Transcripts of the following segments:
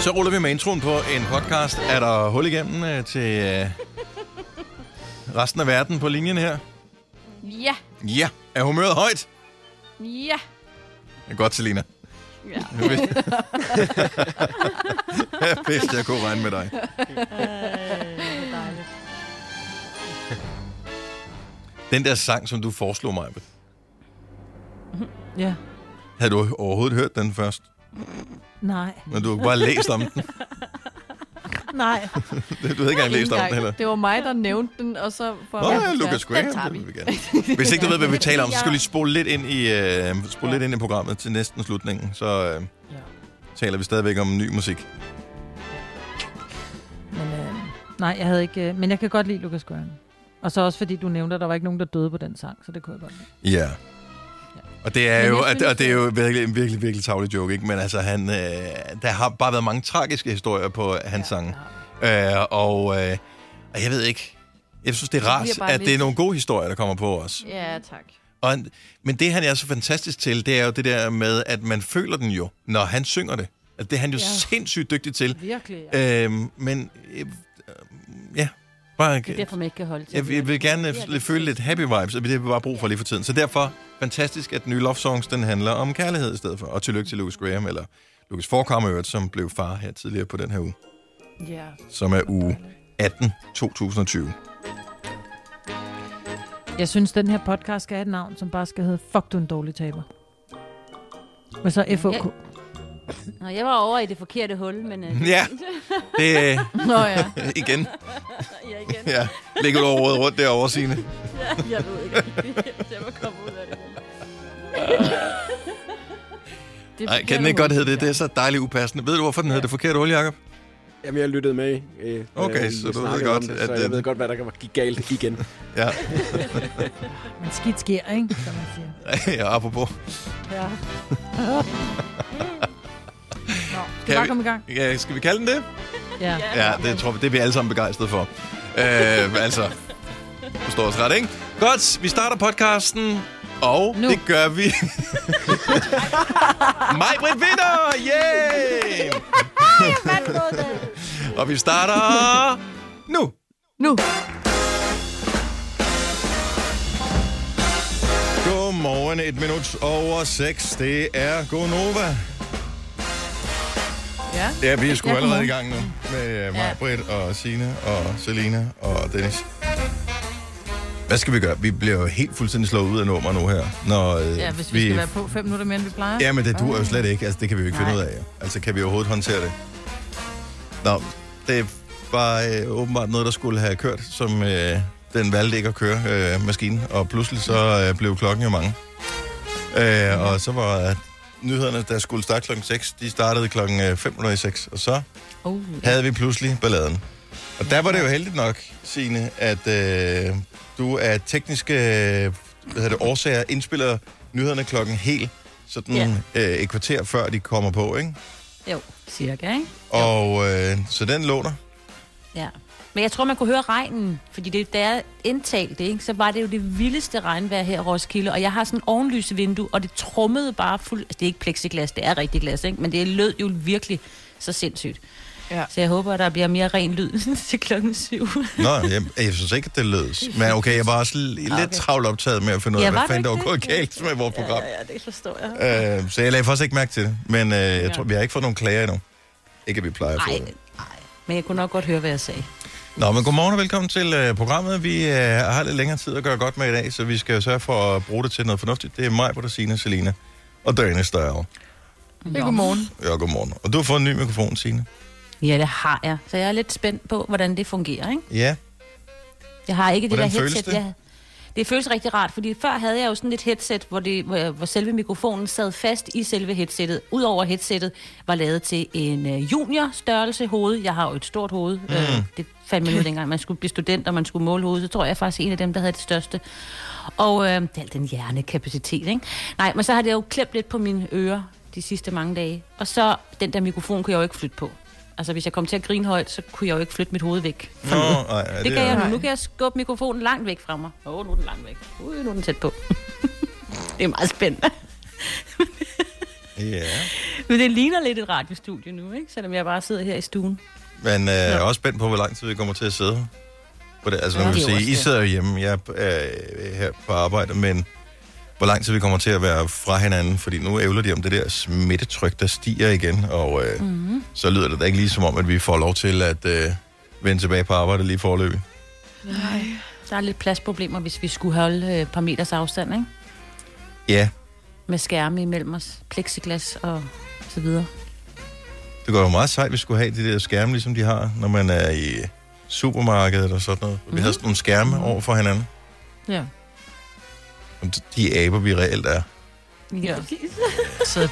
Så ruller vi med introen på en podcast. Er der hul igennem øh, til øh, resten af verden på linjen her? Ja, Ja. Er humøret højt? ja. Det er godt, Selina. ja. Jeg vidste, jeg vidste, jeg kunne regne med dig. Den der sang, som du foreslog mig, Ja. havde du overhovedet hørt den først? Nej. Men du har bare læst om den. Nej. Du havde ikke engang læst om den heller. Det var mig, der nævnte den, og så... For Nå ja, Lucas Den Graham, tager vi. Hvis ikke du ved, hvad vi taler om, så skal du lige spole lidt ind i, uh, spole lidt ind i programmet til næsten slutningen. Så uh, Ja. taler vi stadigvæk om ny musik. Men, øh, nej, jeg havde ikke... Øh, men jeg kan godt lide Lucas Graham. Og så også fordi du nævnte, at der var ikke nogen, der døde på den sang, så det kunne jeg godt lide. Ja. Og det er jo, jeg og det, synes, og det er jo virkelig, en virkelig, virkelig tavlig joke, ikke? Men altså, han, øh, der har bare været mange tragiske historier på hans ja, sange. Øh, og, øh, jeg ved ikke, jeg synes, det er rart, at det er nogle gode historier, der kommer på os. Ja, tak. Og, men det, han er så fantastisk til, det er jo det der med, at man føler den jo, når han synger det. Altså, det er han jo ja. Sindssygt dygtig til. Virkelig, ja. Øhm, men øh, ja, bare, Det er derfor, man ikke kan holde til jeg, jeg vil gerne Det føle lidt happy vibes, og det har vi bare brug for lige for tiden. Så derfor, fantastisk, at den nye Love Songs, den handler om kærlighed i stedet for. Og tillykke til Lucas Graham, eller Lucas Forkammer, som blev far her tidligere på den her uge, Ja. som er uge 18 2020. Jeg synes, den her podcast skal have et navn, som bare skal hedde Fuck, du en dårlig taber. Og så FOK. Nå, jeg var over i det forkerte hul, men... Øh, Ja, det er Nå ja. igen. ja, igen. Ja, ligger du råder rundt derovre, Signe? Ja, jeg ved ikke. Jeg må komme ud af det. det Nej, kan den ikke godt hedde det? Det er så dejligt upassende. Ved du, hvorfor den hedder det forkerte hul, Jacob? Jamen, jeg lyttede med. Øh, Okay, øh, så du ved godt, det, at så den- jeg ved godt, hvad der kan gik galt igen. Ja, Men skidt sker, ikke? Som man siger. ja apropos. Ja. Nå, skal vi bare komme i gang? Ja, skal vi kalde den det? Ja. Ja, det tror vi, det er vi alle sammen begejstrede for. Øh, altså, forstår os ret, ikke? Godt, vi starter podcasten, og nu. Det gør vi. Mig, Britt vinder! Yay! og vi starter nu. Nu. Godmorgen, et minut over 6. Det er Gonova. Ja. Ja, vi er sgu allerede i gang nu med uh, mig. Britt og Signe og Selina og Dennis. Hvad skal vi gøre? Vi bliver jo helt fuldstændig slået ud af nummer nu her. Når, øh, Ja, hvis vi, skal være på fem minutter mere, end vi plejer. Ja, men det duer jo slet ikke. Altså, det kan vi jo ikke finde Nej. ud af. Jo. Altså, kan vi overhovedet håndtere det? Nå, det var øh, åbenbart noget, der skulle have kørt, som øh, den valgte ikke at køre øh, maskinen. Og pludselig så øh, blev klokken jo mange. Øh, og så var øh, nyhederne, der skulle starte klokken 6, de startede klokken øh, 5.06, og så Oh, havde vi pludselig balladen. Og der var det jo heldigt nok, Signe, at øh, du af tekniske øh, hvad hedder det, årsager indspiller nyhederne klokken helt, sådan Ja. øh, et kvarter før de kommer på, ikke? Jo, cirka, ikke? Og øh, så den låner. Ja. Men jeg tror, man kunne høre regnen, fordi det, da jeg indtalte det, ikke, så var det jo det vildeste regnvejr her i Roskilde, og jeg har sådan en ovenlyse vindue, og det trummede bare fuld... Altså, det er ikke plexiglas, det er rigtig glas, ikke? men det lød jo virkelig så sindssygt. Ja. Så jeg håber, at der bliver mere ren lyd til klokken syv. Nå, jeg, jeg synes ikke, at det lød. Men okay, jeg var også l- lidt Okay. travlt optaget med at finde ud af, Ja, hvad fanden der var gået det? galt med vores program. Ja, ja, det forstår jeg. Øh, så jeg lagde faktisk ikke mærke til det. Men øh, jeg tror, vi har ikke fået nogen klager endnu. Ikke, at vi plejer at få det. nej. Men jeg kunne nok godt høre, hvad jeg sagde. Nå, men godmorgen og velkommen til øh, programmet. Vi øh, har lidt længere tid at gøre godt med i dag, så vi skal jo sørge for at bruge det til noget fornuftigt. Det er mig, hvor der Signe, Selina og Dennis, der er Ja, godmorgen. Ja, godmorgen. Og du har fået en ny mikrofon, Signe. Ja, det har jeg. Så jeg er lidt spændt på, hvordan det fungerer, ikke? Ja. Jeg har ikke det Hvordan der føles headset. det? Jeg, det føles rigtig rart, fordi før havde jeg jo sådan et headset, hvor, det, hvor, hvor selve mikrofonen sad fast i selve headsettet. Udover headsettet var lavet til en uh, junior størrelse hoved. Jeg har jo et stort hoved. Mm. Uh, det fandt man ud dengang, man skulle blive student, og man skulle måle hovedet. Så tror jeg faktisk en af dem, der havde det største. Og uh, det er alt den hjernekapacitet, ikke? Nej, men så har det jo klemt lidt på mine ører de sidste mange dage. Og så den der mikrofon kunne jeg jo ikke flytte på. Altså, hvis jeg kom til at grine højt, så kunne jeg jo ikke flytte mit hoved væk. fra Nå, noget. ej, ja, Det kan jeg nu. Nu kan jeg skubbe mikrofonen langt væk fra mig. Åh, oh, nu er den langt væk. Ui, nu er den tæt på. det er meget spændende. Ja. Men det ligner lidt et radiostudie nu, ikke? Selvom jeg bare sidder her i stuen. Men øh, jeg er også spændt på, hvor lang tid vi kommer til at sidde på det. Altså, Ja, ja, er jo sige, I sidder jo hjemme, jeg er øh, her på arbejde, men hvor lang tid vi kommer til at være fra hinanden, fordi nu ævler de om det der smittetryk, der stiger igen, og øh, mm-hmm. så lyder det da ikke lige som om, at vi får lov til at øh, vende tilbage på arbejde lige forløbig. Nej. Der er lidt pladsproblemer, hvis vi skulle holde øh, et par meters afstand, ikke? Ja, Med skærme imellem os, plexiglas og så videre. Det går jo meget sejt, at vi skulle have de der skærme, ligesom de har, når man er i supermarkedet og sådan noget. Mm-hmm. Vi har sådan nogle skærme over for hinanden. Ja. De aber, vi reelt er. Ja. Så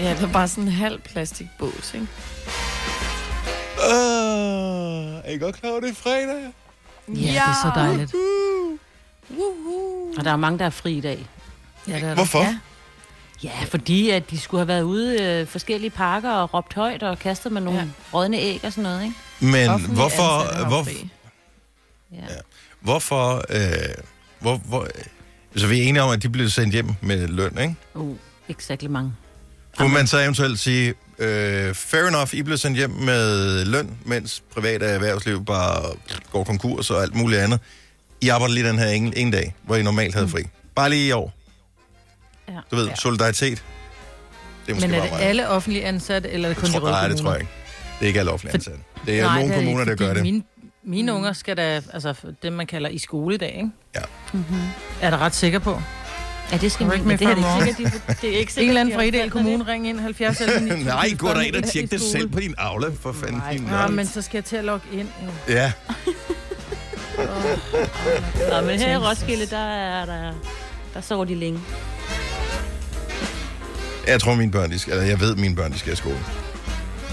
Ja, det er bare sådan en halv plastikbås, ikke? Uh, er I godt klar over, det er fredag? Ja, det er så dejligt. Og der er mange, der er fri i dag. Ja, det er der. Hvorfor? Ja. Ja, fordi at de skulle have været ude i øh, forskellige parker og råbt højt og kastet med nogle Ja. rådne æg og sådan noget, ikke? Men Offentligt hvorfor, hvor. Ja. Ja. hvorfor, øh, hvor, hvor, så vi er enige om, at de bliver sendt hjem med løn, ikke? Uh, ikke særlig mange. Kunne man så eventuelt sige, øh, fair enough, I bliver sendt hjem med løn, mens private erhvervsliv bare går konkurs og alt muligt andet. I arbejder lige den her en, en dag, hvor I normalt havde fri. Bare lige i år. Ja. Du ved, Ja. solidaritet. Det er måske Men er bare det mig. alle offentlige ansatte, eller er det kun de tror, røde nej, det tror jeg ikke. Det er ikke alle offentlige ansatte. Det er Nej, nogle det er kommuner, der gør det. Mine, mine unger skal da, altså dem man kalder i skoledag, ikke? Ja. Mm-hmm. Er der ret sikker på? Ja, det skal man ikke det er det fra ikke sikkert, de, det er ikke sikkert, En eller anden de fra opfattet Kommune, ring ind 70 11 9000. Nej, gå derind og i tjek det selv på din Aula, for fanden. Nej, nørd. men så skal jeg til at logge ind. jo. Ja, det. Nå, men her i Roskilde, der er der... Der sover de længe. Jeg tror, mine børn, de skal, eller jeg ved, mine børn, de skal i skole.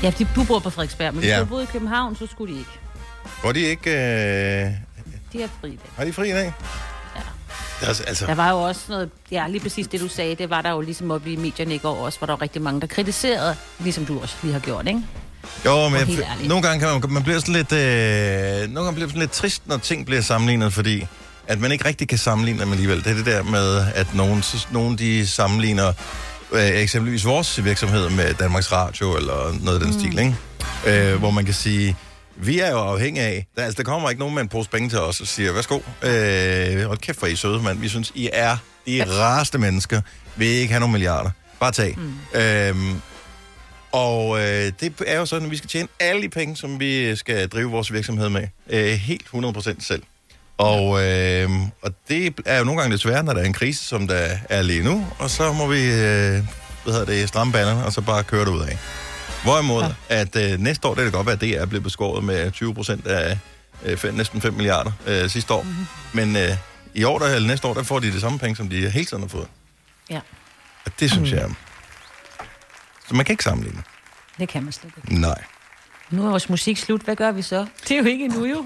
Ja, de, du bor på Frederiksberg, men hvis Ja. du boede i København, så skulle de ikke. Går de ikke... Øh, De har fri i dag. har de fri i dag? Ja. Er altså, altså, Der var jo også noget, ja, lige præcis det du sagde, det var der jo ligesom oppe i medierne i går også, hvor der var rigtig mange, der kritiserede, ligesom du også lige har gjort, ikke? jo, men helt jeg, ærligt. nogle gange kan man, man bliver sådan lidt, øh, nogle gange bliver man sådan lidt trist, når ting bliver sammenlignet, fordi at man ikke rigtig kan sammenligne dem alligevel. Det er det der med, at nogen, så- nogen de sammenligner øh, eksempelvis vores virksomhed med Danmarks Radio eller noget af den mm. stil, ikke? Øh, hvor man kan sige, vi er jo afhængige af, der, altså der kommer ikke nogen med en pose penge til os og siger, værsgo, øh, hold kæft for I søde, mand. Vi synes, I er de rareste mennesker. Vi ikke have nogen milliarder. Bare tag. Mm. Øhm, og øh, det er jo sådan, at vi skal tjene alle de penge, som vi skal drive vores virksomhed med. Øh, helt 100% selv. Og, øh, og det er jo nogle gange svært, når der er en krise, som der er lige nu. Og så må vi øh, hvad hedder det, stramme ballerne, og så bare køre det ud af. Hvorimod, ja. at øh, næste år, det kan godt være, at det er blevet beskåret med 20 procent af øh, fem, næsten 5 milliarder øh, sidste år. Mm-hmm. Men øh, i år, der, eller næste år, der får de det samme penge, som de hele tiden har fået. Ja, Og det synes mm. jeg... Så man kan ikke sammenligne. det kan man slet ikke. Nej. Nu er vores musik slut. Hvad gør vi så? Det er jo ikke endnu, jo.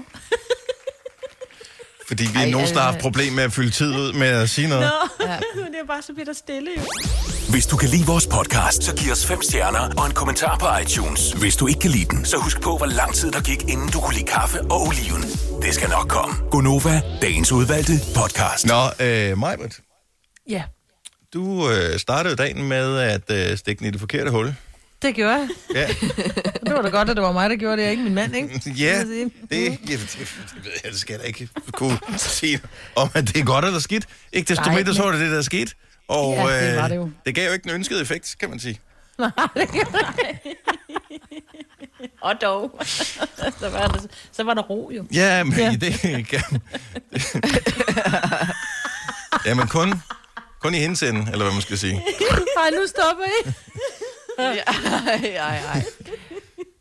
Fordi vi Ej, er nogen, der har haft problem med at fylde tid ud med at sige noget. Nå, Ja. det er bare så bliver der stille, jo. Hvis du kan lide vores podcast, så giv os fem stjerner og en kommentar på iTunes. Hvis du ikke kan lide den, så husk på, hvor lang tid der gik, inden du kunne lide kaffe og oliven. Det skal nok komme. Gonova, dagens udvalgte podcast. Nå, øh, Majbert, Ja, du øh, startede dagen med at øh, stikke den i det forkerte hul. Det gjorde jeg. Ja, Det var da godt, at det var mig, der gjorde det, og ikke min mand, ikke? ja det, ja, det, det, jeg, det skal jeg da ikke kunne sige, om at det er godt eller skidt. Ikke desto Nej, mindre så var det det, der skete. Og Ja, det var øh, det jo. det gav jo ikke den ønskede effekt, kan man sige. Og dog. så, var der, så var der ro, jo. Ja, men Ja. ja. det kan... Jamen kun, kun i hendes ende, eller hvad man skal sige. Nej, nu stopper I. Ej, ej, ej.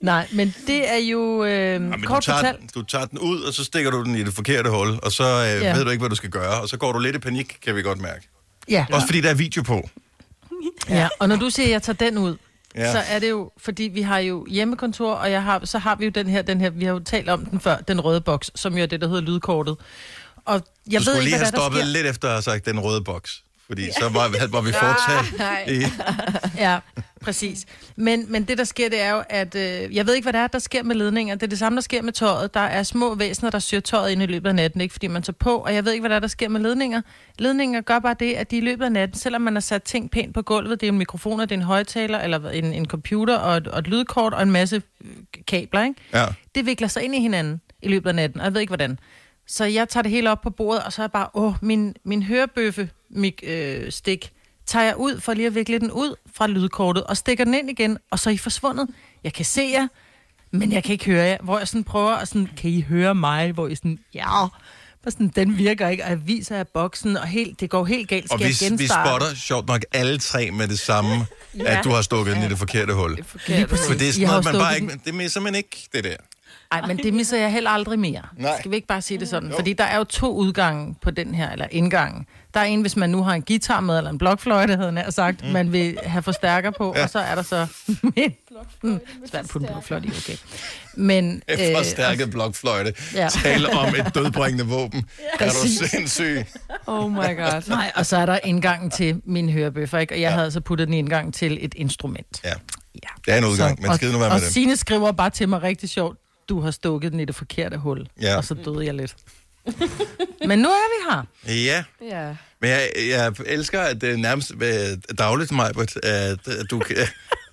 Nej, men det er jo øh, Ja, men du, kort tager, fortalt... du tager den ud, og så stikker du den i det forkerte hul, og så øh, Ja. ja. ved du ikke, hvad du skal gøre, og så går du lidt i panik, kan vi godt mærke. Ja, Også fordi der er video på. ja, og når du siger, at jeg tager den ud, Ja. ja. så er det jo, fordi vi har jo hjemmekontor, og jeg har, så har vi jo den her, den her, vi har jo talt om den før, den røde boks, som jo er det, der hedder lydkortet. Og jeg du ved skulle ikke, lige hvad have der, der stoppet sker. lidt efter at have sagt den røde boks. Fordi så var, var vi fortsat Nej. Ja, Præcis. Men, men det, der sker, det er jo, at øh, jeg ved ikke, hvad det er, der sker med ledninger. Det er det samme, der sker med tøjet. Der er små væsener, der syr tøjet ind i løbet af natten, ikke fordi man tager på. Og jeg ved ikke, hvad der, er, der sker med ledninger. Ledninger gør bare det, at de i løbet af natten, selvom man har sat ting pænt på gulvet, det er en mikrofon, det er en højtaler, eller en, en computer, og et, og et lydkort, og en masse øh, kabler, ikke? Ja. det vikler sig ind i hinanden i løbet af natten, og jeg ved ikke hvordan. Så jeg tager det hele op på bordet, og så er jeg bare, åh, min, min hørebøffe mik, øh, stik, tager jeg ud for lige at vikle den ud fra lydkortet, og stikker den ind igen, og så er I forsvundet. Jeg kan se jer, men jeg kan ikke høre jer. Hvor jeg sådan prøver, at sådan, kan I høre mig? Hvor I sådan, ja, og sådan, den virker ikke, og jeg viser jer boksen, og helt, det går helt galt. Og Skal vi, jeg vi spotter sjovt nok alle tre med det samme, ja. at du har stukket den i det forkerte hul. Det er forkert. For det er sådan noget, man bare ikke... Det misser man ikke, det der. Nej, men det misser jeg heller aldrig mere. Nej. Skal vi ikke bare sige det sådan? Fordi der er jo to udgange på den her, eller indgangen. Der er en, hvis man nu har en guitar med, eller en blokfløjte, havde jeg nær sagt, mm. man vil have forstærker på, ja. og så er der så... Men, mm, svært at putte en blokfløjte i, okay. Men, Øh, forstærket blokfløjte. ja. Tale om et dødbringende våben. Er du sindssyg? Oh my god. Nej, og så er der indgangen til min hørebøffer, ikke? Og jeg ja. havde så puttet den indgang til et instrument. Ja, Ja. det er en udgang, men og, skide nu være og med det. Signe skriver bare til mig rigtig sjovt, du har stukket den i det forkerte hul. Ja. Og så døde jeg lidt. Men nu er vi her. Ja, Ja. men jeg, jeg elsker, at det er nærmest øh, dagligt, Majbert, at, at, du,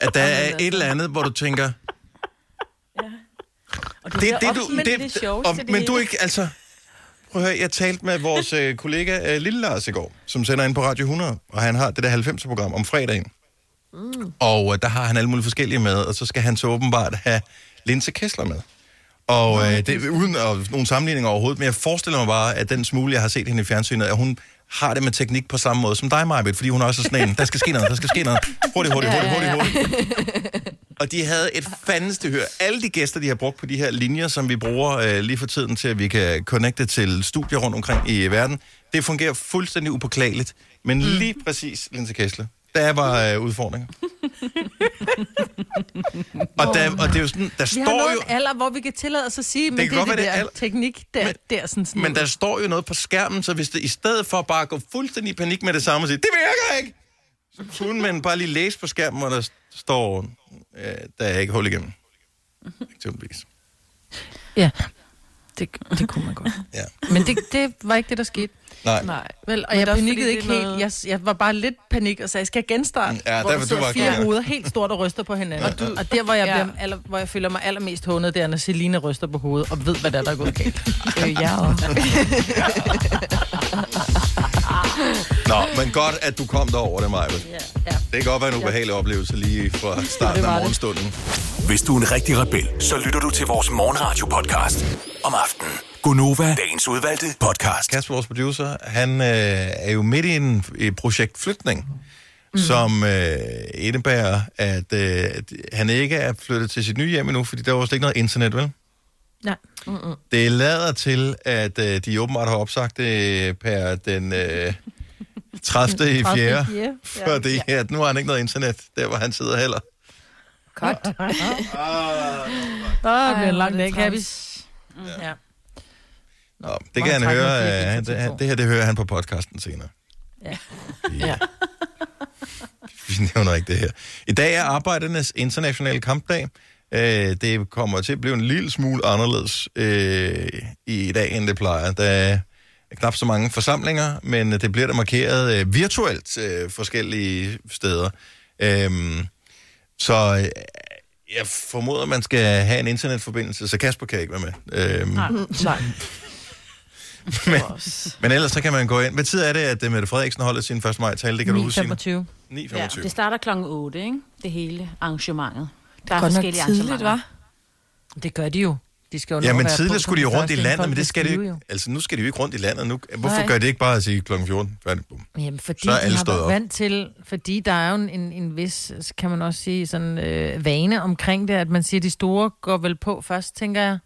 at der er et eller andet, hvor du tænker... Og du Det, bliver det, du, det, det sjoveste, og, det men du er ikke, altså... Prøv at høre, jeg talte med vores øh, kollega øh, Lille Lars i går, som sender ind på Radio 100, og han har det der 90'er-program om fredagen. Mm. Og øh, der har han alle mulige forskellige med, og så skal han så åbenbart have Linse Kessler med. Og øh, det uden at, nogen sammenligning overhovedet, men jeg forestiller mig bare, at den smule, jeg har set hende i fjernsynet, at hun har det med teknik på samme måde som dig, Majbet, fordi hun også er sådan en, der skal ske noget, der skal ske noget. Hurtigt, hurtigt, hurtigt, hurtigt, hurtigt. Og de havde et fandeste hør. Alle de gæster, de har brugt på de her linjer, som vi bruger øh, lige for tiden til, at vi kan connecte til studier rundt omkring i verden, det fungerer fuldstændig upåklageligt. Men mm. lige præcis, Linse Kessler, der var øh, udfordringer. og, der, og det er jo sådan, der Vi har står nået jo... en alder, hvor vi kan tillade os at sige, men det, det er det det er der al- teknik, der, Men- der sådan sådan Men der står jo noget på skærmen, så hvis det i stedet for bare at gå fuldstændig i panik med det samme og sige, det virker ikke, så kunne man bare lige læse på skærmen, hvor der står, øh, der er ikke hul igennem. Eksempelvis. Ja, det, det kunne man godt. Ja. Men det, det var ikke det, der skete. Nej. Nej. Vel, og Men jeg panikkede ikke er helt. noget- Jeg, jeg var bare lidt panik og sagde, skal jeg genstarte? Ja, hvor der der var du bare fire hoveder helt stort og ryster på hinanden. Og, du, og der, hvor jeg, Ja. bliver, aller, hvor jeg føler mig allermest hånet, det er, når Celine ryster på hovedet og ved, hvad der er, der er gået galt. Øh, jeg også. Nå, men godt, at du kom derover det, Maja. Ja, ja. Det kan godt være en ubehagelig oplevelse lige fra starten af var det. morgenstunden. Hvis du er en rigtig rebel, så lytter du til vores morgenradio-podcast om aftenen. Gunova, dagens udvalgte podcast. Kasper, vores producer, han øh, er jo midt i en i projekt flytning, mm. som øh, indebærer, at øh, at han ikke er flyttet til sit nye hjem endnu, fordi der var slet ikke noget internet, vel? ja. Det lader til, at øh, de åbenbart har opsagt det per den øh, 30. i 30. fjerde. fjerde. Fordi at nu har han ikke noget internet, der hvor han sidder heller. Godt. Åh, det bliver en lang dag, Kabis. Ja. Nå, det kan han høre. Øh, det han, det, det her, det hører han på podcasten senere. Ja. Ja. Vi nævner ikke det her. I dag er Arbejdernes Internationale Kampdag. Øh, det kommer til at blive en lille smule anderledes øh, i dag, end det plejer. Der er knap så mange forsamlinger, men det bliver der markeret øh, virtuelt øh, forskellige steder. Øhm, så øh, jeg formoder, man skal have en internetforbindelse, så Kasper kan ikke være med. Øhm, Nej. men, men ellers så kan man gå ind. Hvad tid er det, at øh, Mette Frederiksen holder sin 1. maj tale? Det kan du huske, Signe? 9.25. 9.25. Ja, det starter klokken 8, ikke? Det hele arrangementet. Der er Godt nok forskellige tidligt, arrangementer. var. Det gør de jo. De skal jo Ja, nå men være tidligere på skulle de jo rundt i første, landet, men det skal de jo ikke. Altså, nu skal de jo ikke rundt i landet. Nu, hvorfor Nej. gør de ikke bare at sige klokken 14? Færdig, bum. Jamen, fordi Så er de alle har stået været op. vant til, fordi der er jo en, en, en vis, kan man også sige, sådan øh, vane omkring det, at man siger, at de store går vel på først, tænker jeg.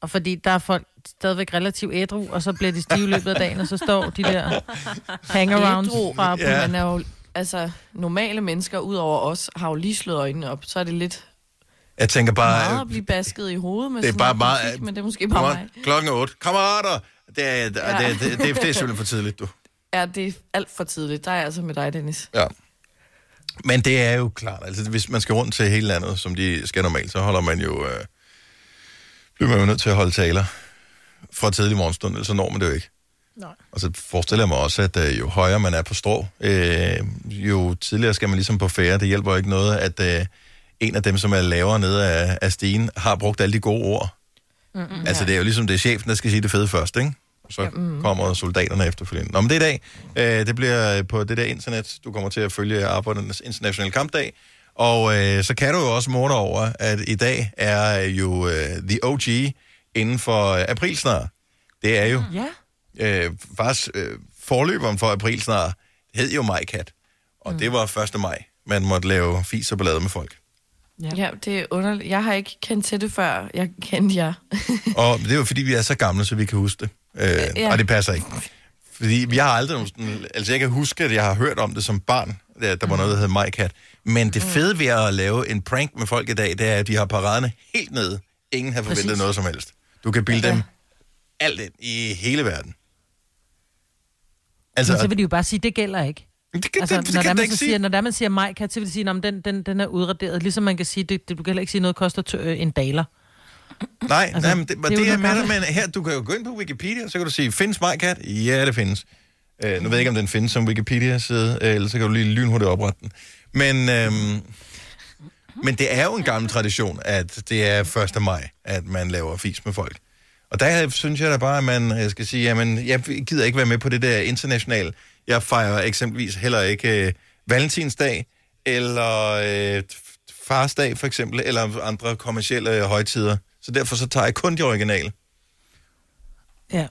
Og fordi der er folk stadigvæk relativt ædru, og så bliver de stive i løbet af dagen, og så står de der hangarounds Ædru. fra... Ja. Ja. Man er jo, altså, normale mennesker, ud over os, har jo lige slået øjnene op. Så er det lidt Jeg tænker meget bare... at blive basket i hovedet med det er sådan bare noget meget- politik, men det er måske bare mig. Klokken er 8. Kammerater! Det er, det, Ja. det, det, det, det er simpelthen for tidligt, du. Ja, det er alt for tidligt. Der er jeg altså med dig, Dennis. Ja. Men det er jo klart, altså hvis man skal rundt til hele landet, som de skal normalt, så holder man jo, øh, bliver man jo nødt til at holde taler fra tidlig morgenstund, ellers så når man det jo ikke. Nej. Og så forestiller jeg mig også, at øh, jo højere man er på strå, øh, jo tidligere skal man ligesom på færre. Det hjælper ikke noget, at øh, en af dem, som er lavere nede af, af stigen, har brugt alle de gode ord. Mm-hmm. Altså det er jo ligesom, det er chefen, der skal sige det fede først, ikke? Så ja, mm. kommer soldaterne efterfølgende. Nå, men det er i dag. Øh, det bliver på det der internet. Du kommer til at følge Arbejdernes Internationale Kampdag. Og øh, så kan du jo også morde over, at i dag er jo øh, The OG inden for øh, april snart. Det er jo Ja. øh, faktisk øh, forløberen for april snart, hed jo Majkat. Og mm. det var 1. maj, man måtte lave fis og ballade med folk. Ja, det er underligt. Jeg har ikke kendt til det før. Jeg kendte jer. Og det er jo fordi, vi er så gamle, så vi kan huske det. Øh, ja. Ja. Og det passer ikke. Fordi jeg har aldrig... nogensinde- Altså, jeg kan huske, at jeg har hørt om det som barn. Der, der var noget, der hed Majkat. Men det fede ved at lave en prank med folk i dag, det er, at de har paraderne helt nede. Ingen har forventet Præcis. noget som helst. Du kan bilde ja. dem alt ind i hele verden. Altså, Men så vil de jo bare sige, det gælder ikke. det, kan, Altså, det, det når, kan der, man så sige. siger, når der man siger majkat, så vil de sige, at den, den, den er udraderet. Ligesom man kan sige, det, det, du kan heller ikke sige, noget koster tø, øh, en daler. Nej, Altså, altså, nej, men det, det, det er det er med men her, du kan jo gå ind på Wikipedia, så kan du sige, findes MyCat? Ja, det findes. Uh, nu ved jeg ikke, om den findes som Wikipedia-side, uh, eller så kan du lige lynhurtigt oprette den. Men, øhm, men det er jo en gammel tradition, at det er 1. maj, at man laver fis med folk. Og der synes jeg da bare, at man jeg skal sige, jamen, jeg gider ikke være med på det der internationale. Jeg fejrer eksempelvis heller ikke øh, valentinsdag, eller øh, farsdag for eksempel, eller andre kommercielle højtider. Så derfor så tager jeg kun de originale. Ja.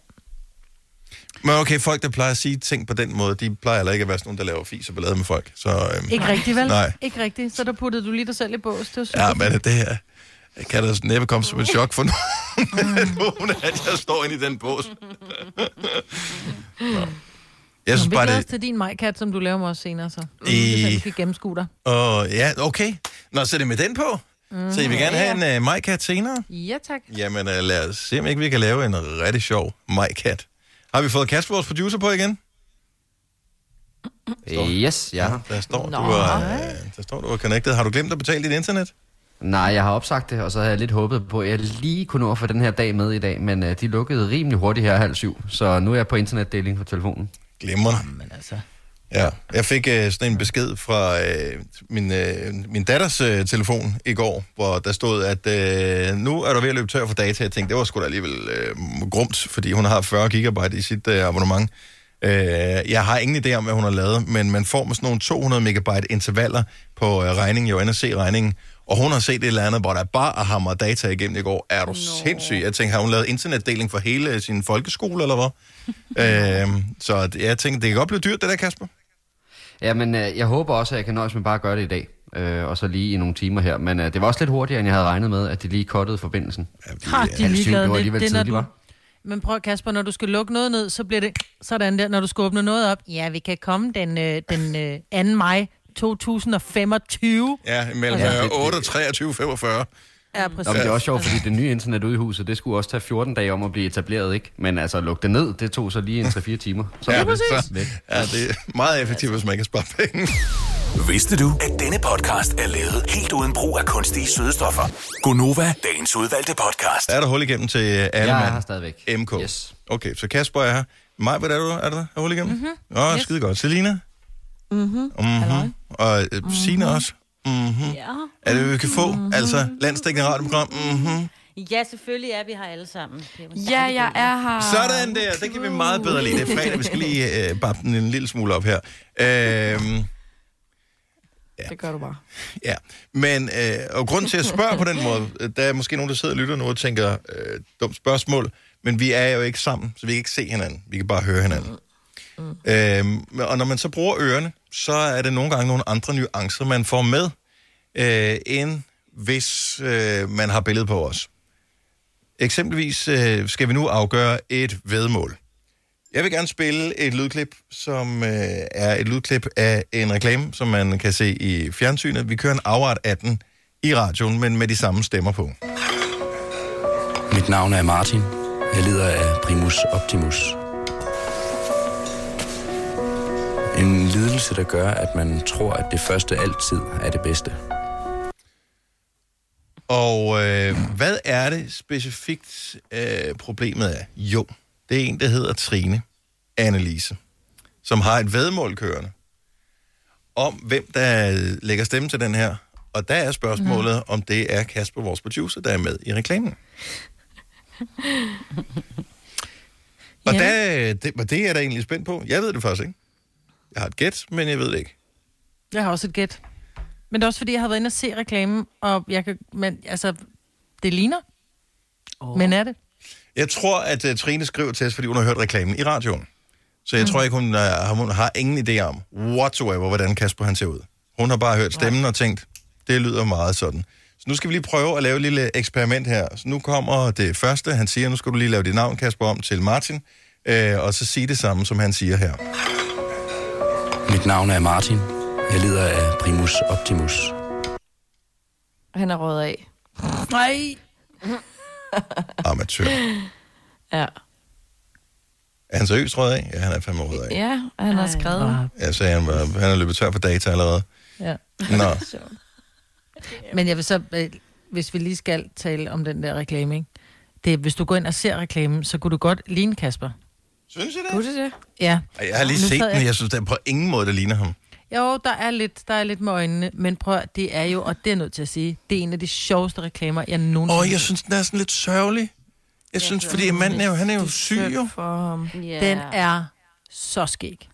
Men okay, folk, der plejer at sige ting på den måde, de plejer heller ikke at være sådan nogen, der laver fis og ballade med folk. Så, øhm, Ikke rigtigt, vel? Nej. Ikke rigtigt. Så der puttede du lige dig selv i bås. Det var super. Ja, men det her kan da næppe komme som et chok for nogen, nogen at jeg står inde i den bås. Nå. Jeg synes vi bare, det... til din majkat, som du laver med os senere, så. I-. Vi kan gennemskue dig. Åh, ja, okay. Nå, så er det med den på. Så I vil gerne have en uh, majkat senere? Ja, tak. Jamen, uh, lad os se, om ikke vi kan lave en rigtig sjov majkat. Har vi fået Kasper, vores producer, på igen? Yes, ja. Der står, Nå. du er, uh, der står, du er connected. Har du glemt at betale dit internet? Nej, jeg har opsagt det, og så havde jeg lidt håbet på, at jeg lige kunne nå at få den her dag med i dag, men uh, de lukkede rimelig hurtigt her halv syv, så nu er jeg på internetdeling på telefonen. Glemrende. Men altså... Ja, jeg fik øh, sådan en besked fra øh, min, øh, min datters øh, telefon i går, hvor der stod, at øh, nu er du ved at løbe tør for data. Jeg tænkte, det var sgu da alligevel øh, grumt, fordi hun har 40 gigabyte i sit øh, abonnement. Øh, jeg har ingen idé om, hvad hun har lavet, men man får med sådan nogle 200 megabyte intervaller på øh, regningen, jo NSC-regningen, og hun har set et eller andet, hvor der bare hammer data igennem i går. Er du no. sindssyg? Jeg tænkte, har hun lavet internetdeling for hele sin folkeskole, eller hvad? øh, så jeg tænkte, det kan godt blive dyrt, det der, Kasper. Ja, men uh, jeg håber også, at jeg kan nøjes med bare at gøre det i dag, uh, og så lige i nogle timer her, men uh, det var også lidt hurtigere, end jeg havde regnet med, at de lige kottede forbindelsen. Ja, vi, Har øh, de syv, ligeglade det var alligevel Det er, når tidligt, du... hva'? Men prøv, Kasper, når du skal lukke noget ned, så bliver det sådan der, når du skal åbne noget op. Ja, vi kan komme den, øh, den øh, 2. maj 2025. Ja, mellem Ja, ja, det- 8 og 23, 45. Ja, Nå, men præcis. det er også sjovt, fordi det nye internet ude i huset, det skulle også tage 14 dage om at blive etableret, ikke? Men altså, lukke det ned, det tog så lige en 3-4 timer. Så Ja, er det så, ja, det er meget effektivt, hvis man kan spare penge. Vidste du, at denne podcast er lavet helt uden brug af kunstige sødestoffer? Gonova, dagens udvalgte podcast. Er der hul igennem til alle Jeg er mand? her stadigvæk. MK. Yes. Okay, så Kasper er her. Maj, hvad er du? Er der er hul igennem? Mm-hmm. Åh, skide godt. Selina? Mhm. Mm-hmm. Og øh, Signe også? Mhm. Ja. Er det, vi kan få? Altså, landstækkende radioprogram? Mhm. ja, selvfølgelig er vi her alle sammen. Ja, jeg er her. Sådan der, det kan vi meget bedre lide. Det er fredag, vi skal lige øh, bappe den en lille smule op her. Øhm, Det gør du bare. Ja, men øh, og grund til at spørge på den måde, øh, der er måske nogen, der sidder og lytter nu og tænker, øh, dumt spørgsmål, men vi er jo ikke sammen, så vi kan ikke se hinanden. Vi kan bare høre hinanden. Mm. Øh, og når man så bruger ørerne, så er det nogle gange nogle andre nuancer, man får med, øh, end hvis øh, man har billede på os. Eksempelvis øh, skal vi nu afgøre et vedmål. Jeg vil gerne spille et lydklip, som øh, er et lydklip af en reklame, som man kan se i fjernsynet. Vi kører en afart af den i radioen, men med de samme stemmer på. Mit navn er Martin. Jeg lider af primus optimus. Lidelse der gør, at man tror, at det første altid er det bedste. Og øh, hvad er det specifikt øh, problemet er? Jo, det er en, der hedder Trine Annelise, som har et vedmål kørende om, hvem der lægger stemme til den her. Og der er spørgsmålet, mm. om det er Kasper, vores producer, der er med i reklamen. Og Ja. der, det, og det er jeg da egentlig spændt på. Jeg ved det faktisk ikke. Jeg har et gæt, men jeg ved det ikke. Jeg har også et gæt. Men det er også fordi, jeg har været inde og se reklamen, og jeg kan, men altså, det ligner. Oh. Men er det? Jeg tror, at uh, Trine skriver til os, fordi hun har hørt reklamen i radioen. Så jeg mm. tror ikke, hun, uh, hun har ingen idé om whatsoever, hvordan Kasper han ser ud. Hun har bare hørt stemmen og tænkt, det lyder meget sådan. Så nu skal vi lige prøve at lave et lille eksperiment her. Så nu kommer det første, han siger, nu skal du lige lave dit navn, Kasper, om til Martin, øh, og så sige det samme, som han siger her. Mit navn er Martin. Jeg lider af primus optimus. Han er røget af. Nej. Amatør. Ja. Er han seriøst rød af? Ja, han er fandme rød af. Ja, han har skrevet. Jeg sagde, han, var, han er løbet tør for data allerede. Ja. Nå, Men jeg vil så, øh, hvis vi lige skal tale om den der reklame, ikke? Det, er, hvis du går ind og ser reklamen, så kunne du godt ligne Kasper. Synes I det? Kunne det det? Ja. Ej, Jeg har lige Nu set sad den, jeg- jeg synes, den på ingen måde, der ligner ham. Jo, der er lidt, der er lidt med øjnene, men prøv, at- det er jo, og det er jeg nødt til at sige, det er en af de sjoveste reklamer, jeg nogensinde Åh, jeg synes, den er sådan lidt sørgelig. Jeg synes, fordi manden er jo, han er jo syg, jo. For ham. Ja. Den er så skæg.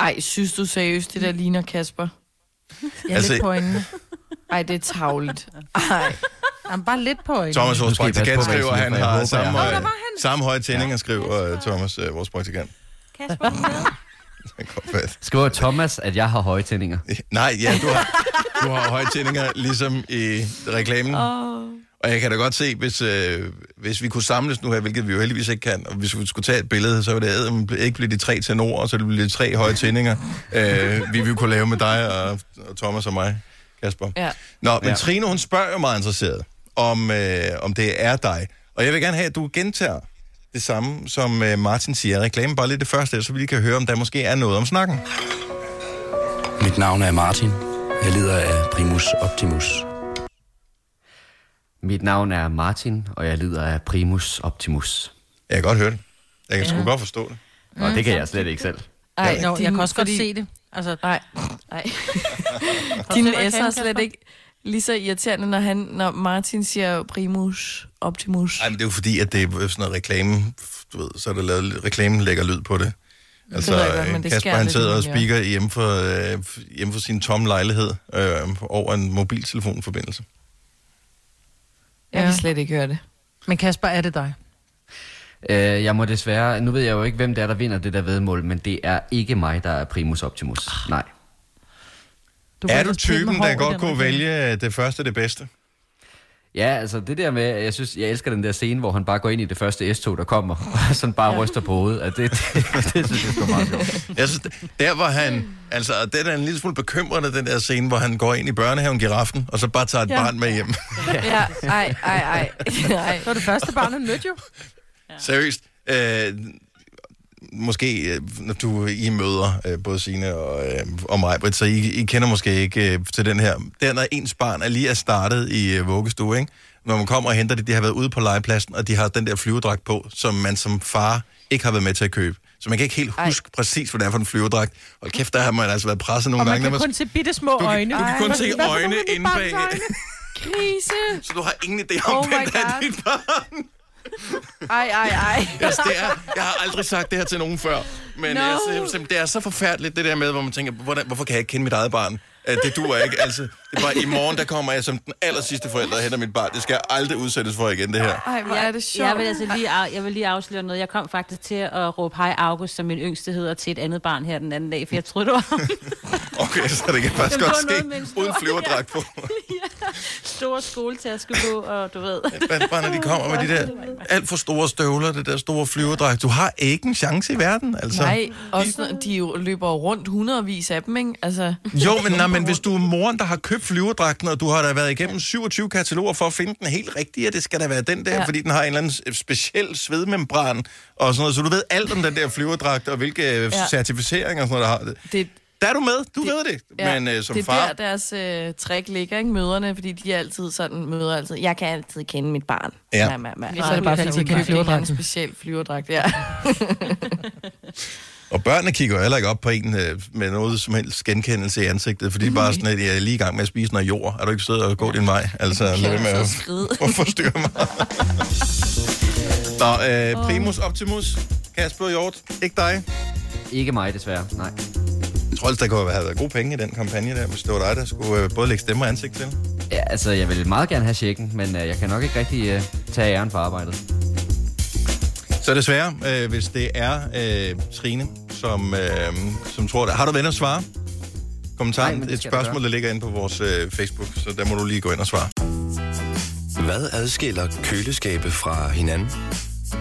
Ej, synes du seriøst, det der ligner Kasper? Jeg er Altså- altså, lidt på øjnene. Ej, det er tavligt. Ej. Jamen, bare lidt på øjnene. Thomas, vores praktikant, skriver, siger, han har håber, samme, var samme høje tændinger, skriver øh, Thomas, øh, vores praktikant. Kasper, er. Skriver Thomas, at jeg har høje tændinger. Nej, ja, du har, du har høje tændinger, ligesom i reklamen. Oh. Og jeg kan da godt se, hvis, øh, hvis vi kunne samles nu her, hvilket vi jo heldigvis ikke kan, og hvis vi skulle tage et billede, så ville det ikke blive de tre tenorer, så det ville blive de tre høje tændinger, øh, vi ville kunne lave med dig og, og Thomas og mig, Kasper. Ja. Nå, men Ja. Trine, hun spørger jo meget interesseret, om, øh, om det er dig. Og jeg vil gerne have, at du gentager det samme, som øh, Martin siger. Reklamen bare lidt det første, så vi lige kan høre, om der måske er noget om snakken. Mit navn er Martin. Jeg lider af primus optimus. Mit navn er Martin, og jeg lider af primus optimus. Jeg kan godt høre det. Jeg kan sgu godt forstå det. Og det kan jeg slet ikke selv. Ej, Nå, jeg din- kan også fordi- godt se det. Altså, Nej, nej. se Din reklamen, S er slet ikke lige så irriterende, når, han, når Martin siger primus optimus. Nej, men det er jo fordi, at det er sådan noget reklame, du ved, så er der lavet reklamen lægger lyd på det. Altså, jeg godt, det Kasper han sidder og speaker hjemme for, øh, hjemme for sin tomme lejlighed øh, over en mobiltelefonforbindelse. Jeg kan slet ikke høre det. men Kasper, er det dig? Øh, jeg må desværre... Nu ved jeg jo ikke, hvem det er, der vinder det der vedmål, men det er ikke mig, der er primus optimus. Nej. Du er du typen, der godt kunne vælge det første det bedste? Ja, altså det der med, jeg synes, jeg elsker den der scene, hvor han bare går ind i det første S-tog, der kommer, og sådan bare ryster på hovedet. At det, det, det, synes jeg er meget sjovt. Jeg synes, der var han, altså det er en lille smule bekymrende, den der scene, hvor han går ind i børnehaven, giraffen, og så bare tager et ja. barn med hjem. Ja, ej, ej, ej. ej. Det var det første barn, han mødte jo. Seriøst. Øh, måske, øh, når du I møder øh, både Signe og, øh, og mig, Britt, så I, I kender måske ikke til den her. Den er ens barn er lige er startet i vuggestue, ikke? Når man kommer og henter det, de har været ude på legepladsen, og de har den der flyverdragt på, som man som far ikke har været med til at købe. Så man kan ikke helt Ej. huske præcis, hvad det er for en flyverdragt. Og kæft, der har man altså været presset nogle Og man gange. kan når kun se bitte små du, kan- øjne. du kan Ej, kun se øjne inde bag. Krise. Så du har ingen idé om, Oh hvem der er dit barn. Ej, ej, ej. Altså, det er, jeg har aldrig sagt det her til nogen før, men No. simpelthen, det er så forfærdeligt, det der med, hvor man tænker, hvordan, hvorfor kan jeg ikke kende mit eget barn? At det duer ikke. Altså, det er bare, i morgen, der kommer jeg som den aller sidste forælder og henter mit barn. Det skal jeg aldrig udsættes for igen, det her. Ej, hvor er det sjovt. Jeg vil, altså lige, jeg vil lige afsløre noget. Jeg kom faktisk til at råbe hej August, som min yngste hedder, til et andet barn her den anden dag, for jeg troede, det var ham. Okay, så det kan faktisk var godt ske stor- uden flyverdragt på. store skoletaske på, og du ved. Hvad bare, når de kommer med de der alt for store støvler, det der store flyverdragt. Du har ikke en chance i verden, altså. Nej, også de løber rundt hundredvis af dem, ikke? Altså, Jo, men, nej, men hvis du er moren, der har købt flyverdragten, og du har da været igennem 27 kataloger for at finde den helt rigtige, og det skal da være den der, ja. Fordi den har en eller anden speciel svedmembran og sådan noget, så du ved alt om den der flyverdragt, og hvilke ja. Ja. certificeringer og sådan noget, der har det. Der er du med, du Det- ved det. Ja, Men øh, som det er far... der, deres øh, trick ligger, ikke? Møderne, fordi de er altid sådan, møder altid, jeg kan altid kende mit barn. Ja. ja, ja, ja. Så er det bare, fordi de kender en flyverdragten. speciel flyverdragt, ja. Og børnene kigger jo heller ikke op på en øh, med noget som helst genkendelse i ansigtet, fordi de bare sådan, at jeg er lige i gang med at spise noget jord. Er du ikke sød og gå din vej? Altså, lad være med at at forstyrre mig. Nå, øh, Primus Optimus, Kasper Hjort, ikke dig? Ikke mig, desværre. Nej. Jeg tror altså, der kunne have været gode penge i den kampagne der, hvis det var dig, der skulle øh, både lægge stemme og ansigt til. Ja, altså, jeg vil meget gerne have checken, men øh, jeg kan nok ikke rigtig øh, tage æren for arbejdet. Så desværre, øh, hvis det er øh, Trine, som, øh, som tror det. Har du venner at svare? Kommentar, Nej, et spørgsmål, der ligger inde på vores øh, Facebook, så der må du lige gå ind og svare. Hvad adskiller køleskabe fra hinanden?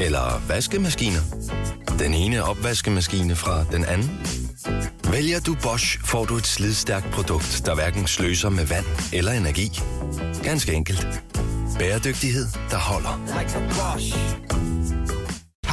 Eller vaskemaskiner? Den ene opvaskemaskine fra den anden? Vælger du Bosch, får du et slidstærkt produkt, der hverken sløser med vand eller energi. Ganske enkelt. Bæredygtighed, der holder.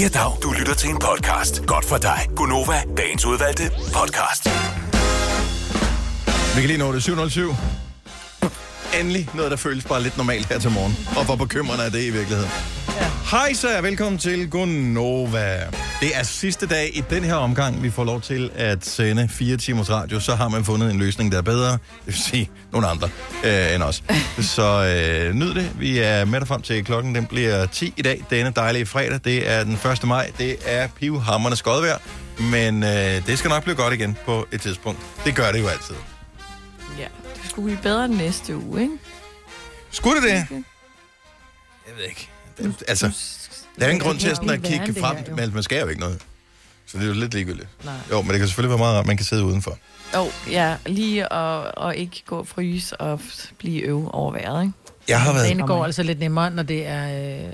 Ja, dag. Du lytter til en podcast. Godt for dig. Gunova, dagens udvalgte podcast. Vi kan lige nå det 707. Endelig noget, der føles bare lidt normalt her til morgen. Og hvor bekymrende er det i virkeligheden. Ja. Hej så, velkommen til Gunova. Det er sidste dag i den her omgang, vi får lov til at sende fire timers radio. Så har man fundet en løsning, der er bedre. Det vil sige, nogle andre øh, end os. Så øh, nyd det. Vi er med dig frem til klokken. Den bliver 10 i dag. Denne dejlige fredag. Det er den 1. maj. Det er pivhammerende skodvejr. Men øh, det skal nok blive godt igen på et tidspunkt. Det gør det jo altid. Det skulle blive bedre næste uge, ikke? Skulle det det? Jeg ved ikke. Det, altså, der er ingen grund til at, sådan at kigge det frem, her, men man skal jo ikke noget. Så det er jo lidt ligegyldigt. Nej. Jo, men det kan selvfølgelig være meget rart, man kan sidde udenfor. Jo, ja, lige at, og ikke gå og fryse og blive øv over vejret, ikke? Jeg har været... Dagen går altså lidt nemmere, når det er... Øh,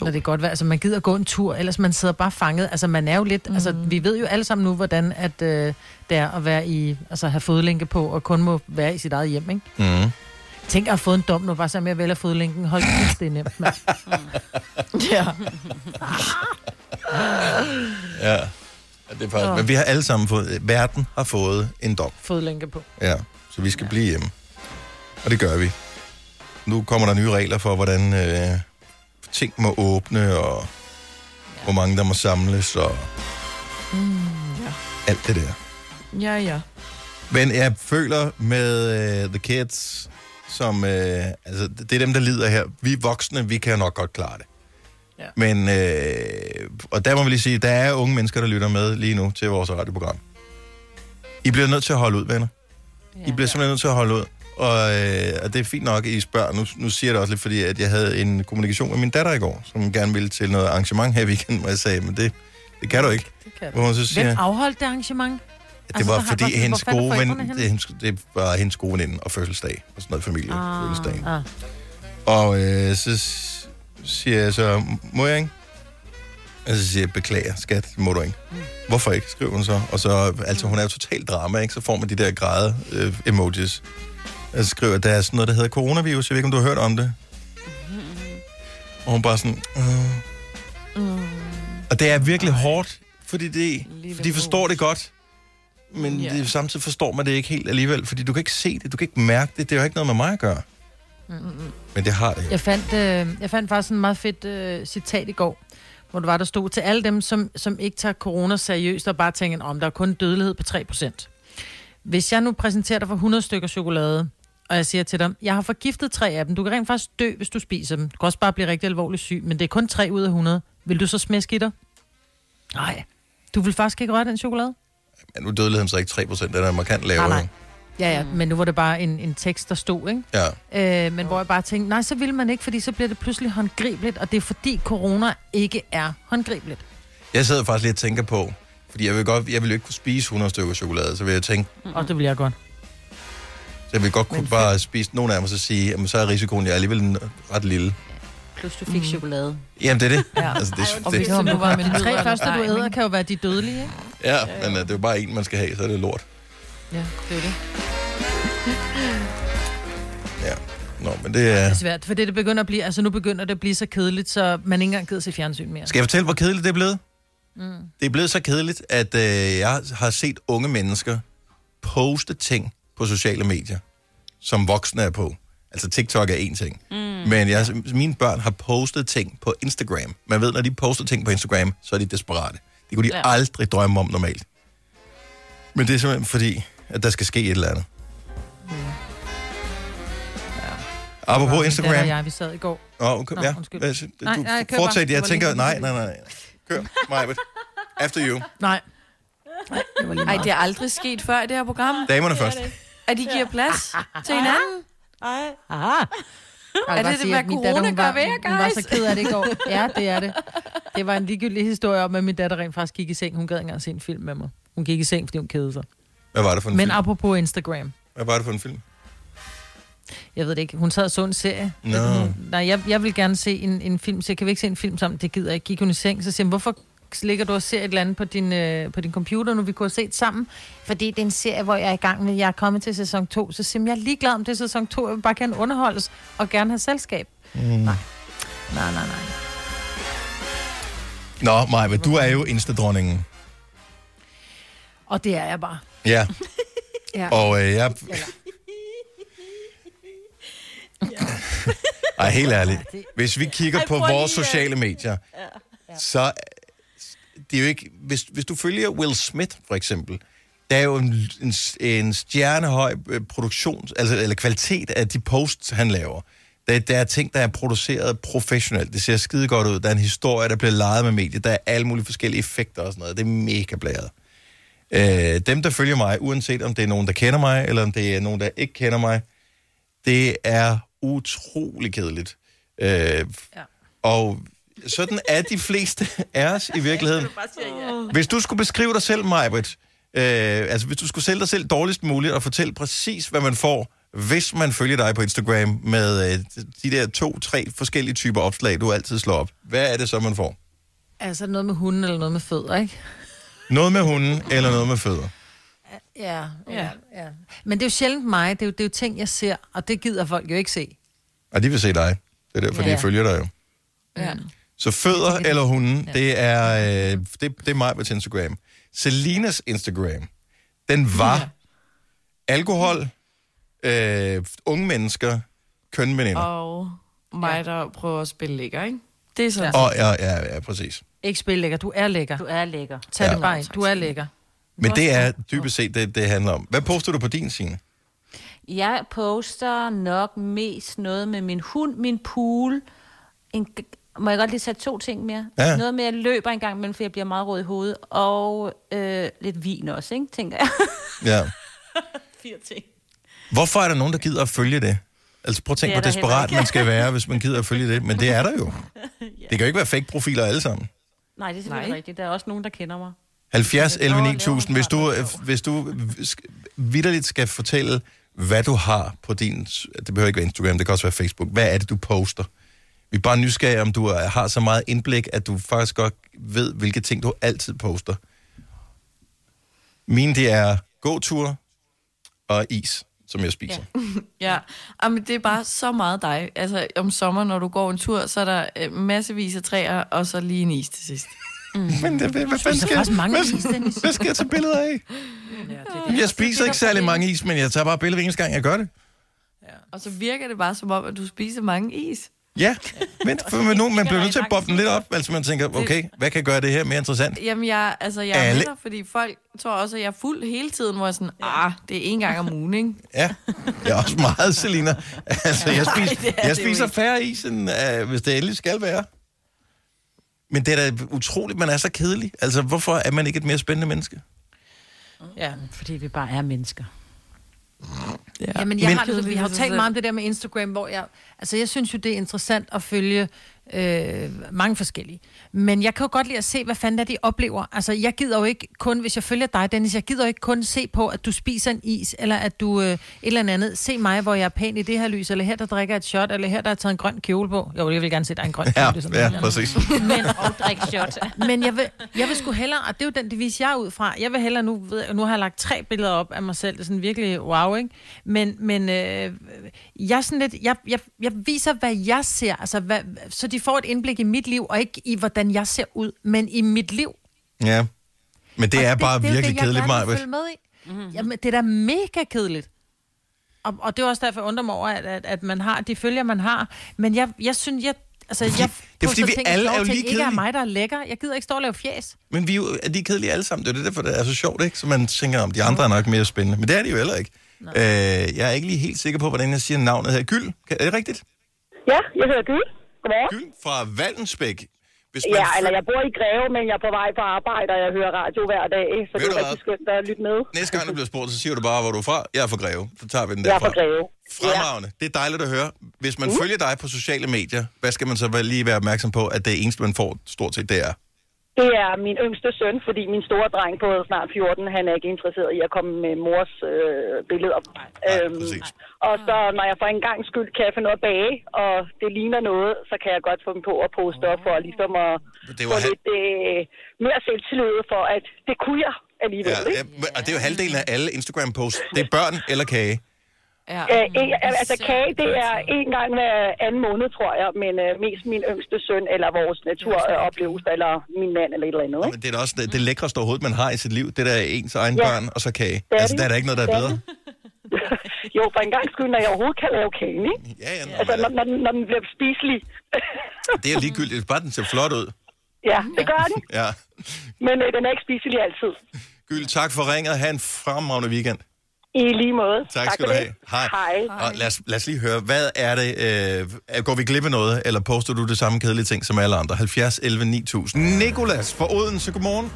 når det er godt vejr. Altså, man gider gå en tur, ellers man sidder bare fanget. Altså, man er jo lidt... Mm. Altså, vi ved jo alle sammen nu, hvordan at, øh, det er at være i... Altså, have fodlænke på, og kun må være i sit eget hjem, ikke? Mm. Tænk at have fået en dom nu, bare så med at vælge fodlænken. Hold kæft, det er nemt, mand. Ja. Ja. ja det er faktisk, men vi har alle sammen fået... Verden har fået en dom. Fodlænke på. Ja, så vi skal blive hjemme. Og det gør vi. Nu kommer der nye regler for, hvordan øh, ting må åbne, og hvor mange der må samles, og Mm, ja. alt det der. Ja, ja. Men jeg føler med uh, The Kids, som... Uh, altså, det er dem, der lider her. Vi voksne, vi kan nok godt klare det. Ja. Men, øh, og der må vi lige sige, der er unge mennesker, der lytter med lige nu til vores radioprogram. I bliver nødt til at holde ud, venner. Ja, I bliver simpelthen nødt til at holde ud. Og, øh, og det er fint nok, at I spørger. Nu, nu siger jeg det også lidt, fordi at jeg havde en kommunikation med min datter i går, som gerne ville til noget arrangement her i weekenden, hvor jeg sagde, men det, det kan du ikke. Det kan Hvor hun så siger, Hvem afholdt det arrangement? det Altså, var fordi hvor- hendes gode ven, det, hendes, det var hendes gode veninde og fødselsdag, og sådan noget familie ah, fødselsdag. Ah. Og øh, så siger jeg så, må jeg ikke? Og så siger jeg, beklager, skat, må du ikke. Mm. Hvorfor ikke, skriver hun så. Og så, altså hun er jo totalt drama, ikke? Så får man de der græde øh, emojis. Og så skriver jeg, der er sådan noget, der hedder coronavirus. Jeg ved ikke, om du har hørt om det. Og hun bare sådan, øh. Mm. Og det er virkelig hårdt, fordi, det, for de forstår det godt. Men Ja. det, samtidig forstår man det ikke helt alligevel, fordi du kan ikke se det, du kan ikke mærke det. Det har jo ikke noget med mig at gøre. Mm-mm. Men det har det. Jeg fandt, øh, jeg fandt faktisk en meget fedt øh, citat i går, hvor det var, der stod til alle dem, som, som ikke tager corona seriøst, og bare tænker, om der er kun dødelighed på 3%. Hvis jeg nu præsenterer dig for 100 stykker chokolade, og jeg siger til dig, jeg har forgiftet tre af dem. Du kan rent faktisk dø, hvis du spiser dem. Du kan også bare blive rigtig alvorligt syg, men det er kun 3 ud af 100, Vil du så smæske i dig? Nej. Du vil faktisk ikke røre den chokolade? Ja, nu er dødeligheden så ikke 3%, den er markant lavere. Nej, nej. Ja, ja, men nu var det bare en, en tekst, der stod, ikke? Ja. Øh, men hvor jeg bare tænkte, nej, så vil man ikke, fordi så bliver det pludselig håndgribeligt, og det er fordi corona ikke er håndgribeligt. Jeg sidder faktisk lidt og tænker på, fordi jeg vil, godt, jeg vil ikke kunne spise 100 stykker chokolade, så vil jeg tænke, Mm. Og det vil jeg godt. Så jeg vil godt kunne bare spise nogle af dem, og så sige, jamen så er risikoen jeg er alligevel en- ret lille. Plus du fik chokolade. Jamen det er det. Ja. Altså, det, Og det, hvis det nu var med de tre første, du æder, kan jo være de dødelige, ikke? ja, men uh, det er jo bare en, man skal have, så er det lort. Ja, det er det. Ja. Nå, men det Det er... er svært, for det, det begynder at blive, altså nu begynder det at blive så kedeligt, så man ikke engang gider se fjernsyn mere. Skal jeg fortælle, hvor kedeligt det er blevet? Mm. Det er blevet så kedeligt, at øh, jeg har set unge mennesker poste ting på sociale medier, som voksne er på. Altså TikTok er en ting. Mm. Men jeg, mine børn har postet ting på Instagram. Man ved, når de poster ting på Instagram, så er de desperate. Det kunne de Ja. ja. aldrig drømme om normalt. Men det er simpelthen fordi, at der skal ske et eller andet. Mm. Apropos Der Instagram. og jeg, vi sad i går. Åh, oh, okay, Nå, ja. undskyld. Du Nej, nej, fortsæt. Jeg Det tænker, nej, nej, nej. Kør, Majbet. After you. Nej. Ej, det er aldrig sket før i det her program. Damerne først. At de giver plads til hinanden. Ej. Aha. Er det det, hvad min corona hun var, gør ved jer, Hun var så ked af det i går. Ja, det er det. Det var en ligegyldig historie om, at min datter rent faktisk gik i seng. Hun gad ikke engang se en film med mig. Hun gik i seng, fordi hun kedede sig. Hvad var det for en Men film? apropos Instagram. Hvad var det for en film? Jeg ved det ikke. Hun sad og så en serie. Nå. Hun- Nej, jeg, jeg vil gerne se en, en film, så jeg kan vi ikke se en film sammen. Det gider jeg ikke. Gik hun i seng, så siger hun, hvorfor ligger du og ser et eller andet på din, øh, på din computer, nu vi kunne have set sammen? Fordi det er en serie, hvor jeg er i gang med, jeg er kommet til sæson 2. Så siger hun, jeg er ligeglad om det er sæson 2. Jeg vil bare gerne underholdes og gerne have selskab. Mm. Nej. Nej, nej, nej. Nå, Maja, du er jo Insta-dronningen. Og det er jeg bare. Ja. Ja. Og øh, jeg... Ej, helt ærligt. Hvis vi kigger Ej, på vores lige sociale medier, så det er jo ikke... Hvis, hvis du følger Will Smith, for eksempel, der er jo en, en, en stjernehøj øh, produktion, altså, eller kvalitet af de posts, han laver. Der, der er ting, der er produceret professionelt. Det ser skide godt ud. Der er en historie, der bliver lejet med medier. Der er alle mulige forskellige effekter og sådan noget. Det er mega blæret. Øh, dem, der følger mig, uanset om det er nogen, der kender mig, eller om det er nogen, der ikke kender mig, det er utrolig kedeligt. Øh, ja. Og sådan er de fleste af os i virkeligheden. Hvis du skulle beskrive dig selv, Majbrit, øh, altså hvis du skulle sælge dig selv dårligst muligt og fortælle præcis, hvad man får, hvis man følger dig på Instagram med øh, de der to, tre forskellige typer opslag, du altid slår op, hvad er det så, man får? Altså noget med hunden eller noget med fødder, ikke? Noget med hunden eller noget med fødder? Ja, ja, ja. Men det er jo sjældent mig. Det er jo, det er jo ting, jeg ser, og det gider folk jo ikke se. Og de vil se dig. Det er derfor, Ja. ja. de følger dig jo. Ja. Så fødder eller hunden, ja. det er øh, det, det er mig på Instagram. Selinas Instagram, den var ja. alkohol, øh, unge mennesker, kønveninder. Og mig, der prøver at spille lækker, ikke? Det er sådan. Og ja, ja, ja, præcis. Ikke spil lækker. Du er lækker. Du er lækker. Tag Ja. det bare ind. Du er lækker. Men det er dybest set det, det handler om. Hvad poster du på din scene? Jeg poster nok mest noget med min hund, min pool. En, må jeg godt lige sætte to ting mere? Ja. Noget med, at jeg løber en gang imellem, for jeg bliver meget rød i hovedet. Og øh, lidt vin også, ikke? tænker jeg. Ja. Fire ting. Hvorfor er der nogen, der gider at følge det? Altså prøv at tænke, hvor desperat man skal være, hvis man gider at følge det. Men det er der jo. Det kan jo ikke være fake-profiler alle sammen. Nej, det er selvfølgelig Nej. rigtigt. Der er også nogen, der kender mig. 70 11 Nå, 9000, hvis du, øh, hvis du sk- vidderligt skal fortælle, hvad du har på din... Det behøver ikke være Instagram, det kan også være Facebook. Hvad er det, du poster? Vi er bare nysgerrige, om du har så meget indblik, at du faktisk godt ved, hvilke ting du altid poster. Mine, det er gåtur og is, som jeg spiser. Ja, Jamen, det er bare så meget dig. Altså, om sommeren, når du går en tur, så er der øh, massevis af træer, og så lige en is til sidst. Mm. Men det, hvad, hvad, fanden skal, faktisk mange hvad, is, Dennis. hvad skal jeg tage billeder af? Jeg spiser ikke særlig mange is, men jeg tager bare billeder hver eneste gang, jeg gør det. Og så virker det bare som om, at du spiser mange is. Ja, men, for, men nu, man bliver nødt til at boppe den lidt op, altså man tænker, okay, hvad kan gøre det her mere interessant? Jamen, jeg, altså, jeg er Alle- med dig, fordi folk tror også, at jeg er fuld hele tiden, hvor jeg er sådan, ah, det er en gang om ugen, ikke? Ja, jeg er også meget, Selina. Altså, jeg, spiser, er jeg spiser færre is, end uh, hvis det endelig skal være. Men det er da utroligt, man er så kedelig. Altså, hvorfor er man ikke et mere spændende menneske? Ja, fordi vi bare er mennesker. Ja. Jamen, jeg Men- har, vi har jo talt meget om det der med Instagram, hvor jeg... Altså, jeg synes jo, det er interessant at følge øh, mange forskellige. Men jeg kan jo godt lide at se, hvad fanden er de oplever. Altså, jeg gider jo ikke kun, hvis jeg følger dig, Dennis, jeg gider jo ikke kun se på, at du spiser en is, eller at du øh, et eller andet. Se mig, hvor jeg er pæn i det her lys, eller her, der drikker et shot, eller her, der er taget en grøn kjole på. Jo, jeg vil gerne se dig en grøn Ja, kjole. sådan ja, noget. præcis. Men og drik shot. Men jeg vil, jeg vil sgu hellere, og det er jo den devis, jeg er ud fra, jeg vil hellere, nu, ved nu har jeg lagt tre billeder op af mig selv, det er sådan virkelig wow, ikke? Men, men øh, jeg er sådan lidt, jeg, jeg, jeg viser, hvad jeg ser, altså hvad, så de får et indblik i mit liv, og ikke i, hvordan jeg ser ud, men i mit liv. Ja. Men det Og er bare det er jo virkelig det, jeg kedeligt, Maja. følge med i. Mm-hmm. Jamen, det er da mega kedeligt. Og, og det er også derfor, jeg undrer mig over, at, at, at man har de følger, man har. Men jeg, jeg synes, jeg... Altså, jeg det er fordi, vi ting, alle er jo lige Ikke er kedelige. mig, der er lækker. Jeg gider ikke stå og lave fjes. Men vi er jo er de kedelige alle sammen. Det er jo derfor, det er så sjovt, ikke? Så man tænker, om de andre er nok mere spændende. Men det er de jo heller ikke. Øh, jeg er ikke lige helt sikker på, hvordan jeg siger navnet her. Gyld, er det rigtigt? Ja, jeg hedder Gyld. Godmorgen. Gyld fra Valdensbæk. Hvis Ja, eller jeg bor i Greve, men jeg er på vej på arbejde, og jeg hører radio hver dag, så det Ved er du rigtig skønt at lytte med. Næste gang, du bliver spurgt, så siger du bare, hvor du er fra. Jeg er fra Greve. Så tager vi den Jeg er derfra. fra Greve. Fremragende. Det er dejligt at høre. Hvis man følger dig på sociale medier, hvad skal man så lige være opmærksom på, at det eneste, man får stort set, det er? Det er min yngste søn, fordi min store dreng på snart 14, han er ikke interesseret i at komme med mors øh, billeder. Øhm, og så når jeg for en gang skyld kan finde noget at bage, og det ligner noget, så kan jeg godt få dem på at poste op for ligesom at Det få var lidt øh, mere selvtillid for, at det kunne jeg alligevel. Ja, ikke? ja, og det er jo halvdelen af alle Instagram-posts. Det er børn eller kage. Ja. Øh, ikke, altså kage, det er en gang hver anden måned, tror jeg, men øh, mest min yngste søn, eller vores naturoplevelse, eller min mand, eller et eller andet. Ikke? Men det er også det, det lækreste overhovedet, man har i sit liv. Det der er ens egen Ja. børn, og så kage. Det er Altså, der er der ikke noget, der er bedre. Jo, for en gang skyld, når jeg overhovedet kan lave kagen, ikke? Ja, ja, nå, Altså, når, når, den- når den bliver spiselig. Det er ligegyldigt. Bare den ser flot ud. ja, det gør den, Ja. men øh, den er ikke spiselig altid. Gyld, tak for ringet. Ha' en fremragende weekend. I lige måde. Tak, skal for du det. have. Hej. Hej. Og lad os, lad os lige høre, hvad er det? Øh, går vi glip af noget, eller poster du det samme kedelige ting som alle andre? 70, 11, 9000. Nikolas fra Odense, godmorgen.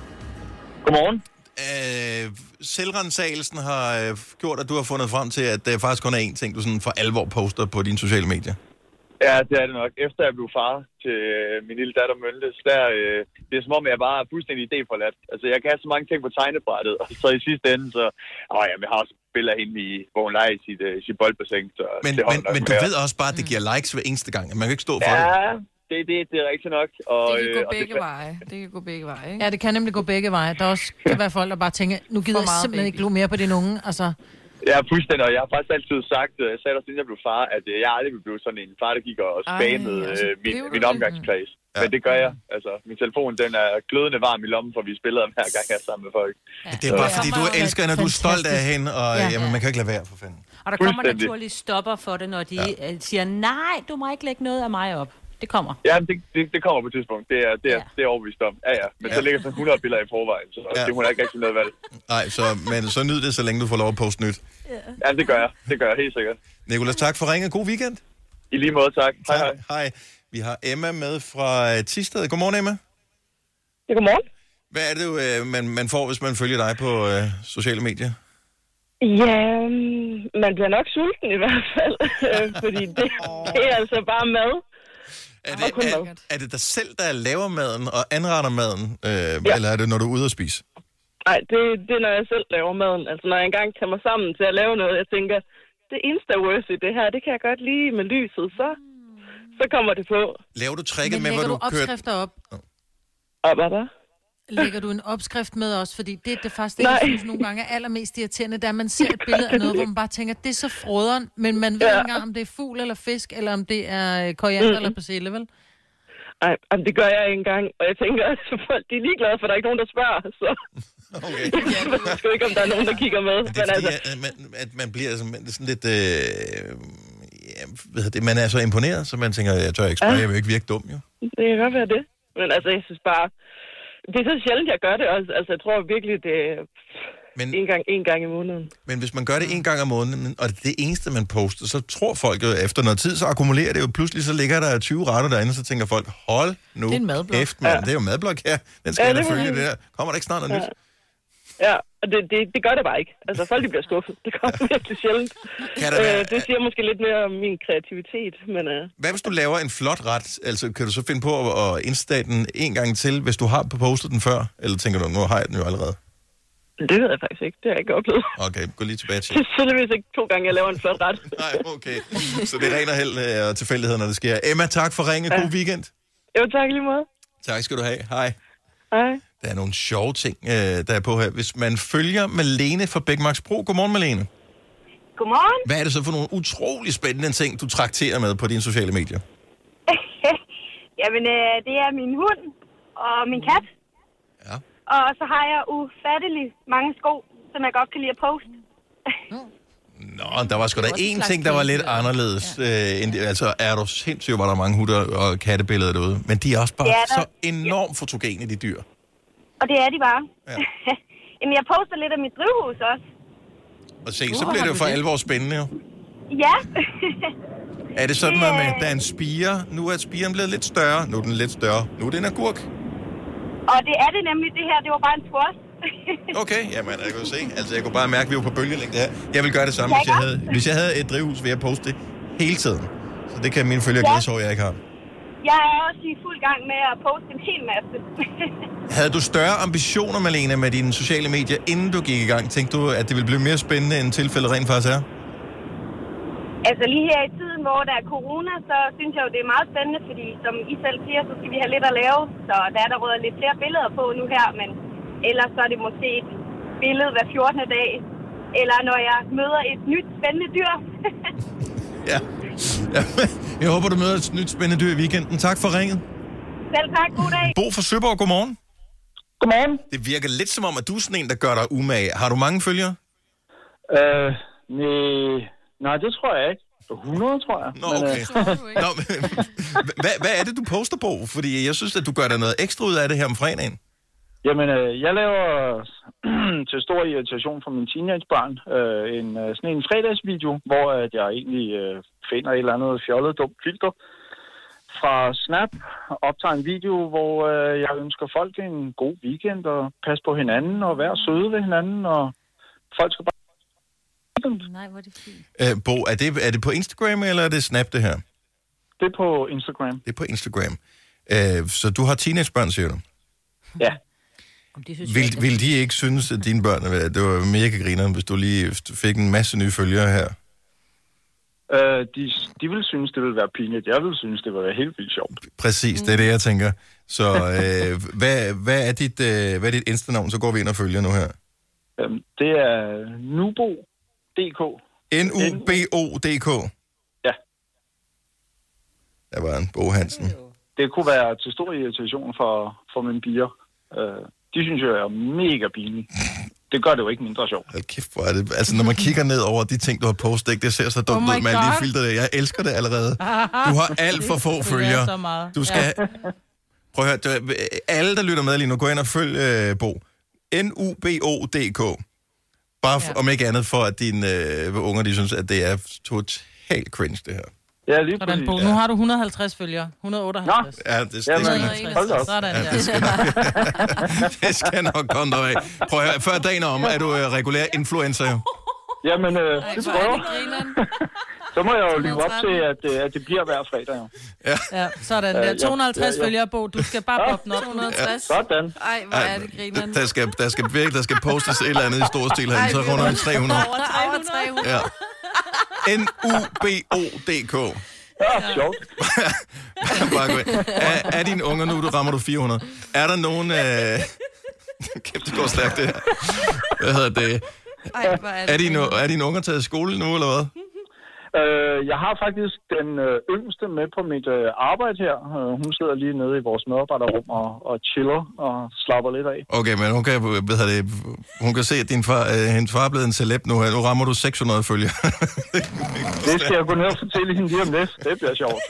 Godmorgen. Øh, selvrensagelsen har øh, gjort, at du har fundet frem til, at det faktisk kun er én ting, du sådan for alvor poster på dine sociale medier. Ja, det er det nok. Efter jeg blev far til øh, min lille datter Mølles, der, øh, det er som om, jeg bare er fuldstændig idéforladt. Altså, jeg kan have så mange ting på tegnebrættet, og så i sidste ende, så... Åh, jamen, jeg har også af hende i, hvor hun leger i sit, øh, sit boldbassin, så Men, det men, men du ved også bare, at det giver likes hver eneste gang. Man kan ikke stå for det. Ja, det, det, det er rigtigt nok. Og, Det kan øh, gå og begge det, veje. Det kan gå begge veje, ikke? Ja, det kan nemlig gå begge veje. Der er også kan være folk, der bare tænker, nu gider jeg simpelthen baby. ikke glo mere på dine unge. Altså, Ja, fuldstændig. Og jeg har faktisk altid sagt, øh, jeg sagde det også, inden jeg blev far, at jeg aldrig ville blive sådan en far, der gik og spammede Ej, altså, min, min det? omgangskreds. Ja. Men det gør jeg. Altså, min telefon, den er glødende varm i lommen, for vi spiller dem hver gang, jeg er sammen med folk. Ja. Det er bare fordi, du elsker hende, og du er stolt af hende, og Ja. ja. jamen, man kan ikke lade være for fanden. Og der kommer naturlige stopper for det, når de ja. siger, nej, du må ikke lægge noget af mig op. Det kommer. Ja, men det, det, det kommer på et tidspunkt. Det er, det er, det er overbevist om. Ja, ja. Men ja. så ligger sådan 100 billeder i forvejen, så ja. det hun er ikke rigtig noget valg. Nej, så, men så nyd det, så længe du får lov at poste nyt. Ja, det gør jeg. Det gør jeg helt sikkert. Nikolas, tak for ringet. God weekend. I lige måde, tak. Hej, hej. Hej. Vi har Emma med fra øh, Tisted. Godmorgen, Emma. Ja, godmorgen. Hvad er det, øh, man, man får, hvis man følger dig på øh, sociale medier? Ja, mm, man bliver nok sulten i hvert fald, øh, fordi det, det er altså bare mad. Er det, er, er det dig selv, der laver maden og anretter maden, øh, ja. eller er det, når du er ude at spise? Nej, det, det er, når jeg selv laver maden. Altså, når jeg engang tager mig sammen til at lave noget, jeg tænker, det er worth i det her, det kan jeg godt lide med lyset, så, så kommer det på. Laver du tricket men med, hvor lægger du, du kører... opskrifter op? Og hvad der? Lægger du en opskrift med os? Fordi det er det faktisk, det, Nej. jeg synes nogle gange er allermest irriterende, da man ser et billede af noget, hvor man bare tænker, det er så froderen, men man ved Ja. ikke engang, om det er fugl eller fisk, eller om det er øh, koriander Mm. eller persille, vel? Ej, jamen, det gør jeg ikke engang. Og jeg tænker, at folk de er ligeglade, for der er ikke nogen, der spørger. Så okay. jeg ved ikke, om der er nogen, der kigger med. Det er Men fordi, altså, at man, at man bliver sådan, er sådan lidt... Øh, hedder det, man er så imponeret, så man tænker, jeg tør ikke spørge, Ja. jeg vil ikke virke dum, jo. det kan godt være det. Men altså, jeg synes bare, det er så sjældent, jeg gør det også. Altså, jeg tror virkelig, det, Men- en, gang, en gang i måneden. Men hvis man gør det en gang om måneden, og det er det eneste, man poster, så tror folk jo, efter noget tid, så akkumulerer det jo pludselig, så ligger der 20 retter derinde, og så tænker folk, hold nu Det er en madblok. kæft, mand. Ja. Det er jo madblok her. Den skal Ja, jeg det da følge det der. Kommer der ikke snart noget Ja. nyt? Ja, og det, det, det gør det bare ikke. Altså, folk de bliver skuffet. Det kommer virkelig sjældent. Kan der være- øh, det siger måske lidt mere om min kreativitet, men... Øh, Hvad hvis du laver en flot ret? Altså, kan du så finde på at, at indstage den en gang til, hvis du har postet den før? Eller tænker du, nu har jeg den jo allerede? det ved jeg faktisk ikke. Det har jeg ikke oplevet. Okay, gå lige tilbage til. Det er ikke to gange, jeg laver en flot ret. Nej, okay. Så det er og held øh, og tilfældighed, når det sker. Emma, tak for ringe. God weekend. Jo, tak lige måde. Tak skal du have. Hej. Hej. Der er nogle sjove ting, øh, der er på her. Hvis man følger Malene fra Bækmarksbro. Godmorgen, Malene. Godmorgen. Hvad er det så for nogle utrolig spændende ting, du trakterer med på dine sociale medier? Jamen, øh, det er min hund og min kat. Ja. Og så har jeg ufattelig mange sko, som jeg godt kan lide at poste. Nå, der var sgu da én ting, der var lidt anderledes. Øh, end. Altså, er du sindssygt, var der mange hutter og kattebilleder derude. Men de er også bare Ja, ja, der- så enormt fotogene, de dyr. Og det er de bare. Ja. Jamen, jeg poster lidt af mit drivhus også. Og se, så bliver det jo for alvor spændende, jo. Ja. Er det sådan noget med, er- der er en spire, nu er spiren blevet lidt større, nu er den lidt større, nu er det en agurk. og det er det nemlig, det her. Det var bare en squash. Okay, jamen, jeg kunne se. Altså, jeg kunne bare mærke, at vi var på bølgelængde her. Jeg vil gøre det samme, hvis jeg, havde, hvis jeg havde et drivhus, ville jeg poste det hele tiden. Så det kan mine følgere Ja. glæde sig over, jeg ikke har. Jeg er også i fuld gang med at poste en hel masse. Havde du større ambitioner, Malene, med dine sociale medier, inden du gik i gang? Tænkte du, at det ville blive mere spændende, end tilfældet rent faktisk er? altså lige her i tiden, hvor der er corona, så synes jeg jo, det er meget spændende, fordi som I selv siger, så skal vi have lidt at lave. Så der er der råd lidt flere billeder på nu her, men ellers så er det måske et billede hver 14. dag. Eller når jeg møder et nyt spændende dyr. Ja. ja. Jeg håber, du møder et nyt spændende dyr i weekenden. Tak for ringet. Selv tak, god dag. Bo fra Søborg, godmorgen. Godmorgen. Det virker lidt som om, at du er sådan en, der gør dig umage. Har du mange følgere? Øh, nej, nej, det tror jeg ikke. 100, tror jeg. Nå, okay. Nå, men, hvad, hvad er det, du poster på? Fordi jeg synes, at du gør dig noget ekstra ud af det her om fredagen. Jamen, øh, jeg laver til stor irritation for mine teenagebørn øh, en, øh, sådan en fredagsvideo, hvor at jeg egentlig øh, finder et eller andet fjollet dumt filter fra Snap, optager en video, hvor øh, jeg ønsker folk en god weekend og passe på hinanden og være søde ved hinanden, og folk skal bare... Nej, hvor er det fint. Øh, Bo, er det, er det på Instagram, eller er det Snap, det her? Det er på Instagram. Det er på Instagram. Øh, så du har teenagebørn, siger du? Ja. Vil, vil de ikke synes, at dine børn... Det var mega grineren, hvis du lige fik en masse nye følgere her. Øh, de, de vil synes, det vil være pinligt. Jeg vil synes, det vil være helt vildt sjovt. Præcis, det er det, jeg tænker. Så øh, hvad, hvad, er dit, øh, hvad er dit Insta-navn? Så går vi ind og følger nu her. Øhm, det er nubo.dk. N-U-B-O-D-K. Ja. Der var en Bo Hansen. Det kunne være til stor irritation for, for mine piger. Øh, de synes jo, jeg er mega pinlig. Det gør det jo ikke mindre sjovt. Hold kæft, hvor er det... Altså, når man kigger ned over de ting, du har postet, ikke? det ser så dumt Oh ud med alle de filter der. Jeg elsker det allerede. Du har alt for få er følgere. Du skal... Ja. Prøv at høre, du, alle, der lytter med lige nu, gå ind og følg øh, Bo. N-U-B-O-D-K. Bare for, ja. om ikke andet for, at dine øh, unger, de synes, at det er totalt cringe, det her. Ja, lige Sådan, Bo. Nu har du 150 følgere. 158. Ja, det, det, Jamen, skal, hold op. Sådan Ja, der. det skal nok, det skal nok komme dig af. Prøv at høre, før dagen er om, er du øh, regulær influencer jo. Jamen, øh, Ej, det er prøver. Så må jeg jo leve op til, at, øh, at det bliver hver fredag. Jo. Ja, sådan Ja, der. ja, 250 ja, ja. følgere, Bo. Du skal bare poppe den op. 260. Sådan. Ej, hvor er det grineren. Der skal, der skal virkelig, der skal postes et eller andet i stor stil herinde, så runder vi 300. Over 300. Ja. N-U-B-O-D-K. Ja, sjovt. Bare gå ind. Er, er dine unger nu, du rammer du 400? Er der nogen... Øh... Kæft, det går stærkt, det her. Hvad hedder det? Ej, hvor er det Er dine, er dine unger taget i skole nu, eller hvad? Øh, jeg har faktisk den øh, yngste med på mit øh, arbejde her. Øh, hun sidder lige nede i vores medarbejderrum og, og chiller og slapper lidt af. Okay, men hun kan, hedder det, hun kan se, at din far, øh, hendes far er blevet en celeb nu. Nu rammer du 600 følger. Det skal jeg gå ned og fortælle hende lige om lidt. Det bliver sjovt.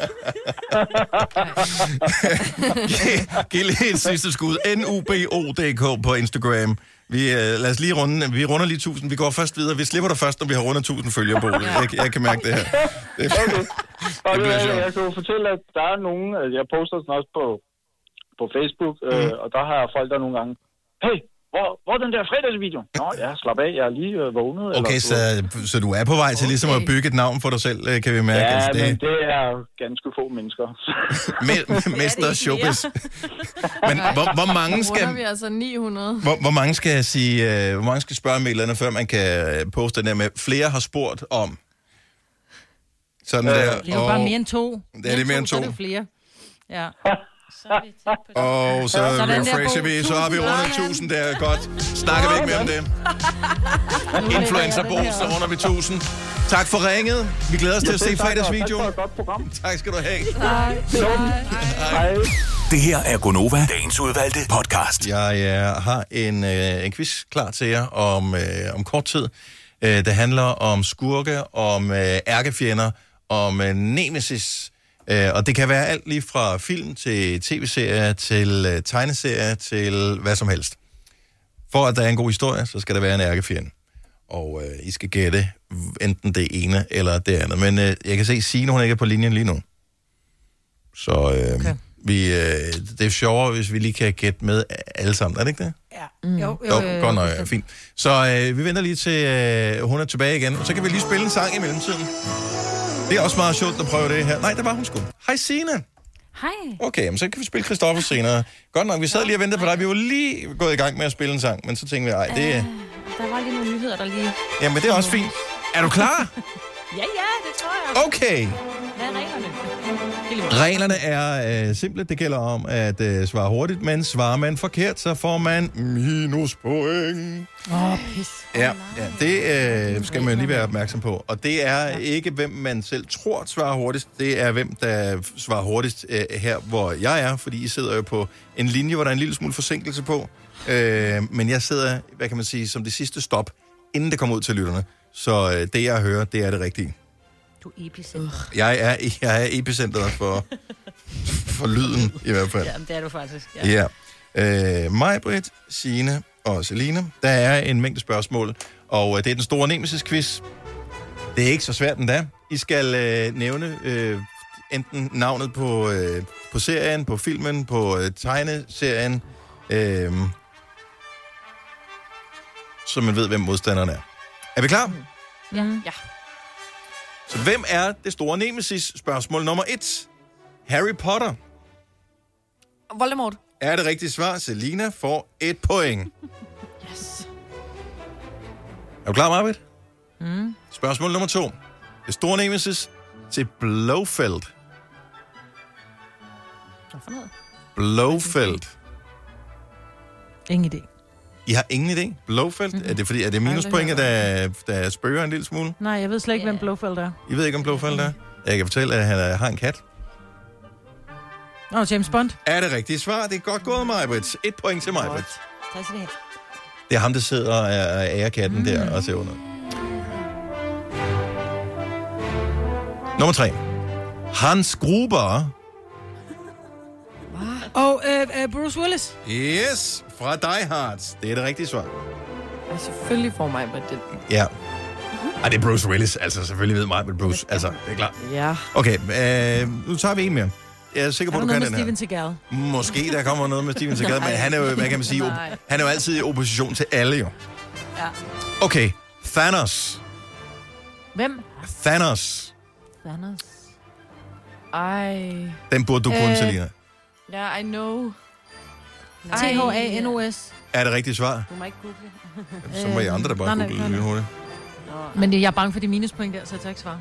Giv- Giv lige et sidste skud. N-U-B-O-D-K på Instagram. Vi, øh, lad os lige runde. Vi runder lige 1000. Vi går først videre. Vi slipper dig først, når vi har rundet 1000 følgere på. Jeg, jeg kan mærke det her. Det, Okay. Og Det bliver jeg, jeg kan jo fortælle, at der er nogen, jeg poster sådan også på, på Facebook, Mhm. øh, og der har folk, der nogle gange, hey, hvor, hvor er den der fredagsvideo? Nå, ja, slap af, jeg er lige øh, vågnet. okay, så, så du er på vej til ligesom at bygge et navn for dig selv, øh, kan vi mærke. Ja, Altså, men det er ganske få mennesker. Me- Mester Showbiz. Men hvor, hvor mange Runder skal... vi altså 900. Hvor, hvor mange skal jeg sige, øh, hvor mange skal spørge mailerne, før man kan øh, poste den der med, flere har spurgt om. Sådan der. Det er jo bare mere end to. Det er det mere end Så er to. det flere. Ja. Og så Sådan der, refresher Bo. vi, så har vi rundet tak. 1000, det er godt. Snakker vi ikke mere om det. Influencer Bo, så runder vi 1000. Tak for ringet. Vi glæder os til at se fredagsvideoen. Tak skal du have. Hej. Det her er Gonova, dagens udvalgte podcast. Jeg øh, har en, øh, en quiz klar til jer om, øh, om kort tid. Øh, det handler om skurke, om øh, ærkefjender, om øh, nemesis. Øh, og det kan være alt lige fra film til tv-serier, til øh, tegneserier, til hvad som helst. For at der er en god historie, så skal der være en ærkefjende. Og øh, I skal gætte enten det ene eller det andet. Men øh, jeg kan se, Signe, hun ikke er på linjen lige nu. Så øh, okay. vi, øh, det er sjovere, hvis vi lige kan gætte med alle sammen. Er det ikke det? Ja. Mm. Jo, Jo, godt nok, ja, fint. Så øh, vi venter lige til, øh, hun er tilbage igen, og så kan vi lige spille en sang i mellemtiden. Det er også meget sjovt at prøve det her. Nej, det var hun sgu. Hej Signe. Hej. Okay, men så kan vi spille Christoffer senere. Godt nok, vi sad lige og ventede på dig. Vi var lige gået i gang med at spille en sang, men så tænkte vi, ej, det, Der var lige nogle nyheder, der lige... jamen, det er også fint. Er du klar? Ja, ja, det tror jeg. Okay. Hvad er reglerne? Reglerne er øh, simple. Det gælder om at øh, svare hurtigt, men svarer man forkert, så får man minuspoint. Åh, oh, pis. Ja, ja det øh, skal man lige være opmærksom på. Og det er ikke, hvem man selv tror svarer hurtigst. Det er, hvem der svarer hurtigst øh, her, hvor jeg er. Fordi I sidder jo på en linje, hvor der er en lille smule forsinkelse på. Øh, men jeg sidder, hvad kan man sige, som det sidste stop, inden det kommer ud til lytterne. Så øh, det, jeg hører, det er det rigtige. Du er epicenter. Jeg er, jeg er epicentret for, for lyden, i hvert fald. Ja, men det er du faktisk. Ja. Ja. Øh, mig, Britt, Signe og Selina. Der er en mængde spørgsmål, og øh, det er den store nemesis-quiz. Det er ikke så svært endda. I skal øh, nævne øh, enten navnet på, øh, på serien, på filmen, på øh, tegneserien, øh, så man ved, hvem modstanderen er. Er vi klar? Ja. ja. Så hvem er det store nemesis? Spørgsmål nummer et. Harry Potter. Voldemort. Er det rigtige svar? Selina får et point. Yes. Er du klar, Marvitt? Mm. Spørgsmål nummer to. Det store nemesis til Blofeld. Hvad for noget? Blofeld. Ingen idé. I har ingen idé? Blofeld? Mm-hmm. Er det fordi, er det minuspointet, der, der spørger en lille smule? Nej, jeg ved slet ikke, hvem Blofeld er. I ved ikke, om Blofeld er? Jeg kan fortælle, at han har en kat. Åh, oh, James Bond. Er det rigtige svar? Det er godt gået, Majbrit. Et point til Majbrit. Tak skal du have. Det er ham, der sidder og er ærer katten mm. der og ser under. Nummer tre. Hans Gruber. Og øh, øh, Bruce Willis. Yes, fra Die Hard. Det er det rigtige svar. Ja, selvfølgelig får mig på det. Ja. Ej, det er Bruce Willis. Altså, selvfølgelig ved mig, men Bruce. Altså, det er klart. Ja. Okay, øh, nu tager vi en mere. Jeg er sikker på, Er du kan den Steven her. Seagal? Måske der kommer noget med Steven Seagal, men han er jo, hvad kan man sige, op- han er jo altid i opposition til alle jo. Ja. Okay, Thanos. Hvem? Thanos. Thanos. Ej. Den burde du kunne, Øh. Selina. Ja, I know. T-H-A-N-O-S. Er det rigtigt svar? Du må ikke google. Så må I andre da bare Øh, nej, nej, google nej, det nej. hurtigt. Men jeg er bange for de minuspoint der, så jeg tager ikke svar.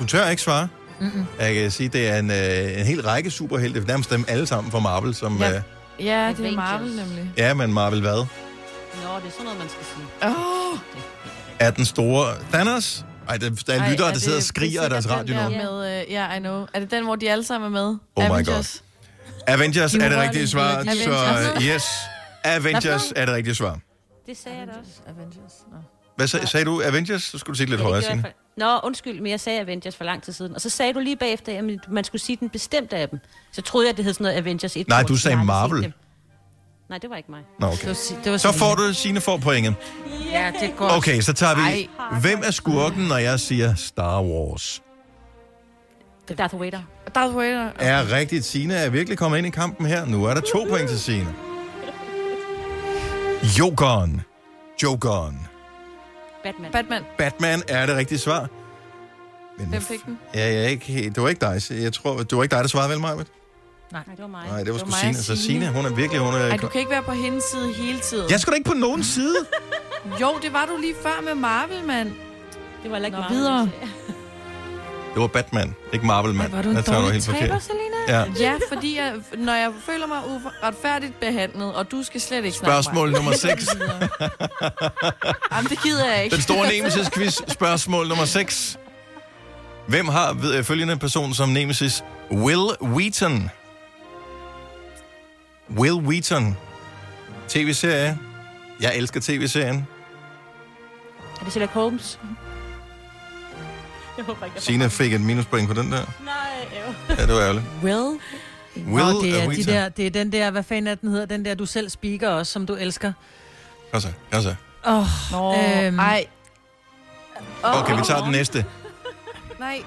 Du tør ikke svare. Mm-mm. Jeg kan sige, det er en, øh, en hel række superhelte, nærmest dem alle sammen fra Marvel, som... Ja. Øh, Ja, det er Avengers. Marvel nemlig. ja men Marvel hvad? Nå, det er sådan noget, man skal sige. Åh! Oh. Er den store Thanos? Ej, der, der er Ej, lyttere, er der det- sidder og skriger af er deres radio nu. der Med, uh, ja, I know. Er det den, hvor de alle sammen er med? Oh my Avengers. Avengers er det rigtige svar, Avengers. så yes. Avengers er det rigtige svar. Det sagde jeg da også. Avengers. Nå. Hvad sag, sagde du? Avengers? Så skulle du sige det lidt Ja, det højere, Signe. Nå, undskyld, men jeg sagde Avengers for lang tid siden. Og så sagde du lige bagefter, at man skulle sige den bestemte af dem. Så troede jeg, det hed sådan noget Avengers 1. Nej, du sagde Marvel. Nej, det var ikke mig. Nå, okay. Så får du, Signe får pointet. Ja, det er godt. Okay, så tager vi... Ej. Hvem er skurken, når jeg siger Star Wars? Darth Vader. Darth Vader. Er rigtigt. Signe er virkelig kommet ind i kampen her. Nu er der to point til Signe. Jokeren. Jokeren. Batman. Batman. Batman er det rigtige svar. Hvem fik den? Ja, jeg er ikke. Det var ikke dig. Jeg tror, det var ikke dig, der svarede vel, Majbet? Nej, det var mig. Nej, det var sgu mig Signe. og Så Signe, hun er virkelig... Hun er... Ej, du kan ikke være på hendes side hele tiden. Jeg er sgu da ikke på nogen side. Jo, det var du lige før med Marvel, mand. Det var ikke Nå, videre. Det var Batman, ikke Marvel, mand. Var du en dårlig helt forkert. taber, Selina? Ja. Ja, fordi jeg, når jeg føler mig uretfærdigt behandlet, og du skal slet ikke snakke Spørgsmål nummer 6. Jamen, det gider jeg ikke. Den store Nemesis-quiz. Spørgsmål nummer 6. Hvem har ved, følgende person som Nemesis? Will Wheaton. Will Wheaton. TV-serie. Jeg elsker tv-serien. Er det Sherlock Holmes? Jeg håber ikke, jeg får Sina fik et minuspoint på den der. Nej, jo. Ja, det var ærgerligt. Will? Will Nå, det er, de der, det er den der, hvad fanden er den hedder, den der, du selv speaker også, som du elsker. Kom så, kom så. Åh, oh, Nå, øhm, ej. Okay, vi tager den næste. Nej.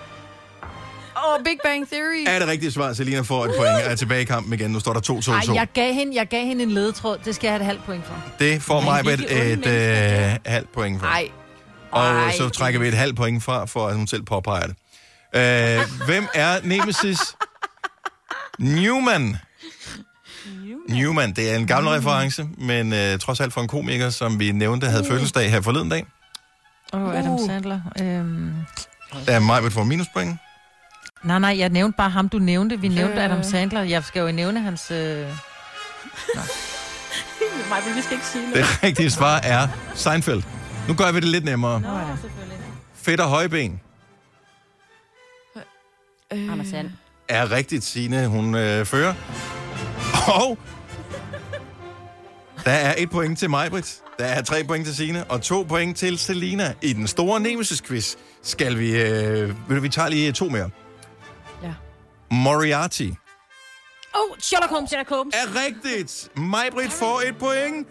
Åh, oh, Big Bang Theory. Er det rigtigt svar? Selina får et point. Er tilbage i kampen igen. Nu står der 2-2-2. Ej, jeg gav, hende, jeg gav hende en ledetråd. Det skal jeg have et halvt point for. Det får mig virkelig et onde øh, halvt point for. Nej. Og Ej. så trækker vi et halvt point fra, for at hun selv påpeger det. Øh, hvem er Nemesis? Newman. Newman, det er en gammel reference, men øh, trods alt for en komiker, som vi nævnte, havde fødselsdag her forleden dag. Åh, oh, Adam Sandler. Øhm. Der er mig, får minuspoint. Nej, nej, jeg nævnte bare ham, du nævnte. Vi nævnte Øh. Adam Sandler. Jeg skal jo nævne hans... Øh... Nej, men vi skal ikke sige noget. Det rigtige svar er Seinfeld. Nu gør vi det lidt nemmere. Nå, selvfølgelig. Fedt og højben Øh, Anders Sand. er rigtigt, Signe, hun øh, fører. Og der er et point til mig, Britt. Der er tre point til Signe, og to point til Selina. I den store Nemesis-quiz skal vi... Øh, du, vi tager lige to mere. Ja. Moriarty Oh, Sherlock Holmes. Sherlock Holmes. er rigtigt. Majbrit får et point.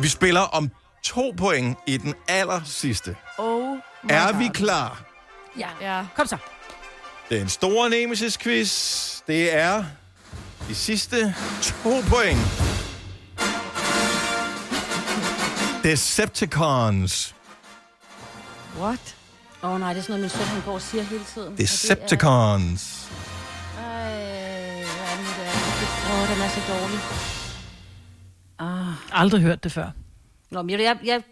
Vi spiller om to point i den aller sidste. Oh Er God. vi klar? Ja. Ja. Kom så. Den store Nemesis-quiz, det er de sidste to point. Decepticons. What? Åh oh, nej, det er sådan noget, min søn han går og siger hele tiden. Decepticons. er- Ej, hvad er det er? Åh, oh, den er så dårlig. Ah. Aldrig hørt det før. Nå, men jeg, jeg, jeg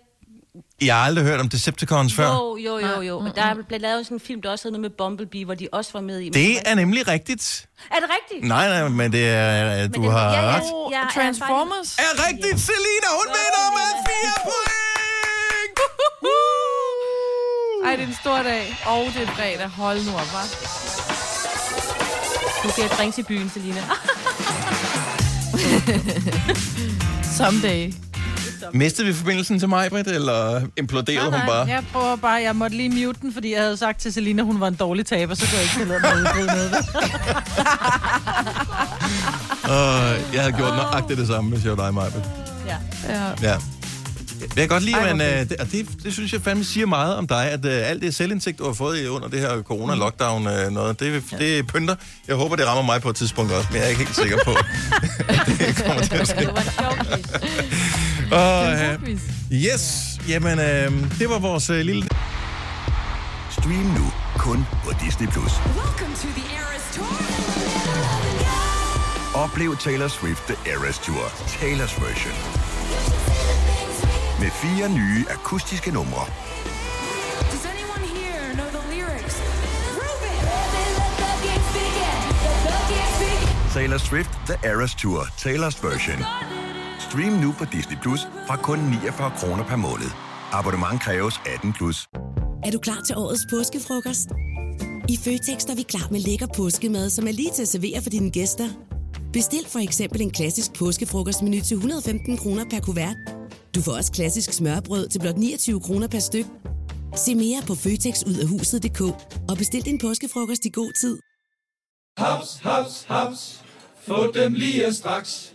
Jeg har aldrig hørt om Decepticons før. Jo, jo, jo, jo. Men der er blevet lavet sådan en film, der også hedder noget med Bumblebee, hvor de også var med i. Det er nemlig rigtigt. Er det rigtigt? Nej, nej, men det er, du det- har ja, ja, ret. ja, er Transformers? Er rigtigt, Selina, hun vinder med fire point! Ej, det er en stor dag. Og det er fredag. Hold nu op, hva'? Du skal ring til byen, Selina. Someday. Mistede vi forbindelsen til mig, Britt, eller imploderede hun bare? Jeg prøver bare, jeg måtte lige mute den, fordi jeg havde sagt til Selina, hun var en dårlig taber, så kunne jeg ikke tillade mig at udbryde noget. Uh, jeg havde gjort nøjagtigt det samme, hvis jeg var dig, Maja. Ja. Ja. Ja. Det kan jeg godt lide, Ej, men øh, det, og det, det synes jeg fandme siger meget om dig, at øh, alt det selvindsigt, du har fået i- under det her corona-lockdown, øh, noget, det, det pynter. Jeg håber, det rammer mig på et tidspunkt også, men jeg er ikke helt sikker på, at det kommer til at ske. Og, øh, yes, jamen, øh, det var vores øh, lille... Stream nu kun på Disney+. Plus. Oplev Taylor Swift The Eras Tour, Taylor's version. Med fire nye akustiske numre. Taylor Swift The Eras Tour, Taylor's version. Stream nu på Disney Plus fra kun 49 kroner per måned. Abonnement kræves 18 plus. Er du klar til årets påskefrokost? I Føtex er vi klar med lækker påskemad, som er lige til at servere for dine gæster. Bestil for eksempel en klassisk påskefrokostmenu til 115 kroner per kuvert. Du får også klassisk smørbrød til blot 29 kroner per styk. Se mere på føtexudafhuset.dk og bestil din påskefrokost i god tid. Haps, haps, haps. Få dem lige straks.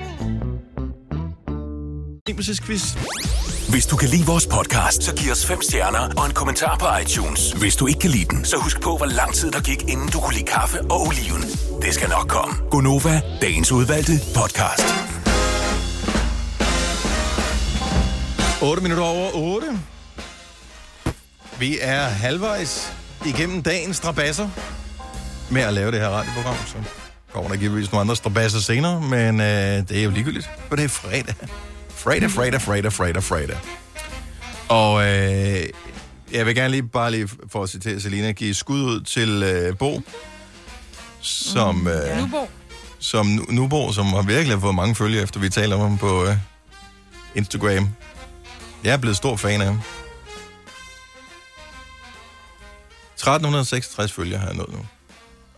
Quiz. Hvis du kan lide vores podcast, så giv os fem stjerner og en kommentar på iTunes. Hvis du ikke kan lide den, så husk på, hvor lang tid der gik, inden du kunne lide kaffe og oliven. Det skal nok komme. Gonova, dagens udvalgte podcast. 8 minutter over 8. Vi er halvvejs igennem dagens strabasser med at lave det her radioprogram, så kommer der givetvis nogle andre strabasser senere, men øh, det er jo ligegyldigt, for det er fredag. Fredag, fredag, fredag, fredag, fredag. Og øh, jeg vil gerne lige, bare lige for at citere Selina, give skud ud til øh, Bo, som, øh, Nubo. som Nu- Nubo, som har virkelig fået mange følgere, efter vi taler om ham på øh, Instagram. Jeg er blevet stor fan af ham. 1366 følgere har jeg nået nu.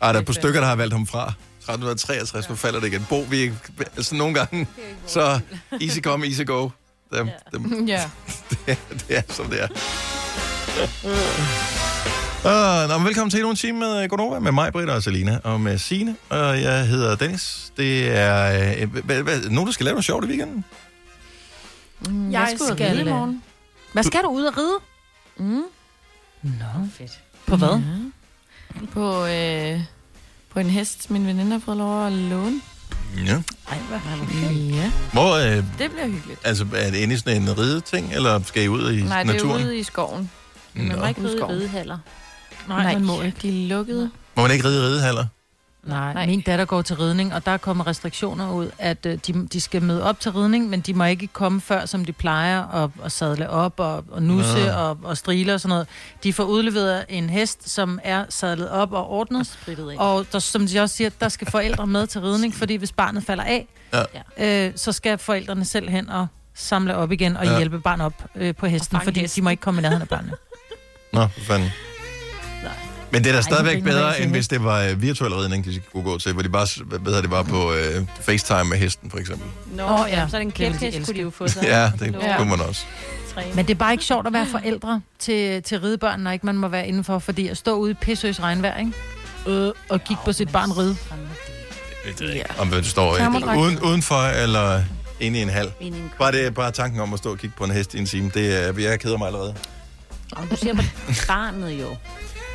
Ej, der er på stykker, der har valgt ham fra. 1363, nu falder det igen. Bo, vi, altså nogle gange, så easy come, easy go. Det, det, Ja. det, det er, som det er. Uh, nå, men velkommen til endnu en time med Gonova, med mig, Britta og Selina, og med Signe, og jeg hedder Dennis. Det er... Øh, hvad, hvad, nogen, der skal lave noget sjovt i weekenden? Mm, Jeg jeg skal, skal, ride i øh, morgen. Hvad skal du ud og ride? Mm. Nå, fedt. På hvad? Ja. På, øh, på en hest, min veninde har fået lov at låne. Ja. Ej, hvad Ja, Hvor, øh, det bliver hyggeligt. altså, er det inde i sådan en rideting, eller skal I ud i Nej, det er naturen? ude i skoven. Man må Nå. ikke ride i Skoven. ridehaller. Nej, Nej, man må ikke. De er lukkede. Må man ikke ride i ridehaller? Nej, Nej, min datter går til ridning, og der er kommet restriktioner ud, at øh, de, de skal møde op til ridning, men de må ikke komme før, som de plejer, og, og sadle op og, og nusse Nå. og, og strile og sådan noget. De får udleveret en hest, som er sadlet op og ordnet, Spritet af. og der, som de også siger, der skal forældre med til ridning, fordi hvis barnet falder af, Ja. øh, så skal forældrene selv hen og samle op igen og Ja. hjælpe barnet op øh, på hesten, fordi hesten. de må ikke komme i nærheden af børnene. Nå, for fanden. Men det er da Ej, stadigvæk bedre, jeg end hvis det var øh, virtuel ridning, de kunne gå til, hvor de bare, hvad hedder det, var på øh, FaceTime med hesten, for eksempel. Nå, oh, ja. så er det en Det vil de kæphest, kunne de jo få sig. Ja, det Ja. kunne man også. Men det er bare ikke sjovt at være forældre til, til ridebørn, når ikke man må være indenfor, fordi at stå ude i pissøs regnvejr, ikke? Øh, og kigge på sit barn ride. Ja. Om du står øh, uden, udenfor eller inde i en hal. I Bare, det, bare tanken om at stå og kigge på en hest i en time, det er, jeg keder mig allerede. Og du siger på barnet jo.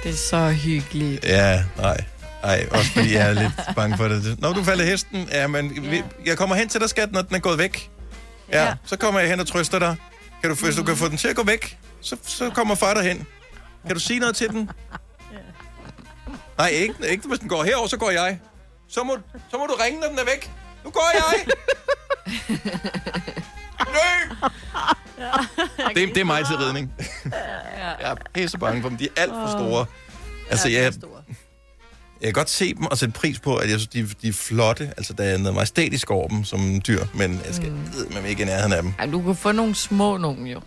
Det er så hyggeligt. Ja, nej. Ej, også fordi jeg er lidt bange for det. Når du falder hesten, ja, men vi, jeg kommer hen til dig, skat, når den er gået væk. Ja, Ja. så kommer jeg hen og trøster dig. Kan du, hvis du kan få den til at gå væk, så, så kommer far derhen. Kan du sige noget til den? Nej, ikke, ikke hvis den går herover, så går jeg. Så må, så må du ringe, når den er væk. Nu går jeg! Løb! Det, det er mig til ridning. Jeg er pisse bange for dem. De er alt for store. Altså, jeg, jeg kan godt se dem og sætte pris på, at jeg synes, de, de er flotte. Altså, der er noget majestætisk over dem som dyr, men jeg skal mm. med ikke i nærheden af dem. Ej, du kan få nogle små nogen jo.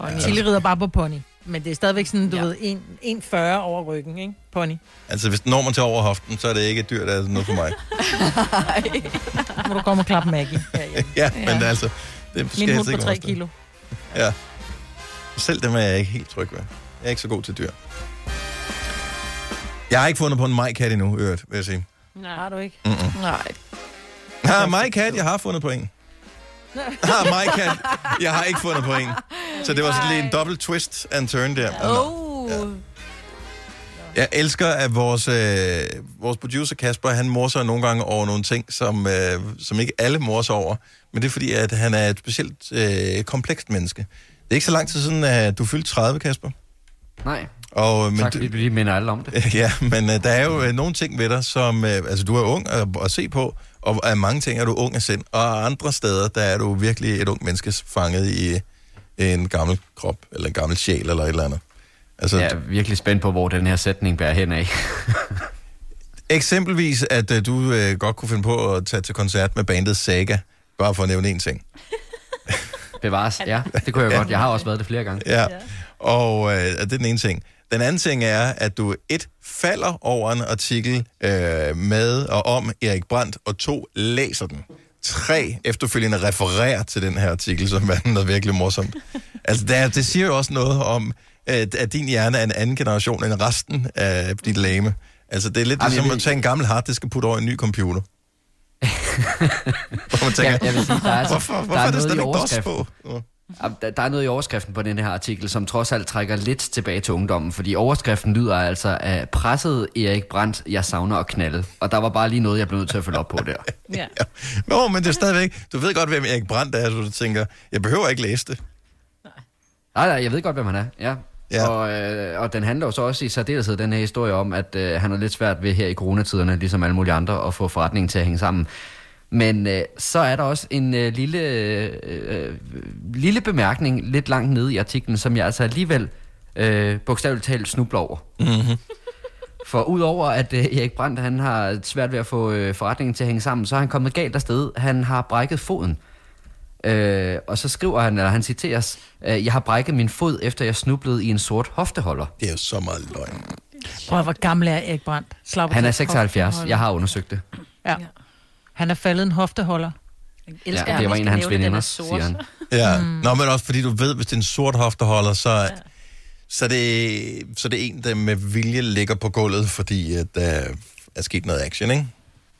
Ja. Tilly rider bare på pony. Men det er stadigvæk sådan, du ja. ved, en- 1,40 over ryggen, ikke? Pony. Altså, hvis når man til over hoften, så er det ikke et dyr, der er noget for mig. Så må du komme og klappe Maggie. herhjemme. ja, men ja. altså, det skal Min hund på 3 også. kilo. Ja. Selv dem er jeg ikke helt tryg ved. Jeg er ikke så god til dyr. Jeg har ikke fundet på en majkat endnu, øvrigt, vil jeg sige. Nej. Har du ikke? Mm-mm. Nej. Ja, majkat, jeg har fundet på en. Ah, majkat, jeg har ikke fundet på en. Så det var sådan lige en dobbelt twist and turn der. Oh. Ja. Jeg elsker, at vores, øh, vores producer Kasper, han morser nogle gange over nogle ting, som, øh, som ikke alle morser over. Men det er fordi, at han er et specielt øh, komplekst menneske. Det er ikke så lang tid siden, at du fyldte 30, Kasper. Nej. Og, men tak, fordi du lige minder alle om det. Ja, men øh, der er jo øh, nogle ting ved dig, som... Øh, altså, du er ung at, at se på, og af mange ting er du ung af sind. Og andre steder, der er du virkelig et ung menneske fanget i en gammel krop, eller en gammel sjæl, eller et eller andet. Altså, Jeg er virkelig spændt på, hvor den her sætning bærer hen af. Eksempelvis, at øh, du øh, godt kunne finde på at tage til koncert med bandet Saga. Bare for at nævne en ting. Bevares, ja. Det kunne jeg godt. Jeg har også været det flere gange. Ja. Og øh, det er den ene ting. Den anden ting er, at du et falder over en artikel øh, med og om Erik Brandt, og to læser den. Tre efterfølgende refererer til den her artikel, som er noget virkelig morsomt. Altså, det, er, det siger jo også noget om, at, at din hjerne er en anden generation end resten af dit lame. Altså, det er lidt Jamen, ligesom jeg vil- at tage en gammel harddisk og putte over i en ny computer. Hvor man tænker, Ja, jeg vil sige, der er, altså- hvorfor, der hvorfor er er det noget slet i ikke DOS på? overskriften. Ja, Der, der er noget i overskriften på den her artikel, som trods alt trækker lidt tilbage til ungdommen, fordi overskriften lyder altså af presset Erik Brandt, jeg savner at knalde. Og der var bare lige noget, jeg blev nødt til at følge op på der. Ja. Nå, men det er stadigvæk... Du ved godt, hvem Erik Brandt er, så du tænker, jeg behøver ikke læse det. Nej, nej, jeg ved godt, hvem han er. Ja. Ja. Og, øh, og den handler jo så også i særdeleshed den her historie om, at øh, han er lidt svært ved her i coronatiderne, ligesom alle mulige andre, at få forretningen til at hænge sammen. Men øh, så er der også en øh, lille, øh, øh, lille bemærkning lidt langt nede i artiklen, som jeg altså alligevel øh, bogstaveligt talt snubler over. Mm-hmm. For udover at øh, Erik Brandt han har svært ved at få øh, forretningen til at hænge sammen, så er han kommet galt afsted. Han har brækket foden. Øh, og så skriver han, eller han citeres, øh, jeg har brækket min fod, efter jeg snublede i en sort hofteholder. Det er jo så meget løgn. Prøv hvor gammel er Erik Brandt? Slap Han er af. 76. Jeg har undersøgt det. Ja. Han er faldet en hofteholder. Ja, det var en af hans veninder, siger han. Ja, mm. Nå, men også fordi du ved, hvis det er en sort hofteholder, så, ja. så, er det, så er det en, der med vilje ligger på gulvet, fordi at, der er sket noget action, ikke?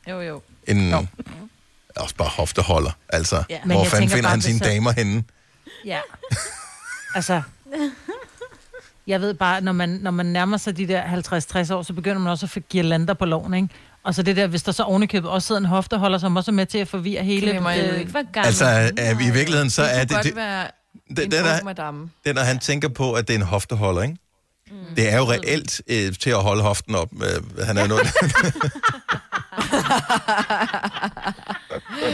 Jo, jo. En, jo. Også bare hofteholder, altså. Ja. Hvor fanden finder bare, han sine så- damer henne? Ja. altså, jeg ved bare, når man, når man nærmer sig de der 50-60 år, så begynder man også at få girlander på loven, ikke? Og så det der, hvis der så ovenikøbet også sidder en hofteholder, som også er med til at forvirre hele... Glemmer jeg øh, ikke, hvor gammel Altså, er, i virkeligheden, så er det det... kunne det godt være den- en den ung er- madame. det er, når han tænker på, at det er en hofteholder, ikke? Mm. Det er jo reelt øh, til at holde hoften op. Øh, han er jo noget...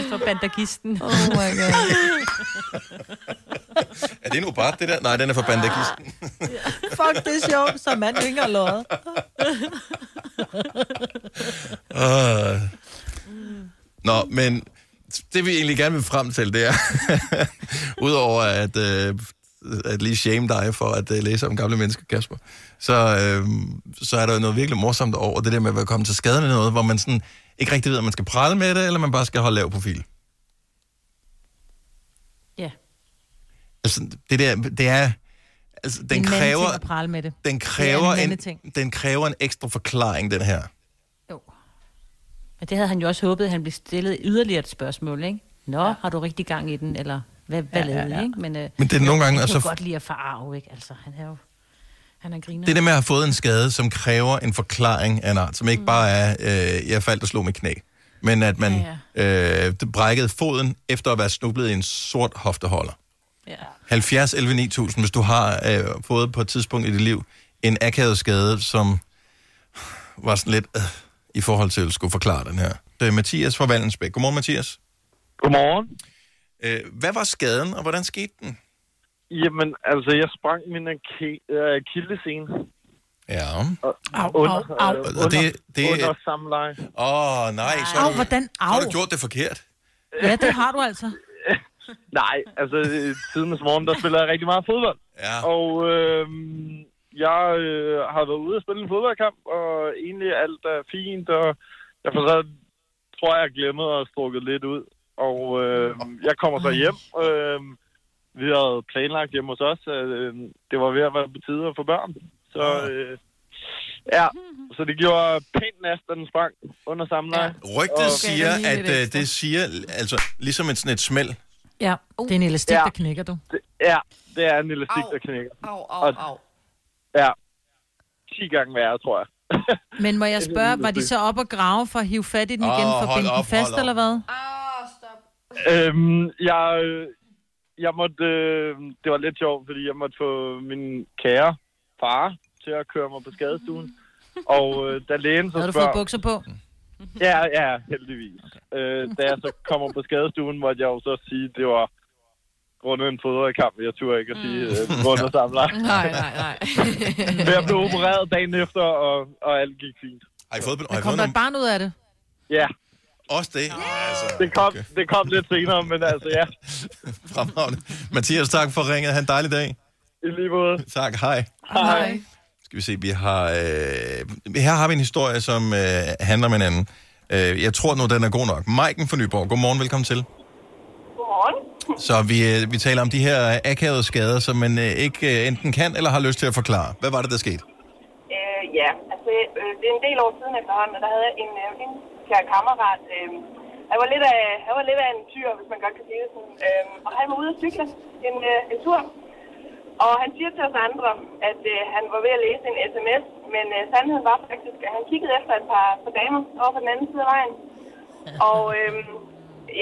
For bandagisten. Oh my god. er det en ubart, det der? Nej, den er fra bandagisten. Fuck, det er sjovt, så mand ikke har løjet. Uh. Nå, men det vi egentlig gerne vil frem til, det er, udover at, øh, at lige shame dig for at øh, læse om gamle mennesker, Kasper, så, øh, så er der jo noget virkelig morsomt over det der med at være kommet til skade med noget, hvor man sådan ikke rigtig ved, om man skal prale med det, eller man bare skal holde lav profil. Ja. Altså, det der, det er... Altså, den en kræver, ting at prale med det. den Det kræver, er en en, den kræver en ekstra forklaring, den her. Men det havde han jo også håbet, at han blev stillet yderligere et spørgsmål, ikke? Nå, ja. har du rigtig gang i den, eller hvad, hvad Ja, ja, ja, ja. ikke? Men, øh, Men det er nogle gange, Han kan altså- godt lide at forarve, ikke? Altså, han er jo... Han er griner. Det er det med at have fået en skade, som kræver en forklaring af en art, som ikke bare er, øh, jeg faldt og slog mit knæ, men at man ja, øh, brækkede foden efter at være snublet i en sort hofteholder. Ja. 70 11 9000, hvis du har øh, fået på et tidspunkt i dit liv en akavet skade, som var sådan lidt øh, i forhold til at skulle forklare den her. Det er Mathias fra Vallensbæk. Godmorgen, Mathias. Godmorgen. Øh, hvad var skaden, og hvordan skete den? Jamen, altså, jeg sprang min øh, akillescene. Ja. Og, Au, under, au, au. øh, Og Under, det- det- under samleje. Åh, oh, nej, så Au, har, du, hvordan? så har Au. du gjort det forkert. Ja, det har du altså. Nej, altså, siden morgen, der spiller jeg rigtig meget fodbold. Ja. Og øh, jeg øh, har været ude og spille en fodboldkamp, og egentlig alt er fint, og jeg for så tror jeg, jeg glemte at strukket lidt ud. Og øh, jeg kommer så hjem. Øh, vi havde planlagt hjemme hos os, at øh, det var ved at være på tide at få børn. Så øh, ja, så det gjorde pænt næst, da den sprang under samleje. Rygtet Og- siger, at øh, det siger, altså ligesom et sådan et smæld. Ja, det er en elastik, Ja. der knækker du. Det, ja, det er en elastik, der knækker. Au, au, au. Ja, 10 gange værre, tror jeg. Men må jeg spørge, var de så op og grave for at hive fat i den igen, Åh, for at binde den fast, eller hvad? Øhm, jeg, jeg måtte, øh, det var lidt sjovt, fordi jeg måtte få min kære far til at køre mig på skadestuen. Og øh, da lægen så Havde du spørger... fået bukser på? Ja, ja, heldigvis. Okay. Øh, da jeg så kommer på skadestuen, måtte jeg jo så sige, det var grundet en fodboldkamp. Jeg turde ikke at sige, øh, grundet samler. Nej, nej, nej. Men jeg blev opereret dagen efter, og, og alt gik fint. Har I fået, Men kom der et barn ud af det? Ja, Også det? Altså, Det kom, det kom lidt senere, men altså ja. fremragende. Mathias, tak for ringet. Ha' en dejlig dag. I lige måde. Tak, hej. Hej. Skal vi se, vi har... Øh, her har vi en historie, som øh, handler om en anden. Øh, jeg tror nu, den er god nok. Maiken fra Nyborg, godmorgen, velkommen til. Godmorgen. Så vi, øh, vi taler om de her akavede skader, som man øh, ikke øh, enten kan eller har lyst til at forklare. Hvad var det, der skete? Øh, ja, altså øh, det er en del år siden efterhånden, og der havde jeg en, øh, en kære kammerat. Øh, han, var lidt af, han var lidt af en tyr, hvis man godt kan sige det sådan. Øh, og han var ude at cykle en, øh, en tur. Og han siger til os andre, at øh, han var ved at læse en sms, men øh, sandheden var faktisk, at han kiggede efter et par, par damer over på den anden side af vejen. Og øh,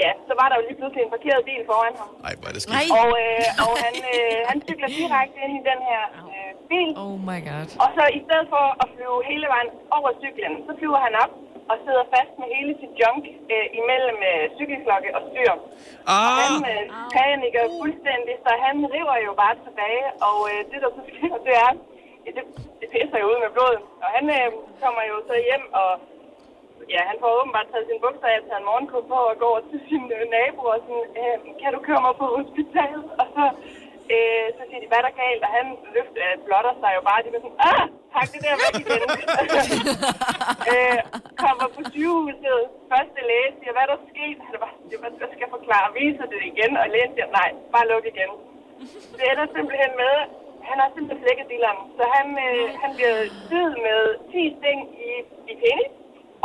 ja, så var der jo lige pludselig en parkeret bil foran ham. Ej, hvor er det skidt. Og, øh, og han, øh, han cykler direkte ind i den her øh, bil. Oh my god. Og så i stedet for at flyve hele vejen over cyklen, så flyver han op og sidder fast med hele sit junk øh, imellem øh, cykelklokke og styr. Ah. Og han øh, paniker fuldstændig, så han river jo bare tilbage, og øh, det der så sker, det er, ja, det, det pisser jo ud med blodet. Og han øh, kommer jo så hjem, og ja, han får åbenbart taget sin bukser af, taget en morgenkåb på og går til sin øh, nabo og sådan, øh, kan du køre mig på hospitalet? Og så, øh, så siger de, hvad er der galt? Og han løfter, øh, blotter sig jo bare, de var sådan, ah, tak det der væk igen. øh, kommer på sygehuset, første læge siger, hvad er der sket? Han bare, det var, jeg skal forklare, viser det igen, og lægen siger, nej, bare luk igen. Det ender simpelthen med, han har simpelthen flækket dilleren, så han, øh, han bliver syet med 10 sting i, i penis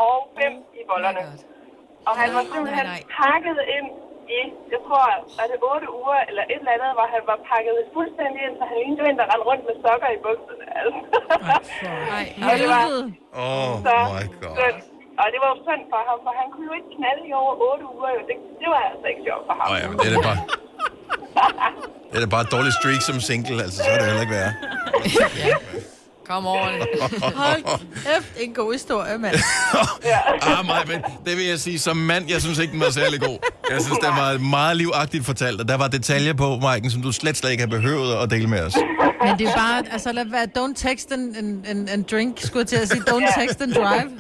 og 5 i bollerne. Og han var simpelthen pakket ind i, jeg tror, var det 8 uger eller et eller andet, hvor han var pakket fuldstændig ind, så han lignede en, der rendte rundt med sokker i bukserne. Altså. og det var Oh så my god. synd. Og det var jo synd for ham, for han kunne jo ikke knalde i over 8 uger. Jo. Det, det var altså ikke sjovt for ham. Åh ja, men det er da bare... Det er da bare et dårligt streak som single, altså så er det heller ikke være. Kom over det. Hold kæft, en god historie, mand. ah, mig, men det vil jeg sige, som mand, jeg synes ikke, den var særlig god. Jeg synes, den var meget livagtigt fortalt, og der var detaljer på, Maiken, som du slet, slet ikke har behøvet at dele med os. Men det er bare, altså lad være, don't text and, and, and, drink, skulle jeg til at sige, don't text and drive.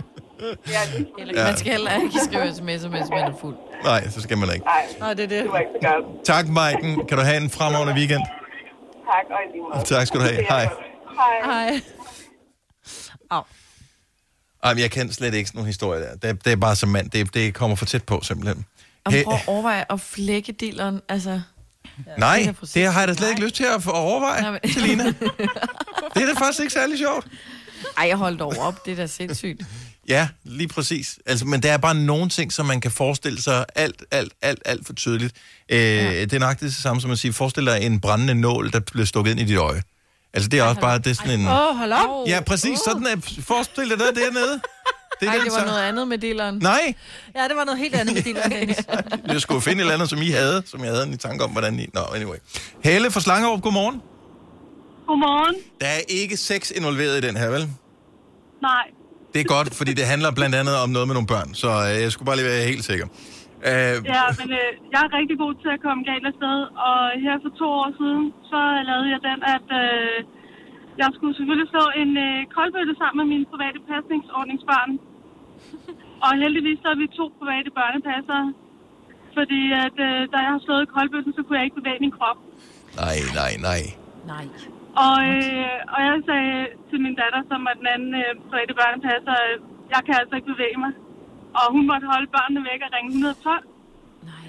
Eller, Ja. Man skal heller ikke skrive sms'er, mens man er fuld. Nej, så skal man ikke. Nej, det er det. Det. Tak, Maiken. Kan du have en fremragende weekend? Tak, og lige måde. Tak skal du have. Hej. Hej. Hej. Ej, men jeg kan slet ikke sådan nogle historier der. Det, det er bare som mand. Det, det kommer for tæt på, simpelthen. Og prøv at overveje at flække dilleren, altså... nej, det har jeg da slet ikke lyst til at overveje, Nej, men- Selina. Det er da faktisk ikke særlig sjovt. Ej, jeg holdt dog op, det er da sindssygt. Ja, lige præcis. Altså, men der er bare nogle ting, som man kan forestille sig alt, alt, alt, alt for tydeligt. Øh, ja. Det er nok det samme som at sige, forestil dig en brændende nål, der bliver stukket ind i dit øje. Altså, det er også bare, det er sådan en... Åh, oh, hold op. Ja, præcis, sådan er... Forestil dig det dernede. Det er Ej, det var så- noget andet med dilleren. Nej, Ja, det var noget helt andet med din Dennis. jeg skulle finde et eller andet, som I havde, som jeg havde en tanke om, hvordan I... Nå, anyway. Helle fra Slangerup, godmorgen. Godmorgen. Der er ikke sex involveret i den her, vel? Nej. Det er godt, fordi det handler blandt andet om noget med nogle børn, så øh, jeg skulle bare lige være helt sikker. Øh, Ja, men øh, jeg er rigtig god til at komme galt afsted, og her for to år siden, så lavede jeg den, at øh, jeg skulle selvfølgelig slå en øh, koldbøtte sammen med mine private pasningsordningsbørn. og heldigvis så er vi to private børnepassere, fordi at, øh, da jeg har slået koldbøtten, så kunne jeg ikke bevæge min krop. nej, nej, nej. Nej. Og, øh, og jeg sagde til min datter, som er den anden øh, private børnepasser, øh, jeg kan altså ikke bevæge mig. Og hun måtte holde børnene væk og ringe 112. Nej.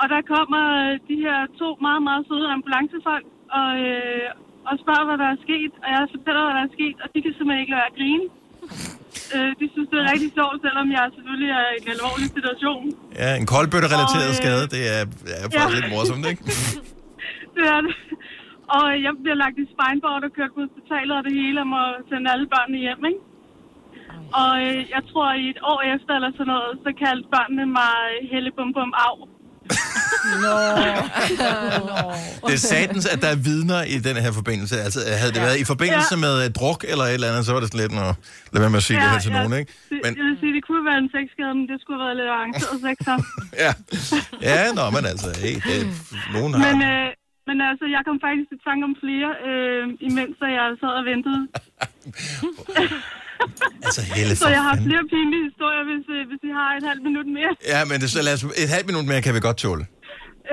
Og der kommer øh, de her to meget, meget søde ambulancefolk og, øh, og spørger, hvad der er sket. Og jeg fortæller, hvad der er sket, og de kan simpelthen ikke lade være at grine. Øh, de synes, det er rigtig sjovt, selvom jeg selvfølgelig er i en alvorlig situation. Ja, en koldbøtte-relateret øh, skade, det er, er faktisk ja. lidt morsomt, ikke? Det er det. Og jeg bliver lagt i spineboard og kørt på hospitalet og det hele, og må sende alle børnene hjem, ikke? Og øh, jeg tror, i et år efter eller sådan noget, så kaldte børnene mig Helle Bum Bum Au. Nå. Det er satans, at der er vidner i den her forbindelse. Altså, havde det været i forbindelse Ja. med uh, druk eller et eller andet, så var det sådan lidt, at lad være med at sige det her til nogen, ikke? Det, Men, Jeg vil sige, det kunne være en sexskade, men det skulle have været lidt arrangeret sex her. ja. ja, nå, men altså, hey, det, nogen har... Men, øh, Men altså, jeg kom faktisk i tanke om flere, øh, imens jeg sad og ventede. Altså, Helle, Så jeg har fanden. flere pinlige historier, hvis, øh, hvis I har et halvt minut mere. Ja, men det, så lad os, et halvt minut mere kan vi godt tåle.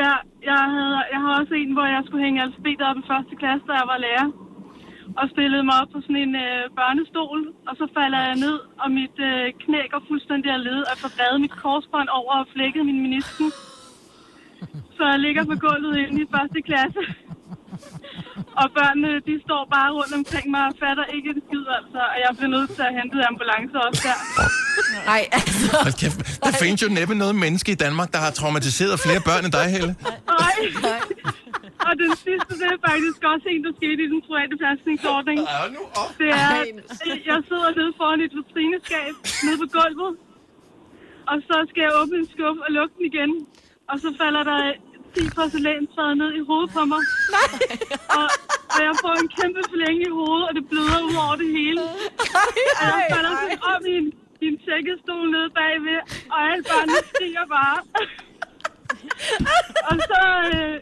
Ja, jeg, havde, jeg har også en, hvor jeg skulle hænge alfabet op i første klasse, da jeg var lærer. Og stillede mig op på sådan en øh, børnestol, og så falder jeg ned, og mit øh, knæ går fuldstændig af led, og får mit korsbånd over og flækket min menisken. Så jeg ligger på gulvet inde i første klasse. Og børnene, de står bare rundt omkring mig og fatter ikke en skid, altså. Og jeg bliver nødt til at hente ambulance også der. Nej, altså. Hold kæft, der findes jo næppe noget menneske i Danmark, der har traumatiseret flere børn end dig, Helle. Nej. Og den sidste, det er faktisk også en, der skete i den private pasningsordning. Det er, jeg sidder nede foran et vitrineskab, nede på gulvet. Og så skal jeg åbne en skuffe og lukke den igen. Og så falder der 10 porcelænsfad ned i hovedet på mig. Nej. Og, og jeg får en kæmpe forlænge i hovedet, og det bløder ud over det hele. Og jeg falder sådan om i en, i en tjekkestol nede bagved, og alle børnene skriger bare. og så, øh,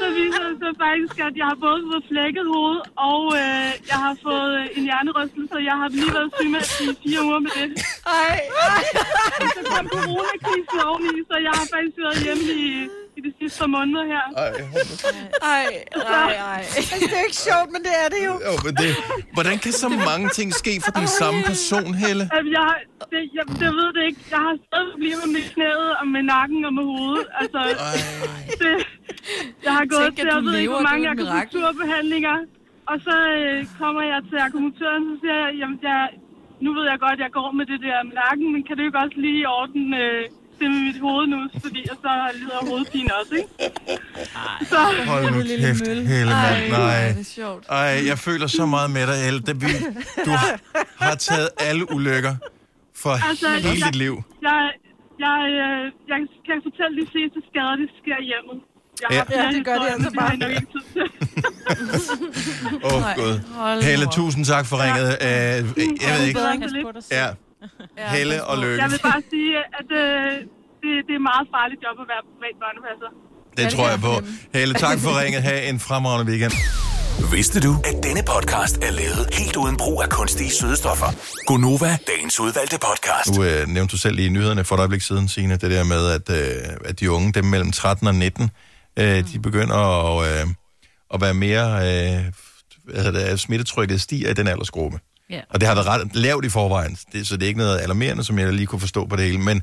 så viser det sig faktisk, at jeg har både fået flækket hoved, og øh, jeg har fået øh, en hjernerystelse, og jeg har lige været syg med i fire uger med det. Ej, Og så kom coronakrisen oveni, så jeg har faktisk været hjemme i, i de sidste par måneder her. Ej, ej, ej. Altså, det er ikke sjovt, men det er det jo. Jo, men det, hvordan kan så mange ting ske for den samme person, Helle? Altså, jeg, har- det, jeg, det ved det ikke. Jeg har stadig problemer med knæet og med nakken og med hovedet. Altså, det, jeg har gået Tænk, til, at jeg ved ikke, hvor mange er akupunkturbehandlinger. Og så øh, kommer jeg til akupunktøren, så siger jeg, jamen, jeg, nu ved jeg godt, at jeg går med det der med nakken, men kan du ikke også lige ordne øh, det med mit hoved nu, fordi jeg så lider af hovedpine også, ikke? Så, Hold nu kæft, Helle, mand. Nej. det er sjovt. Ej, jeg føler så meget med dig, Helle. Det, vi, du har, har taget alle ulykker for altså, hele jeg, dit liv. Jeg, jeg, øh, jeg kan fortælle de fleste skader, det sker i hjemmet. Jeg Ja. Ja, det gør altså det jeg tid til. Åh, oh, Gud. Helle, tusind tak for ringet. Uh, jeg ved ikke. Det. Ja. Helle og Lykke. Jeg vil bare sige, at øh, det, det er et meget farligt job at være privat børnepasser. Det tror jeg på. Helle, tak for ringet. Ha' en fremragende weekend. Vidste du, at denne podcast er lavet helt uden brug af kunstige sødestoffer? Gonova, dagens udvalgte podcast. Nu øh, nævnte du selv i nyhederne for et øjeblik siden, Signe, det der med, at, øh, at de unge, dem mellem 13 og 19, øh, de begynder at, øh, at være mere, øh, hvad hedder det, smittetrykket stiger i den aldersgruppe. Ja. Og det har været ret lavt i forvejen, det, så det er ikke noget alarmerende, som jeg lige kunne forstå på det hele. Men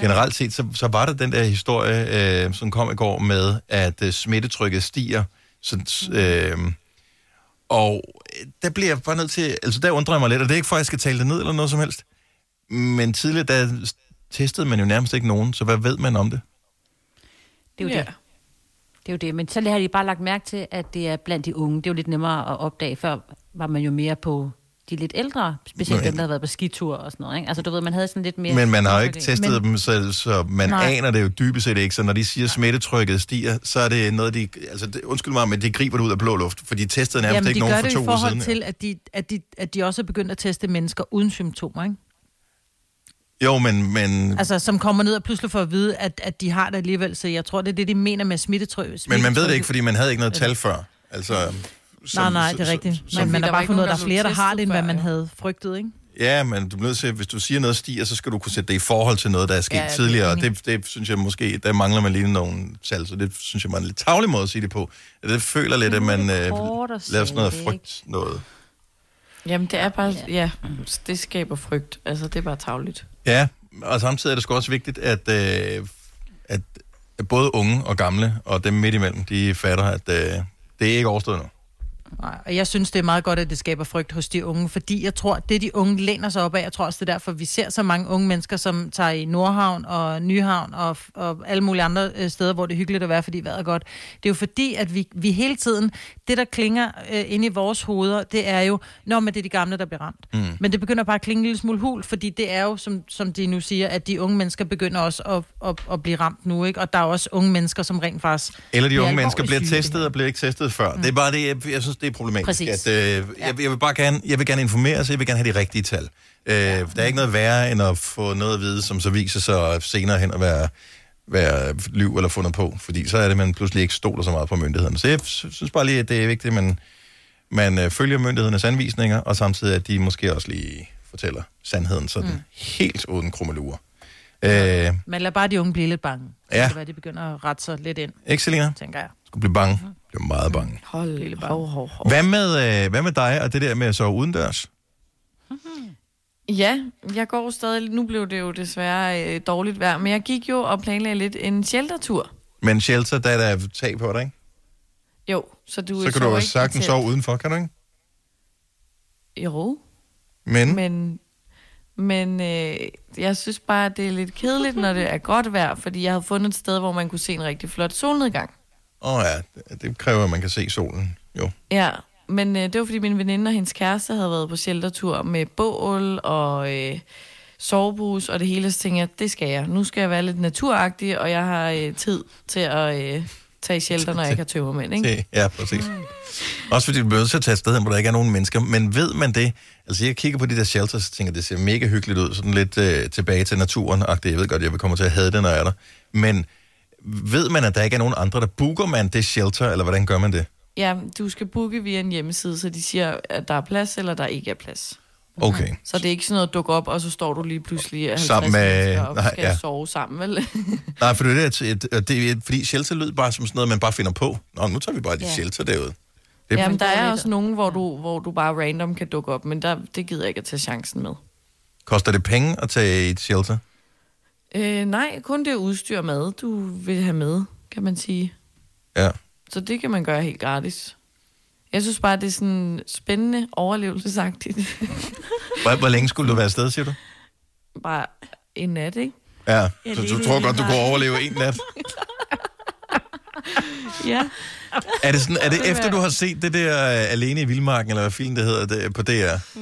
generelt set, så, så var der den der historie, øh, som kom i går med, at øh, smittetrykket stiger. Så, øh, og øh, der bliver jeg bare nødt til, altså der undrer jeg mig lidt, og det er ikke for, at jeg skal tale det ned eller noget som helst. Men tidligere, der testede man jo nærmest ikke nogen, så hvad ved man om det? Det er jo Ja. det. Det er jo det. Men så har de bare lagt mærke til, at det er blandt de unge. Det er jo lidt nemmere at opdage. Før var man jo mere på de lidt ældre, specielt Men- dem, der havde været på skitur og sådan noget. Ikke? Altså du ved, man havde sådan lidt mere... Men man har jo ikke Men- testet dem, så, så man Nej. Aner det jo dybest set ikke. Så når de siger, at smittetrykket stiger, så er det noget, de... Altså, det, undskyld mig, men de griber det ud af blå luft, for de testede nærmest Jamen, ikke de nogen gør for det to i uger forhold siden. til, at de, at, de, at de også er begyndt at teste mennesker uden symptomer, ikke? Jo, men... men Altså, som kommer ned og pludselig får at vide, at, at de har det alligevel. Så jeg tror, det er det, de mener med smittetryk. Men man ved det ikke, fordi man havde ikke noget tal før. Altså, nej, nej, det er rigtigt. Men man har bare fundet at der er flere, der har det, end hvad man havde frygtet, ikke? Ja, men du er nødt til, hvis du siger noget stiger, så skal du kunne sætte det i forhold til noget, der er sket Ja, det er tidligere. Og enig. det, det synes jeg måske, der mangler man lige nogle tal, så det synes jeg var en lidt tavlig måde at sige det på. Det føler lidt, at man øh, laver sådan noget frygt noget. Jamen, det er bare, ja, det skaber frygt. Altså, det er bare tavligt. Ja, og samtidig er det sgu også vigtigt, at, øh, at både unge og gamle, og dem midt imellem, de fatter, at øh, det er ikke overstået nu. Nej, og jeg synes, det er meget godt, at det skaber frygt hos de unge, fordi jeg tror, det de unge læner sig op af, jeg tror også, det er derfor, vi ser så mange unge mennesker, som tager i Nordhavn og Nyhavn og, og alle mulige andre øh, steder, hvor det er hyggeligt at være, fordi vejret er godt. Det er jo fordi, at vi, vi hele tiden, det der klinger øh, inde i vores hoveder, det er jo, når men det er de gamle, der bliver ramt. Mm. Men det begynder bare at klinge en lille smule hul, fordi det er jo, som, som de nu siger, at de unge mennesker begynder også at, at, at blive ramt nu, ikke? Og der er også unge mennesker, som rent faktisk... Eller de unge mennesker bliver syge. testet og bliver ikke testet før. Mm. Det er bare det, jeg, jeg synes, det er problematisk. Præcis. At, øh, jeg, jeg, vil bare gerne, jeg vil gerne informere sig, jeg vil gerne have de rigtige tal. Øh, der er ikke noget værre, end at få noget at vide, som så viser sig senere hen at være være lyv eller fundet på, fordi så er det, man pludselig ikke stoler så meget på myndighederne. Så jeg sy- synes bare lige, at det er vigtigt, at man, man øh, følger myndighedernes anvisninger, og samtidig at de måske også lige fortæller sandheden sådan mm. helt uden krummelurer. Øh, Man lader bare de unge blive lidt bange. Så Ja. Det kan være, de begynder at rette sig lidt ind, ikke, Selina? tænker jeg. Skulle blive bange. Bliver meget bange. Hold, hov, hov, hov. Hvad med, øh, hvad med dig og det der med at sove udendørs? Ja, jeg går stadig. Nu blev det jo desværre øh, dårligt vejr, men jeg gik jo og planlagde lidt en sheltertur. Men shelter, der er der tag på dig, ikke? Jo, så du Så kan du jo sagtens sove udenfor, kan du ikke? Jo, Men, men, men øh, jeg synes bare, at det er lidt kedeligt, når det er godt vejr, fordi jeg havde fundet et sted, hvor man kunne se en rigtig flot solnedgang. åh oh ja, det- det kræver, at man kan se solen. Jo. Ja, men øh, det var fordi min veninde og hendes kæreste havde været på sheltertur med bål og øh, sovebus og det hele, så tænkte jeg, det skal jeg. Nu skal jeg være lidt naturagtig, og jeg har øh, tid til at øh, tage i shelter, når jeg ikke har tømmermænd, ikke? Ja, præcis. Også fordi du til at tage et sted hen, hvor der ikke er nogen mennesker. Men ved man det? Altså, jeg kigger på de der shelters og tænker, det ser mega hyggeligt ud. Sådan lidt øh, tilbage til naturen. -agtigt. Jeg ved godt, jeg vil komme til at have det, når jeg er der. Men ved man, at der ikke er nogen andre, der booker man det shelter, eller hvordan gør man det? Ja, du skal booke via en hjemmeside, så de siger, at der er plads, eller der ikke er plads. Okay. Så det er ikke sådan noget, dukke op, og så står du lige pludselig 50 Sammen med- og nej, skal ja. sove sammen, vel? Nej, for det er, det, et- et- det er fordi shelter lød bare som sådan noget, man bare finder på. Nå, nu tager vi bare de Ja. shelter derude. Det er, Jamen, der er også nogen, hvor du, hvor du bare random kan dukke op, men der, det gider jeg ikke at tage chancen med. Koster det penge at tage et shelter? Øh, nej, kun det udstyr mad, du vil have med, kan man sige. Ja. Så det kan man gøre helt gratis. Jeg synes bare, det er sådan spændende overlevelsesagtigt. Hvor, hvor længe skulle du være afsted, siger du? bare en nat, ikke? Ja, Ja, så det du tror det, godt, du kunne overleve en nat? Ja. Er det, sådan, er det Det efter, du har set det der uh, Alene i Vildmarken, eller hvad film det hedder det, på DR?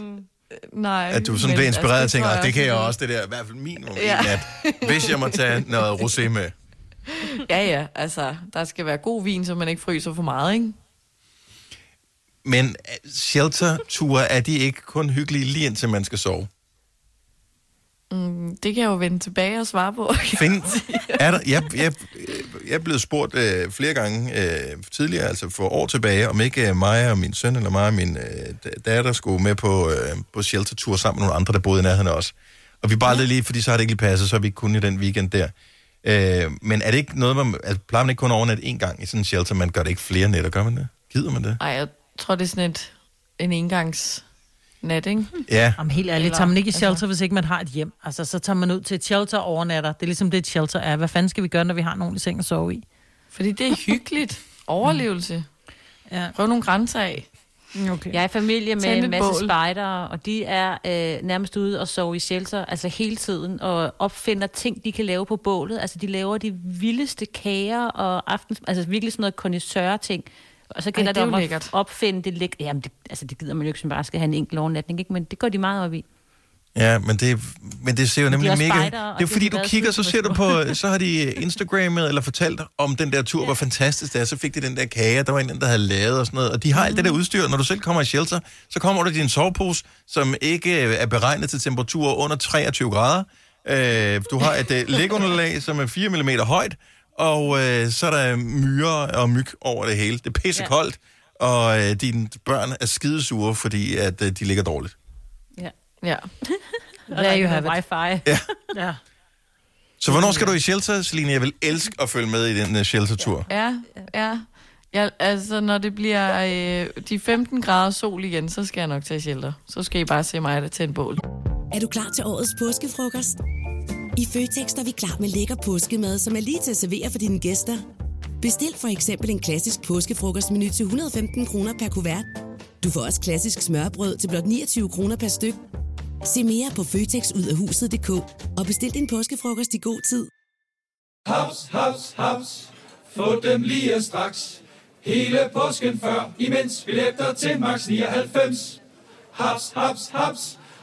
Nej. At du sådan bliver inspireret og altså, tænker, tror "Ah, det kan jeg også, det der, i hvert fald minimum ja. Ja. en nat. Hvis jeg må tage noget rosé med. Ja, ja, altså, der skal være god vin, så man ikke fryser for meget, ikke? Men øh, shelter-ture, er de ikke kun hyggelige lige indtil man skal sove? Mm, det kan jeg jo vende tilbage og svare på. Find, er der, jeg, jeg, jeg er blevet spurgt øh, flere gange øh, tidligere, altså for år tilbage, om ikke øh, mig og min søn, eller mig og min øh, da- datter skulle med på, øh, på sheltertur sammen med nogle andre, der boede i nærheden os. Og vi bare ja. lige, fordi så har det ikke lige passet, så har vi ikke kun i den weekend der. Øh, men er det ikke noget, man, altså, plejer man ikke kun overnat en gang i sådan en shelter, man gør det ikke flere nætter, gør man det? Gider man det? Ej, jeg tror, det er sådan et, en engangs nat, ikke? Ja. Jamen helt ærligt, tager man ikke i shelter, altså- hvis ikke man har et hjem. Altså, så tager man ud til et shelter og overnatter. Det er ligesom det, et shelter er. Hvad fanden skal vi gøre, når vi har nogen i seng at sove i? Fordi det er hyggeligt. Overlevelse. Ja. Prøv nogle grænser af. Okay. Jeg er i familie med en masse bål. spejdere, og de er øh, nærmest ude og sove i shelter, altså hele tiden, og opfinder ting, de kan lave på bålet. Altså, de laver de vildeste kager og aftens... Altså, virkelig sådan noget connoisseur-ting. Og så gælder Ej, det det om lækkert. at opfinde det læk... Jamen, det, altså, det gider man jo ikke, som bare skal have en enkelt overnatning, ikke? Men det går de meget op i. Ja, men det, men det ser jo de nemlig også mega... spejdere, og Det er de fordi, du kigger, så ser du på... Så har de Instagrammet eller fortalt om den der tur, ja. hvor fantastisk det er. Så fik de den der kage, der var en, der havde lavet og sådan noget. Og de har alt det der udstyr. Når du selv kommer i shelter, så kommer du din sovepose, som ikke øh, er beregnet til temperaturer under 23 grader. Øh, du har et øh, lægunderlag, som er 4 mm højt, og øh, så er der myrer og myg over det hele. Det er pisse koldt, og øh, dine børn er skidesure, fordi at øh, de ligger dårligt. Ja. There you have it. Wi-Fi. Ja. ja. Så hvornår skal du i shelter, Celine? Jeg vil elske at følge med i den uh, shelter-tur. Ja, ja. ja altså, når det bliver øh, de 15 grader sol igen, så skal jeg nok tage shelter. Så skal I bare se mig der til en bål. Er du klar til årets påskefrokost? I Føtex er vi klar med lækker påskemad, som er lige til at servere for dine gæster. Bestil for eksempel en klassisk påskefrokostmenu til 115 kroner per kuvert. Du får også klassisk smørbrød til blot 29 kroner per styk. Se mere på føtexudafhuset.dk og bestil din påskefrokost i god tid. Haps, haps, haps. Få dem lige straks. Hele påsken før, imens billetter til max 99. Haps, haps, haps.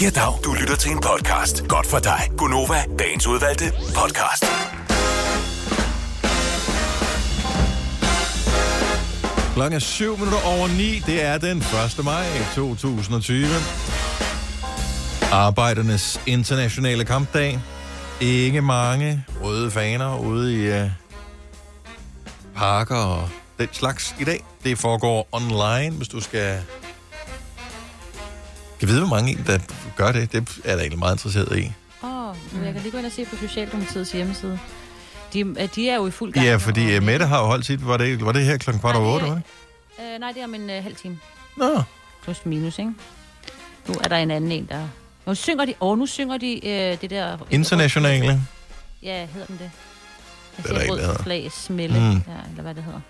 Ja, dag. Du lytter til en podcast. Godt for dig. Gunova, dagens udvalgte podcast. Klokken er 7 minutter over 9. Det er den 1. maj 2020. Arbejdernes internationale kampdag. Ikke mange røde faner ude i uh, parker og den slags i dag. Det foregår online, hvis du skal... Kan vide, hvor mange der gør det? Det er jeg da egentlig meget interesseret i. Åh, oh, jeg kan lige gå ind og se på Socialdemokratiets hjemmeside. De, øh, de er jo i fuld gang. Ja, fordi uh, Mette har jo holdt sit... Var det, var det her klokken kvart over otte, var det? Uh, nej, det er om en uh, halv time. Nå. Plus minus, ikke? Nu er der en anden en, der... Nu synger de... Åh, oh, nu synger de uh, det der... Internationale. Ja, hedder den det? Det er der hedder. flag, smelle, Mm. ja, eller hvad det hedder.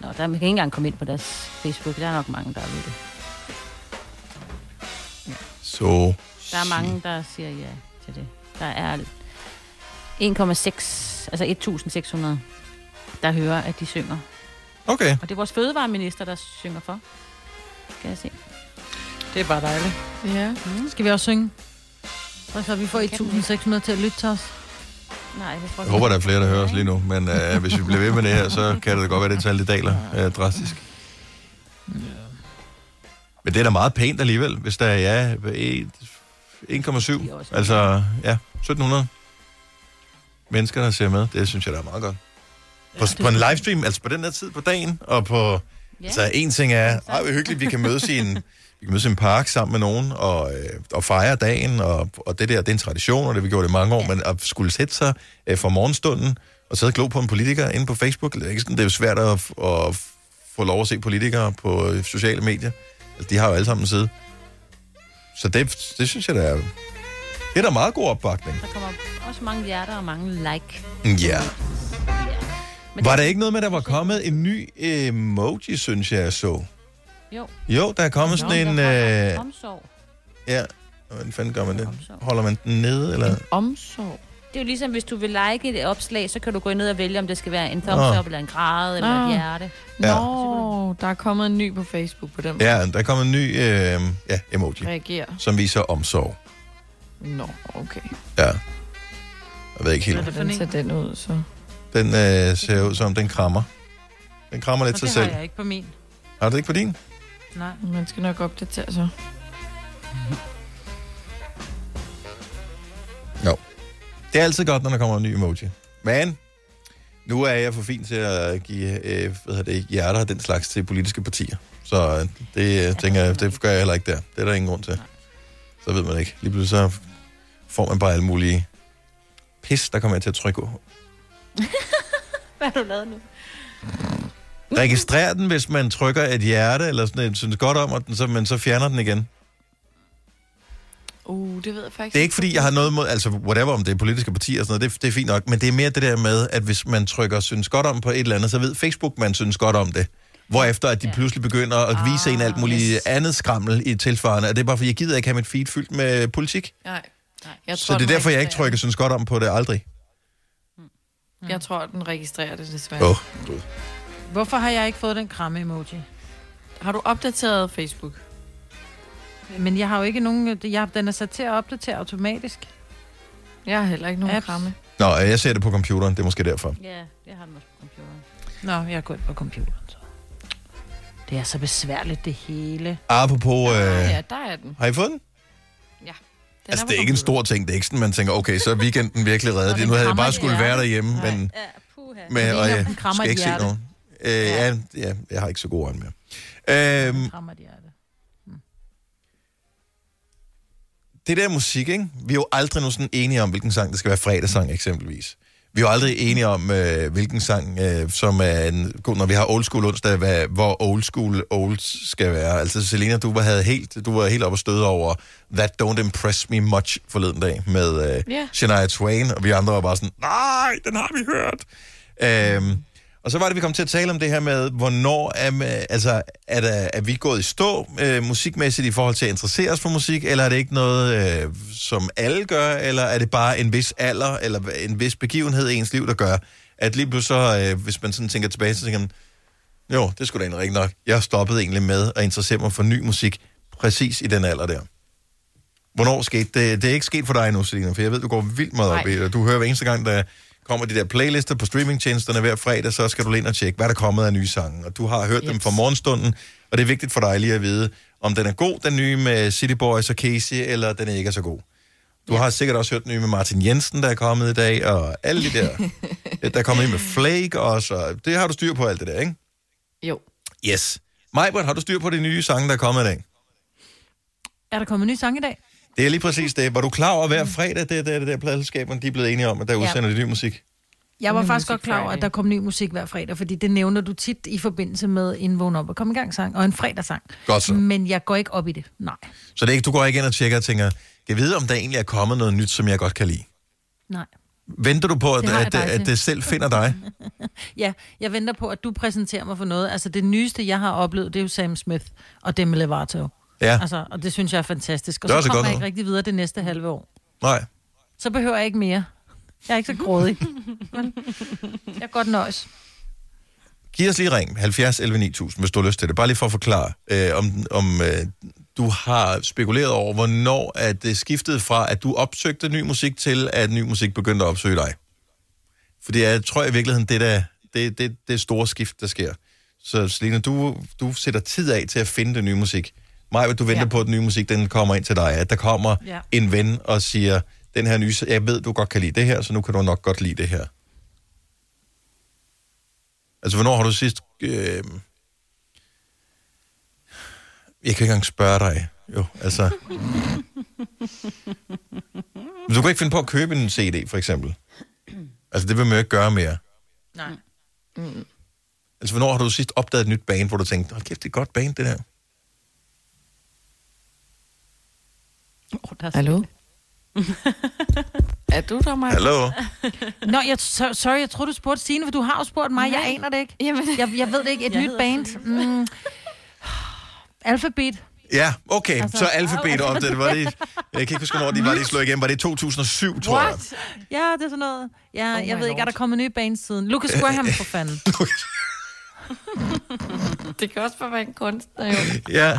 Nå, der, man kan ikke engang komme ind på deres Facebook. Der er nok mange, der ved det. Så... Der er mange, der siger ja til det. Der er 1,6, altså 1.600, der hører, at de synger. Okay. Og det er vores fødevareminister, der synger for. Kan jeg se. Det er bare dejligt. Ja. Mm. Skal vi også synge? Og så vi får 1.600 til at lytte til os. Nej, det tror Jeg håber, der er flere, der hører os lige nu, men øh, hvis vi bliver ved med det her, så kan det godt være, at det tal det daler øh, drastisk. Men det er da meget pænt alligevel, hvis der er ja, et- 1,7. Altså, ja, 1700 mennesker, der ser med. Det synes jeg, der er meget godt. På, på en livestream, altså på den her tid på dagen, og på... Ja. Altså, en ting er, ej, hvor hyggeligt, vi kan mødes i en, vi kan mødes i en park sammen med nogen, og, øh, og fejre dagen, og, og det der, det er en tradition, og det har vi gjort i mange år, ja. men at skulle sætte sig øh, for morgenstunden, og sidde og glo på en politiker inde på Facebook, det er, ikke sådan, det er jo svært at, at få lov at se politikere på øh, sociale medier. Altså, de har jo alle sammen en side. Så det, det synes jeg, der er... Det er da meget god opbakning. Der kommer også mange hjerter og mange like. Ja. Var der ikke noget med, at der var kommet en ny emoji, synes jeg, jeg så? Jo. Jo, der er kommet sådan en... Øh... Øh, Omsorg. ja, hvordan fanden gør man det? Holder man den nede, eller? Omsorg. Det er jo ligesom, hvis du vil like et opslag, så kan du gå ned og vælge, om det skal være en thumbs up, eller en grad, eller Nå. et hjerte. Ja. Nå, der er kommet en ny på Facebook på den måde. Ja, der er kommet en ny øh, ja, emoji, Reagerer. som viser omsorg. Nå, okay. Ja. Jeg ved ikke helt. Hvordan ser den ud, så? Den øh, ser ud som, den krammer. Den krammer lidt sig det selv. har jeg ikke på min. Har du det ikke på din? Nej. Man skal nok opdatere sig. Det er altid godt, når der kommer en ny emoji. Men nu er jeg for fin til at give øh, hvad hedder det, hjerter og den slags til politiske partier. Så øh, det øh, tænker jeg, det gør jeg heller ikke der. Det er der ingen grund til. Så ved man ikke. Lige pludselig så får man bare alle mulige pis, der kommer jeg til at trykke. Hvad har du lavet nu? Registrer den, hvis man trykker et hjerte, eller sådan synes godt om, og den, så, men så fjerner den igen. Uh, det ved jeg faktisk Det er ikke, fordi jeg har noget mod, altså whatever, om det er politiske partier og sådan noget, det, det er fint nok, men det er mere det der med, at hvis man trykker synes godt om på et eller andet, så ved Facebook, man synes godt om det. Hvorefter at de pludselig begynder at vise en alt muligt yes. andet skrammel i tilsvarende, og det er bare fordi, jeg gider ikke have mit feed fyldt med politik. Nej. Nej. Jeg Så det er derfor, jeg ikke trykker synes godt om på det aldrig. det. Jeg tror, den registrerer det desværre. Åh, oh, Hvorfor har jeg ikke fået den kramme emoji? Har du opdateret Facebook? Men jeg har jo ikke nogen... Jeg, den er sat til at opdatere automatisk. Jeg har heller ikke nogen Apps. kramme. Nå, jeg ser det på computeren, det er måske derfor. Ja, det har den også på computeren. Nå, jeg går ind på computeren så. Det er så besværligt, det hele. Apropos, øh, Ja, der er den. har I fået den? Ja. Altså, det er ikke en stor ting. Det er ikke sådan, man tænker, okay, så er weekenden virkelig reddet. Nu den havde jeg bare skulle være derhjemme, Nej. men... Det Men, ligner, og jeg den krammer skal et ikke se hjerte. nogen. Øh, ja. ja, jeg har ikke så gode øjne mere. Øhm, Krammer et hjerte. Det der musik, ikke? Vi er jo aldrig nu sådan enige om, hvilken sang, det skal være fredagssang eksempelvis. Vi er jo aldrig enige om, øh, hvilken sang, øh, som er en god, når vi har old school onsdag, hvad, hvor old school old skal være. Altså, Selena, du var, havde helt, du var helt oppe og støde over That Don't Impress Me Much forleden dag med øh, Ja. Shania Twain, og vi andre var bare sådan, nej, den har vi hørt. Øhm, og så var det, vi kom til at tale om det her med, hvornår er, altså, er, der, er vi gået i stå øh, musikmæssigt i forhold til at interessere os for musik, eller er det ikke noget, øh, som alle gør, eller er det bare en vis alder, eller en vis begivenhed i ens liv, der gør, at lige pludselig så, øh, hvis man sådan tænker tilbage, så tænker man, Jo, det skulle da egentlig nok. Jeg stoppede egentlig med at interessere mig for ny musik præcis i den alder der. Hvornår skete det? Det er ikke sket for dig nu, Selina, for jeg ved, du går vildt meget op i det. Du hører hver eneste gang, der kommer de der playlister på streamingtjenesterne hver fredag, så skal du lige ind og tjekke, hvad der er kommet af nye sange. Og du har hørt yes. dem fra morgenstunden, og det er vigtigt for dig lige at vide, om den er god, den nye med City Boys og Casey, eller den ikke er så god. Du har sikkert også hørt den nye med Martin Jensen, der er kommet i dag, og alle de der. der er kommet en med Flake også, og det har du styr på alt det der, ikke? Jo. Yes. Majbert, har du styr på de nye sange, der er kommet i dag? Er der kommet en ny sang i dag? Det er lige præcis det. Var du klar over, at hver fredag, det er det, det der pladselskaberne, de er blevet enige om, at der Ja. udsender de ny musik? Jeg var Ny faktisk godt klar over, at der kom ny musik hver fredag, fordi det nævner du tit i forbindelse med en vågn op og kom i gang sang, og en fredagssang. Godt så. Men jeg går ikke op i det. Nej. Så det er ikke, du går ikke ind og tjekker og tænker, kan jeg vide, om der egentlig er kommet noget nyt, som jeg godt kan lide? Nej. Venter du på, at, Det at, at til. det selv finder dig? Ja, jeg venter på, at du præsenterer mig for noget. Altså, det nyeste, jeg har oplevet, det er jo Sam Smith og Demi Lovato. Ja. Altså, og det synes jeg er fantastisk. Og Det er så kommer jeg ikke rigtig videre det næste halve år. Nej. Så behøver jeg ikke mere. Jeg er ikke så grådig. Men jeg er godt nøjes. Giv os lige ring, 70 11 9000, hvis du har lyst til det. Bare lige for at forklare, øh, om, om øh, du har spekuleret over, hvornår at det skiftede fra, at du opsøgte ny musik, til at ny musik begyndte at opsøge dig. Fordi jeg tror i virkeligheden, det er det, det, det store skift, der sker. Så Selina, du, du sætter tid af til at finde den nye musik. Maja, du venter ja. på, at den nye musik, den kommer ind til dig. At der kommer Ja. en ven og siger, den her nye, jeg ved, du godt kan lide det her, så nu kan du nok godt lide det her. Altså, hvornår har du sidst... Øh... Jeg kan ikke engang spørge dig. Jo, altså... Men du kan ikke finde på at købe en CD, for eksempel. Altså, det vil man jo ikke gøre mere. Nej. Mm. Altså, hvornår har du sidst opdaget et nyt band, hvor du tænkte, hold kæft, det er et godt band, det der. Oh, der er Hallo? er du der, Maja? Hallo? Nå, jeg, so, sorry, jeg troede, du spurgte Signe, for du har jo spurgt mig. Jeg Nej. aner det ikke. Jamen. Jeg, jeg ved det ikke. Et Jeg nyt band. Mm. Alphabet. Ja, okay, Altså, så alfabet om det. Var det jeg kan ikke huske, hvornår de var lige slået igennem. Var det i 2007, tror jeg? Ja, det er sådan noget. Ja, Oh jeg ved ikke, er der lord. kommet nye bands siden? Lucas Graham, for fanden. Det kan også bare være en kunstner, jo. Ja.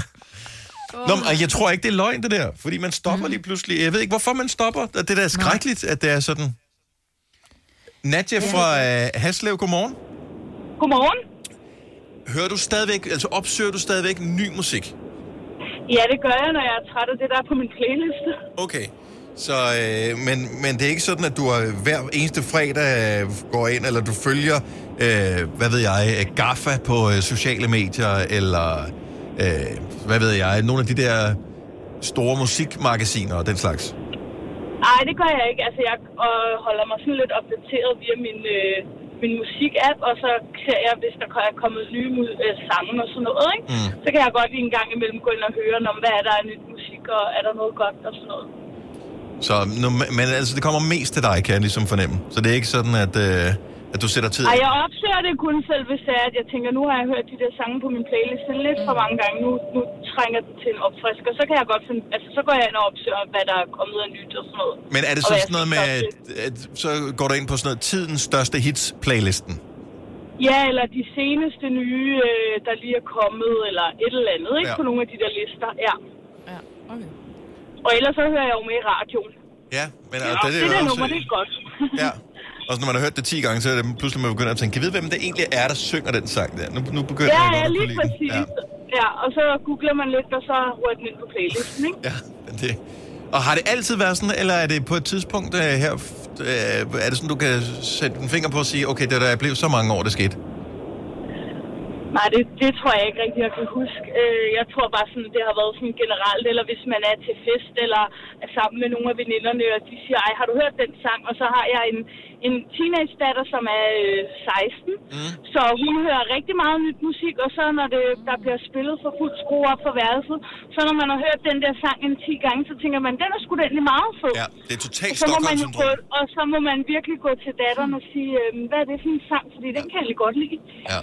Nå, men jeg tror ikke, det er løgn, det der. Fordi man stopper lige pludselig. Jeg ved ikke, hvorfor man stopper. Det der er skrækkeligt, at det er sådan. Nadja fra øh, Haslev, godmorgen. Godmorgen. Hører du stadigvæk, altså opsøger du stadigvæk ny musik? Ja, det gør jeg, når jeg er træt af det, der er på min playliste. Okay. Så, øh, men, men det er ikke sådan, at du er, hver eneste fredag øh, går ind, eller du følger, øh, hvad ved jeg, øh, GAFA på øh, sociale medier, eller øh, hvad ved jeg, nogle af de der store musikmagasiner og den slags. Nej, det gør jeg ikke. Altså, jeg øh, holder mig sådan lidt opdateret via min, øh, min musik-app, og så ser jeg, hvis der er kommet nye øh, sange og sådan noget, ikke? Mm. Så kan jeg godt lige en gang imellem gå ind og høre, om hvad er der af nyt musik, og er der noget godt og sådan noget. Så, nu, men altså, det kommer mest til dig, kan jeg ligesom fornemme. Så det er ikke sådan, at, øh, at du sætter tid Ej, af. jeg opsøger det kun selv, hvis det er, at jeg tænker, nu har jeg hørt de der sange på min playlist lidt for mange gange. Nu, nu trænger det til en opfrisk, og så kan jeg godt finde, altså så går jeg ind og opsøger, hvad der er kommet af nyt og sådan noget. Men er det så sådan noget med, at, at så går du ind på sådan noget tidens største hits-playlisten? Ja, eller de seneste nye, øh, der lige er kommet, eller et eller andet, ikke? Ja. På nogle af de der lister, ja. Ja, okay. Og ellers så hører jeg jo med i radioen. Ja, men Ja, altså, det, det, det er der jo nummer, også... det er godt. Ja. Og så når man har hørt det 10 gange, så er det pludselig, man begynder at tænke, kan vide, hvem det egentlig er, der synger den sang der? Nu, nu begynder ja, jeg ja, lige præcis. Ja. ja, og så googler man lidt, og så rører den ind på playlisten, ikke? Ja, det... Og har det altid været sådan, eller er det på et tidspunkt uh, her, uh, er det sådan, du kan sætte en finger på og sige, okay, det er da jeg blev så mange år, det skete? Nej, det, det tror jeg ikke rigtig, jeg kan huske. Øh, jeg tror bare sådan, det har været sådan generelt, eller hvis man er til fest, eller er sammen med nogle af veninderne, og de siger, ej, har du hørt den sang? Og så har jeg en, en teenage-datter, som er øh, 16, mm. så hun hører rigtig meget nyt musik, og så når det, der bliver spillet for fuld skrue op for værelset, så når man har hørt den der sang en 10 gange, så tænker man, den er sgu egentlig meget fed. Ja, det er totalt Og så må man jo gå, og så må man virkelig gå til datteren og sige, øh, hvad er det for en sang? Fordi den kan jeg godt lide. Ja.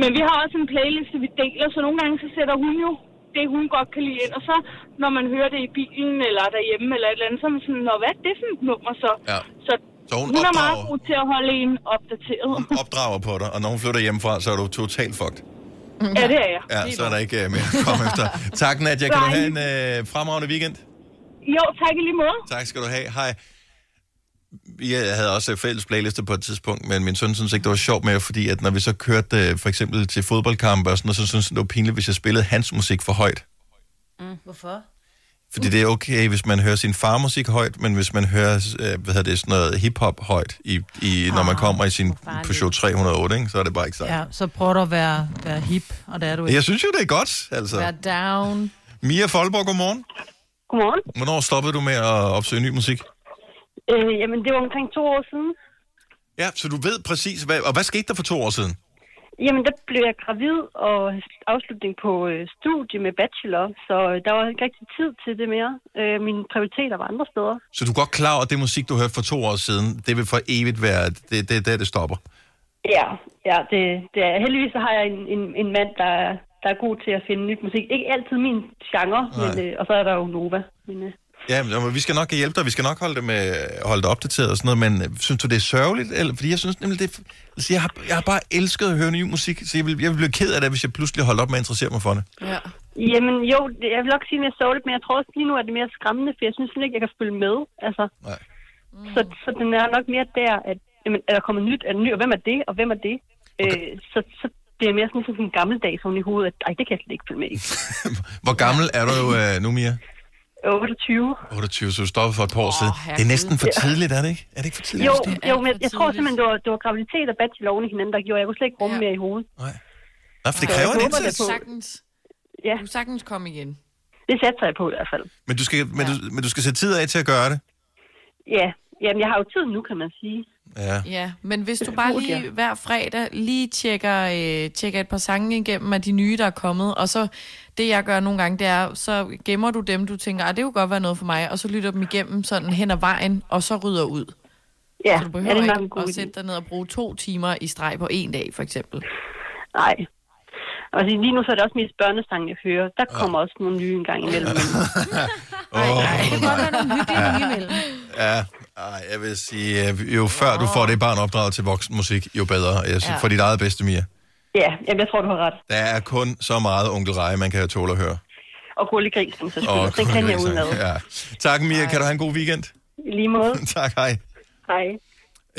Men vi har også en playliste, vi deler, så nogle gange så sætter hun jo det, hun godt kan lide ind. Og så, når man hører det i bilen eller derhjemme eller et eller andet, så er man sådan, Nå, hvad er det for et nummer så? Ja. Så Så hun, Hun er meget god til at holde en opdateret. opdrager på dig, og når hun flytter hjemmefra, så er du totalt fucked. Ja, det er jeg. Ja, så er der ikke uh, mere at komme efter. Tak, Nadia. Kan du have en uh, fremragende weekend? Jo, tak i lige måde. Tak skal du have. Hej. Jeg havde også fælles playlister på et tidspunkt, men min søn synes ikke, det var sjovt med, fordi at når vi så kørte øh, for eksempel til fodboldkampe og sådan noget, så synes han, det var pinligt, hvis jeg spillede hans musik for højt. Mm. Hvorfor? Fordi det er okay, hvis man hører sin farmusik højt, men hvis man hører, øh, hvad hedder det, sådan noget hiphop højt, i, i, når man kommer i sin Peugeot 308, ikke, så er det bare ikke så. Ja, så prøver du at være, være hip, og det er du ikke. Jeg synes jo, det er godt, altså. Vær down. Mia Folborg, godmorgen. Godmorgen. Hvornår stoppede du med at opsøge ny musik? Øh, jamen, det var omkring to år siden. Ja, så du ved præcis, hvad, og hvad skete der for to år siden? Jamen, der blev jeg gravid og afslutning på øh, studie med bachelor, så øh, der var ikke rigtig tid til det mere. Øh, mine prioriteter var andre steder. Så du er godt klar over, at det musik, du hørte for to år siden, det vil for evigt være, det, det, det, det stopper. Ja, ja det, det er, heldigvis så har jeg en, en, en mand, der, er- der er god til at finde nyt musik. Ikke altid min genre, men, øh, og så er der jo Nova. Men, øh, Ja, men vi skal nok hjælpe dig, vi skal nok holde det, med, holde det opdateret og sådan noget, men øh, synes du, det er sørgeligt? Eller, fordi jeg synes nemlig, det er, altså, jeg, har, jeg har bare elsket at høre ny musik, så jeg vil, jeg vil blive ked af det, hvis jeg pludselig holder op med at interessere mig for det. Ja. Jamen jo, det, jeg vil nok sige mere sørgeligt, men jeg tror også lige nu, at det er mere skræmmende, for jeg synes ikke, jeg kan følge med. Altså, Nej. Så, så den er nok mere der, at jamen, er der kommet nyt, er der ny, og hvem er det, og hvem er det? Okay. Øh, så, så det er mere sådan, sådan en gammeldags oven i hovedet, at ej, det kan jeg slet ikke følge med i. Hvor gammel er du øh, nu, Mia? 28. 28, så du stoppede for et par år siden. Det er næsten for tidligt, er det ikke? Er det ikke for tidligt? Jo, jo men jeg tror simpelthen, det var, det var graviditet og bachelor oven i hinanden, der gjorde, jeg kunne slet ikke rumme mere i hovedet. Nå, for det kræver en indsats. det er på. Sagtens. Ja. Du sagtens komme igen. Det satser jeg på i hvert fald. Men du, skal, men, du, men du skal sætte tid af til at gøre det. Ja, jamen jeg har jo tid nu, kan man sige. Ja. Ja, men hvis du bare lige hver fredag lige tjekker, øh, tjekker et par sange igennem af de nye, der er kommet, og så det, jeg gør nogle gange, det er, så gemmer du dem, du tænker, ah, det kunne godt være noget for mig, og så lytter dem igennem sådan hen ad vejen, og så rydder ud. Ja, så du ja, behøver det er nok en ikke god at sætte dig ned og bruge to timer i streg på en dag, for eksempel. Nej. Og altså, lige nu så er det også mest børnesang, jeg hører. Der kommer også nogle nye en gang imellem. Oh, Det kan godt være nogle hyggelige nogle imellem. Ja, ej, jeg vil sige, øh, jo før du får det barn opdraget til voksenmusik, jo bedre. Jeg synes, Ja. For dit eget bedste, Mia. ja, jamen, jeg tror, du har ret. Der er kun så meget onkel Reje, man kan tåle at høre. Og Gulli Grisen, så Og Den kan jeg udenad. Ja. Tak, Mia. Kan du have en god weekend? I lige måde. tak, hej. Hej.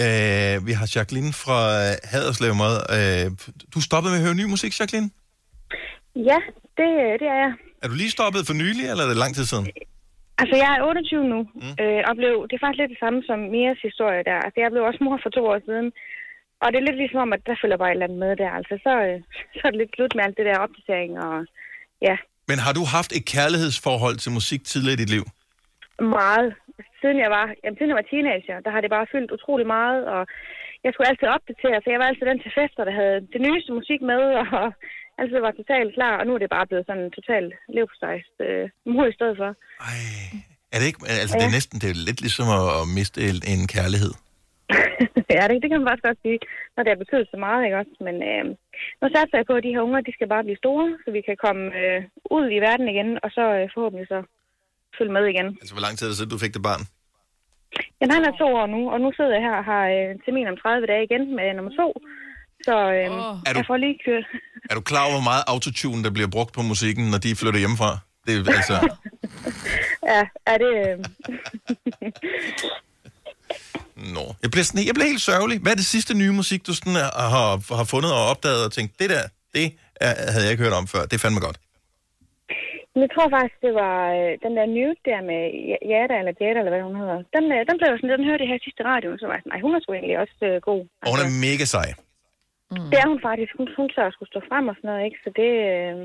Øh, vi har Jacqueline fra øh, Haderslev med. Øh, du stoppede med at høre ny musik, Jacqueline? Ja, det, det er jeg. Er du lige stoppet for nylig, eller er det lang tid siden? Altså, jeg er 28 nu, mm. øh, og blev, det er faktisk lidt det samme som Mias historie der. Altså, jeg blev også mor for to år siden, og det er lidt ligesom om, at der følger bare et eller andet med der. Altså, så, øh, så er det lidt slut med alt det der opdatering, og ja, Men har du haft et kærlighedsforhold til musik tidligere i dit liv? meget. Siden jeg var, jamen, siden jeg var teenager, der har det bare fyldt utrolig meget, og jeg skulle altid opdatere, for jeg var altid den til fester, der havde det nyeste musik med, og altid var totalt klar, og nu er det bare blevet sådan en total levstejst øh, mor i stedet for. Er det ikke? Altså, det er næsten det er lidt ligesom at, at miste en, kærlighed. ja, det, det kan man faktisk godt sige, når det har betydet så meget, ikke også? Men øh, nu satser jeg på, at de her unger, de skal bare blive store, så vi kan komme øh, ud i verden igen, og så øh, forhåbentlig så følge med igen. Altså, hvor lang tid er det siden, du fik det barn? Jamen, han er to år nu, og nu sidder jeg her og har øh, termin om 30 dage igen med nummer to. Så øh, oh. Jeg får lige kørt. Er du klar over, hvor meget autotune, der bliver brugt på musikken, når de flytter hjemmefra? Det er altså... Ja, er det... Øh... Nå. Jeg bliver, sådan, jeg bliver helt sørgelig. Hvad er det sidste nye musik, du sådan har, har, fundet og opdaget og tænkt, det der, det er, havde jeg ikke hørt om før. Det fandme godt. Jeg tror faktisk, det var øh, den der Nude der med Jada, eller Jada, eller hvad hun hedder. Den, øh, den blev sådan, den hørte jeg her sidste radio, så var jeg sådan, nej, hun er sgu egentlig også øh, god. Og hun er mega sej. Mm. Det er hun faktisk. Hun, hun tør at skulle stå frem og sådan noget, ikke? Så det... Øh...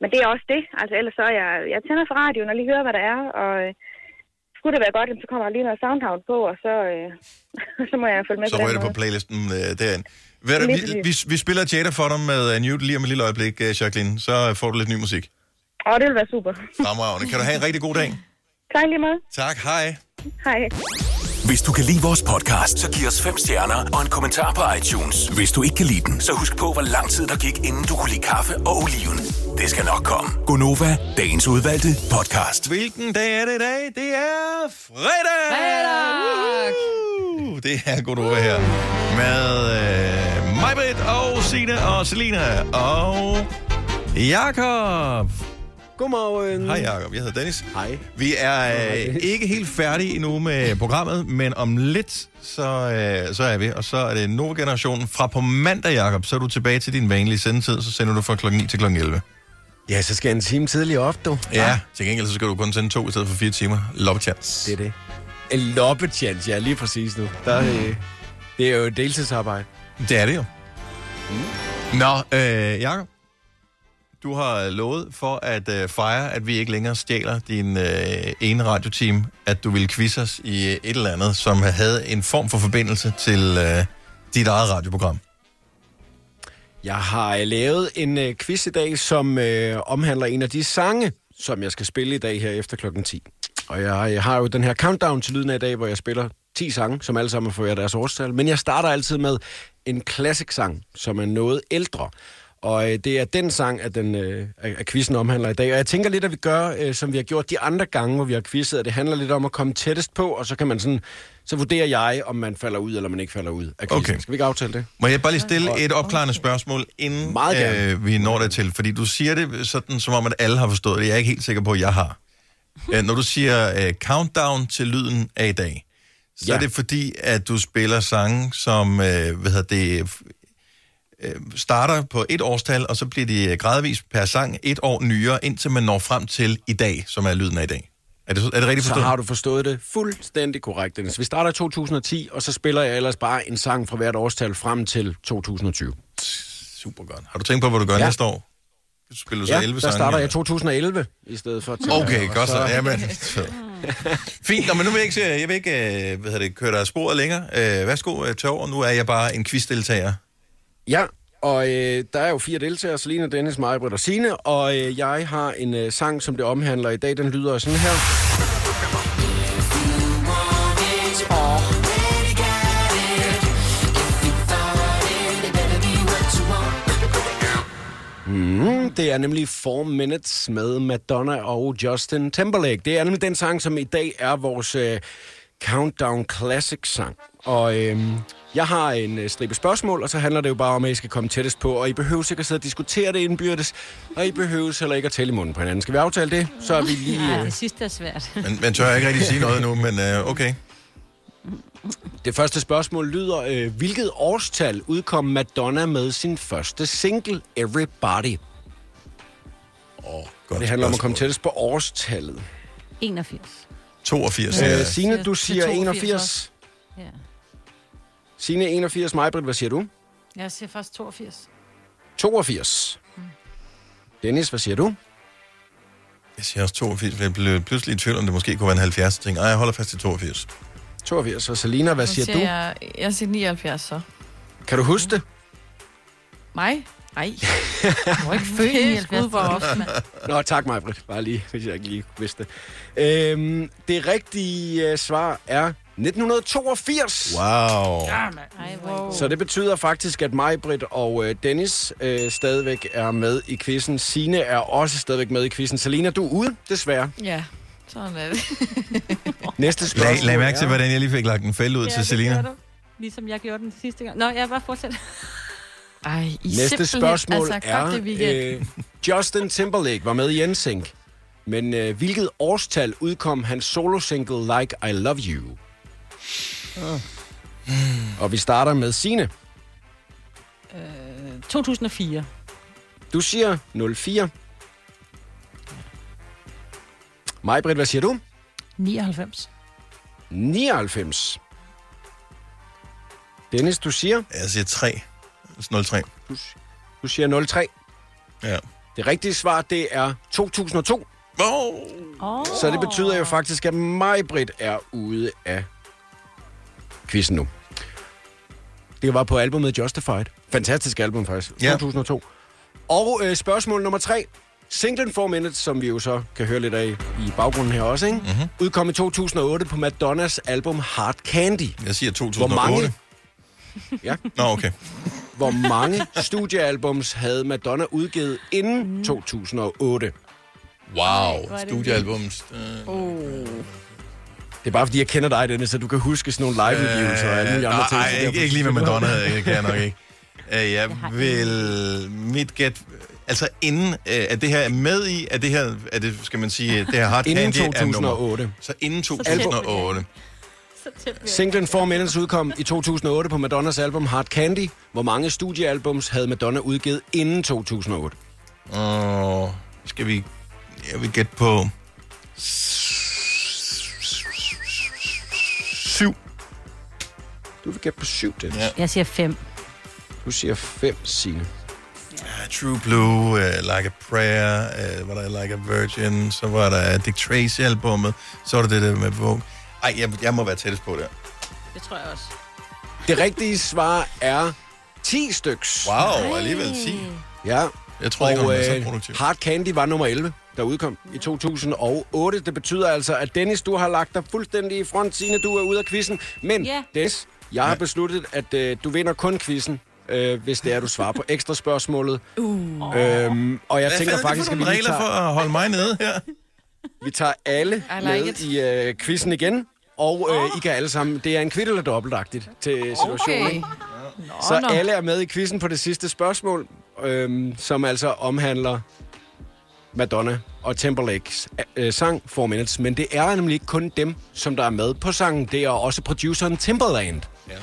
Men det er også det. Altså, ellers så er jeg... Jeg tænder for radioen og lige hører, hvad der er, og... Øh... Skulle det være godt, så kommer der lige noget Soundhound på, og så, øh... så må jeg følge med Så rører det på playlisten øh, derinde. Ved du, Lige vi, vi, vi spiller Jada for dig med uh, Newt lige om et lille øjeblik, uh, Jacqueline. Så øh, får du lidt ny musik. Åh, det vil være super. Fremragende. Kan du have en rigtig god dag? Tak lige meget. Tak, hej. Hej. Hvis du kan lide vores podcast, så giv os fem stjerner og en kommentar på iTunes. Hvis du ikke kan lide den, så husk på, hvor lang tid der gik, inden du kunne lide kaffe og oliven. Det skal nok komme. Gonova, dagens udvalgte podcast. Hvilken dag er det i dag? Det er fredag! Fredag! Uh, Det er Godova her. Med øh, Majbrit og Sine og Selina og Jakob. Godmorgen. Hej Jakob, jeg hedder Dennis. Hej. Vi er øh, ikke helt færdige endnu med programmet, men om lidt, så, øh, så er vi. Og så er det Nova-generationen. Fra på mandag, Jakob, så er du tilbage til din vanlige sendetid, så sender du fra klokken 9 til klokken 11. Ja, så skal jeg en time tidligere op, du. Ja, til gengæld så skal du kun sende to i stedet for fire timer. Love chance. Det er det. En loppetjans, ja, lige præcis nu. Der, øh, det er jo et deltidsarbejde. Det er det jo. Mm. Nå, øh, Jacob. Du har lovet for at øh, fejre, at vi ikke længere stjæler din øh, ene radioteam, at du ville quizze os i øh, et eller andet, som havde en form for forbindelse til øh, dit eget radioprogram. Jeg har øh, lavet en øh, quiz i dag, som øh, omhandler en af de sange, som jeg skal spille i dag her efter klokken 10. Og jeg, jeg har jo den her countdown til lyden af i dag, hvor jeg spiller 10 sange, som alle sammen får deres årstal. Men jeg starter altid med en classic sang, som er noget ældre. Og øh, det er den sang, at, den, øh, at quizzen omhandler i dag. Og jeg tænker lidt, at vi gør, øh, som vi har gjort de andre gange, hvor vi har quizzet, at det handler lidt om at komme tættest på, og så kan man sådan, så vurderer jeg, om man falder ud, eller man ikke falder ud af quizzen. Okay. Skal vi ikke aftale det? Må jeg bare lige stille et opklarende spørgsmål, inden Meget gerne. øh, vi når det til? Fordi du siger det sådan, som om at alle har forstået det. Jeg er ikke helt sikker på, at jeg har. Øh, når du siger øh, countdown til lyden af i dag, så. Ja. er det fordi, at du spiller sange, som øh, hvad hedder det, øh, starter på et årstal, og så bliver de øh, gradvist per sang et år nyere, indtil man når frem til i dag, som er lyden af i dag. Er det, er det rigtigt Så forstået? har du forstået det fuldstændig korrekt, Dennis. Vi starter i 2010, og så spiller jeg ellers bare en sang fra hvert årstal frem til 2020. Super godt. Har du tænkt på, hvad du gør ja. Næste år? Spiller så Ja, 11 der sange? starter eller? jeg i 2011 i stedet for... til- Okay, godt så. Jamen, så. Fint, Nå, men nu vil jeg ikke, jeg vil ikke øh, hvad hedder det, køre dig af sporet længere. Øh, værsgo, over. Nu er jeg bare en quizdeltager. Ja, og øh, der er jo fire deltagere, Selina, Dennis, Majbrit og Signe, og øh, jeg har en øh, sang, som det omhandler i dag. Den lyder sådan her. Mm, det er nemlig 4 Minutes med Madonna og Justin Timberlake. Det er nemlig den sang, som i dag er vores øh, Countdown Classic sang. Og øh, jeg har en øh, stribe spørgsmål, og så handler det jo bare om, at I skal komme tættest på, og I behøver ikke at sidde og diskutere det indbyrdes, og I behøver heller ikke at tælle i munden på hinanden. Skal vi aftale det? Så er vi lige... Ja, Øh, det sidste er svært. Men, men tør jeg ikke rigtig sige noget nu, men øh, okay. Det første spørgsmål lyder, øh, hvilket årstal udkom Madonna med sin første single, Everybody? Oh, det handler om at komme tættest på årstallet. 81. 82. Øh, Ja. Signe, du siger 82 81. Ja. Signe 81, Majbrit, hvad siger du? Jeg siger først 82. 82. Dennis, hvad siger du? Jeg siger også 82, for jeg blev pludselig i tvivl, om det måske kunne være en 70 ting. Ej, jeg holder fast til 82. 82. Og Selina, hvad Så siger du? Jeg, jeg siger 79 så. Kan du huske det? Mig? Nej. Jeg var ikke født i Det er 79. skud for ofte, mand. Nå, tak Majbrit. Bare lige, hvis jeg ikke lige vidste det. Øhm, det rigtige øh, svar er 1982. Wow. Ej, wow. Så det betyder faktisk, at Majbrit og øh, Dennis øh, stadigvæk er med i quizzen. Sine er også stadigvæk med i quizzen. Selina, du er ude, desværre. Ja, sådan er det. Næste spørgsmål Lag, lag mærke til, hvordan jeg lige fik lagt en fælde ud Ja, til det Selina. Ligesom jeg gjorde den sidste gang. Nå, jeg bare fortsætter. Ej, I Næste spørgsmål altså, er, øh, Justin Timberlake var med i NSYNC, men øh, hvilket årstal udkom hans solo-single Like I Love You? Og vi starter med Sine. Øh, 2004. Du siger 04. Majbrit, hvad siger du? 99. 99. Dennis, du siger? Jeg siger 3. 03. Du, du siger 03. Ja. Det rigtige svar, det er 2002. Oh. Oh. Så det betyder jo faktisk, at Majbrit er ude af quizzen nu. Det var på albumet Justified. Fantastisk album faktisk. Ja. 2002. Og øh, spørgsmål nummer tre. Singlen 4 Minutes, som vi jo så kan høre lidt af i baggrunden her også, ikke? Mm-hmm. udkom i 2008 på Madonnas album Hard Candy. Jeg siger Hvor 2008. mange, ja, Nå, okay. hvor mange studiealbums havde Madonna udgivet inden 2008? Wow. Studiealbums. Øh, Oh. Det er bare fordi, jeg kender dig, Dennis, så du kan huske sådan nogle live-udgivelser og alle mulige andre ting. Nej, ikke, ikke lige med Madonna, det kan jeg nok ikke. Øh, Jeg vil... Mit gæt... Altså inden, øh, at det her er med i, at det her, er det, skal man sige, det her Hard Inden Candy er nummer. 2008. Så inden tæt. 2008. Singlen Four Minutes udkom i 2008 på Madonnas album Hard Candy. Hvor mange studiealbums havde Madonna udgivet inden 2008? Og skal vi... Jeg vil gætte på... Syv. Du vil gætte på syv, Dennis. Ja. Jeg siger fem. Du siger fem, Signe. Uh, True Blue, uh, Like a Prayer, uh, var der Like a Virgin, så var der Dick Tracy-albummet, så var der det der med Vogue. Ej, jeg, jeg må være tættest på der. Det tror jeg også. Det rigtige svar er 10 styks. Wow, alligevel 10. Ja. Jeg tror ikke, man er så øh, produktiv. Hard Candy var nummer 11, der udkom i 2008. Det betyder altså, at Dennis, du har lagt dig fuldstændig i front, Signe, du er ude af quizzen. Men Ja. Dennis, jeg har besluttet, at øh, du vinder kun quizzen, øh, hvis det er, du svarer på ekstra spørgsmålet. Uh. Øhm, og jeg Hvad tænker er faktisk, for at vi regler for tager, at holde mig nede her? vi tager alle I like med it. i øh, quizzen igen. Og øh, I kan alle sammen, det er en kvitt eller dobbeltagtigt til situationen. Okay. Nå, Så nå. alle er med i quizzen på det sidste spørgsmål, øhm, som altså omhandler Madonna og Timberlakes øh, sang Four Minutes. Men det er nemlig ikke kun dem, som der er med på sangen. Det er også produceren Timberland. Ja.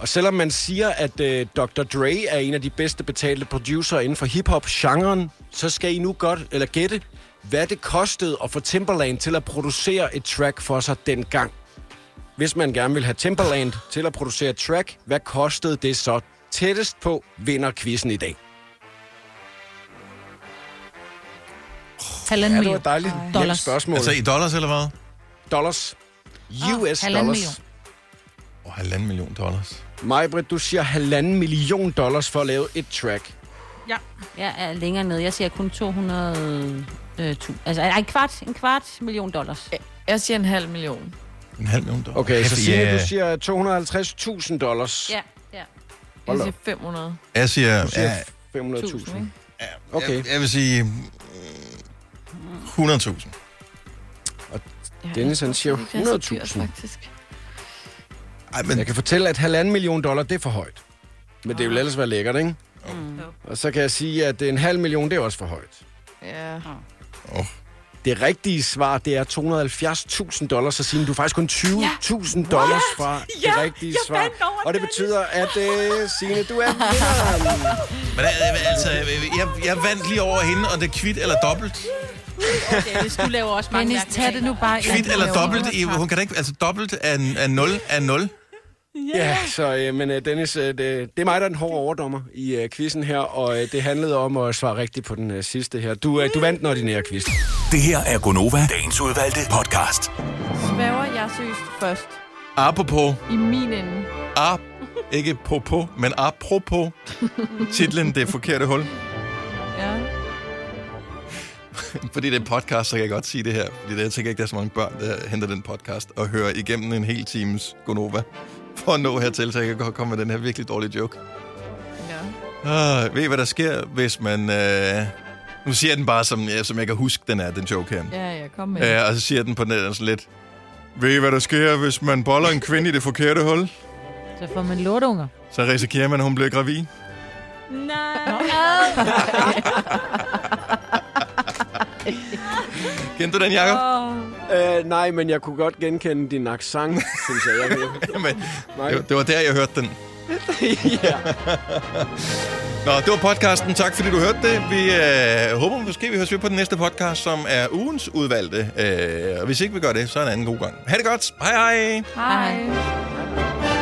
Og selvom man siger, at øh, Dr. Dre er en af de bedste betalte producer inden for hiphop-genren, så skal I nu godt, eller gætte, hvad det kostede at få Timberland til at producere et track for sig dengang. Hvis man gerne vil have Timberland til at producere et track, hvad kostede det så tættest på vinder quizzen i dag? Halvanden Ja, det var et dejligt nemt Dollars. spørgsmål. Altså i dollars eller hvad? Dollars. US halvanden dollars. million. Og halvanden million dollars. Majbrit, du siger halvanden million dollars for at lave et track. Ja. Jeg er længere nede. Jeg siger kun 200... Øh, tu, altså, en kvart, en kvart million dollars. Jeg siger en halv million. En halv million dollars. Okay, så Signe, ja. du siger 250.000 dollars. Ja, ja. Jeg Hold da siger 500. Jeg siger... Du siger Ja, 500.000. ikke? Okay. jeg, jeg vil sige... mm, 100.000. Ja, Dennis, han jeg siger tror ikke, det er så dyrt, 100.000. faktisk. Ej, men Jeg kan fortælle, at halvanden million dollar, det er for højt. Men det vil ellers være lækkert, ikke? Mm. Og så kan jeg sige, at en halv million, det er også for højt. Ja. Det rigtige svar, det er 270.000 dollars, så Signe, du er faktisk kun 20.000 dollars fra det rigtige svar. Og det betyder, at uh, Signe, du er vinderen. Men øh, altså, øh, jeg, jeg vandt lige over hende, og det er kvit eller dobbelt. Dennis, du laver også mange Dennis, mærkelige tag det nu bare. Kvit eller dobbelt. i- Hun kan da ikke... Altså, dobbelt er, er 0 er 0. Ja, så øh, men øh, Dennis, øh, det, det er mig, der er den hårde overdommer i øh, quizzen her, og øh, det handlede om at svare rigtigt på den øh, sidste her. Du, øh, du vandt den ordinære quiz. Det her er Gonova, dagens udvalgte podcast. Svæver jeg seriøst først Apropos... i min ende. Ap, ikke popo, men apropos titlen Det forkerte hul. Fordi det er podcast, så kan jeg godt sige det her. Fordi det, jeg tænker ikke, der er så mange børn, der henter den podcast og hører igennem en hel times Gonova for at nå hertil, så jeg kan godt komme med den her virkelig dårlige joke. Ja. Uh, ved I, hvad der sker, hvis man... Uh, nu siger jeg den bare, som, ja, som jeg kan huske, den er, den joke her. Ja, ja, kom med. Uh, og så siger jeg den på nettet sådan lidt... Ved I, hvad der sker, hvis man boller en kvinde i det forkerte hul? Så får man lortunger. Så risikerer man, at hun bliver gravid. Nej. Kendte du den, Jacob? Øh, nej, men jeg kunne godt genkende din accent, synes jeg. jeg, Jamen, det, det var der, jeg hørte den. ja. Nå, det var podcasten. Tak fordi du hørte det. Vi øh, håber måske, vi høres ved på den næste podcast, som er ugens udvalgte. Øh, og hvis ikke vi gør det, så er en anden god gang. Ha' det godt. Hej hej. Hej.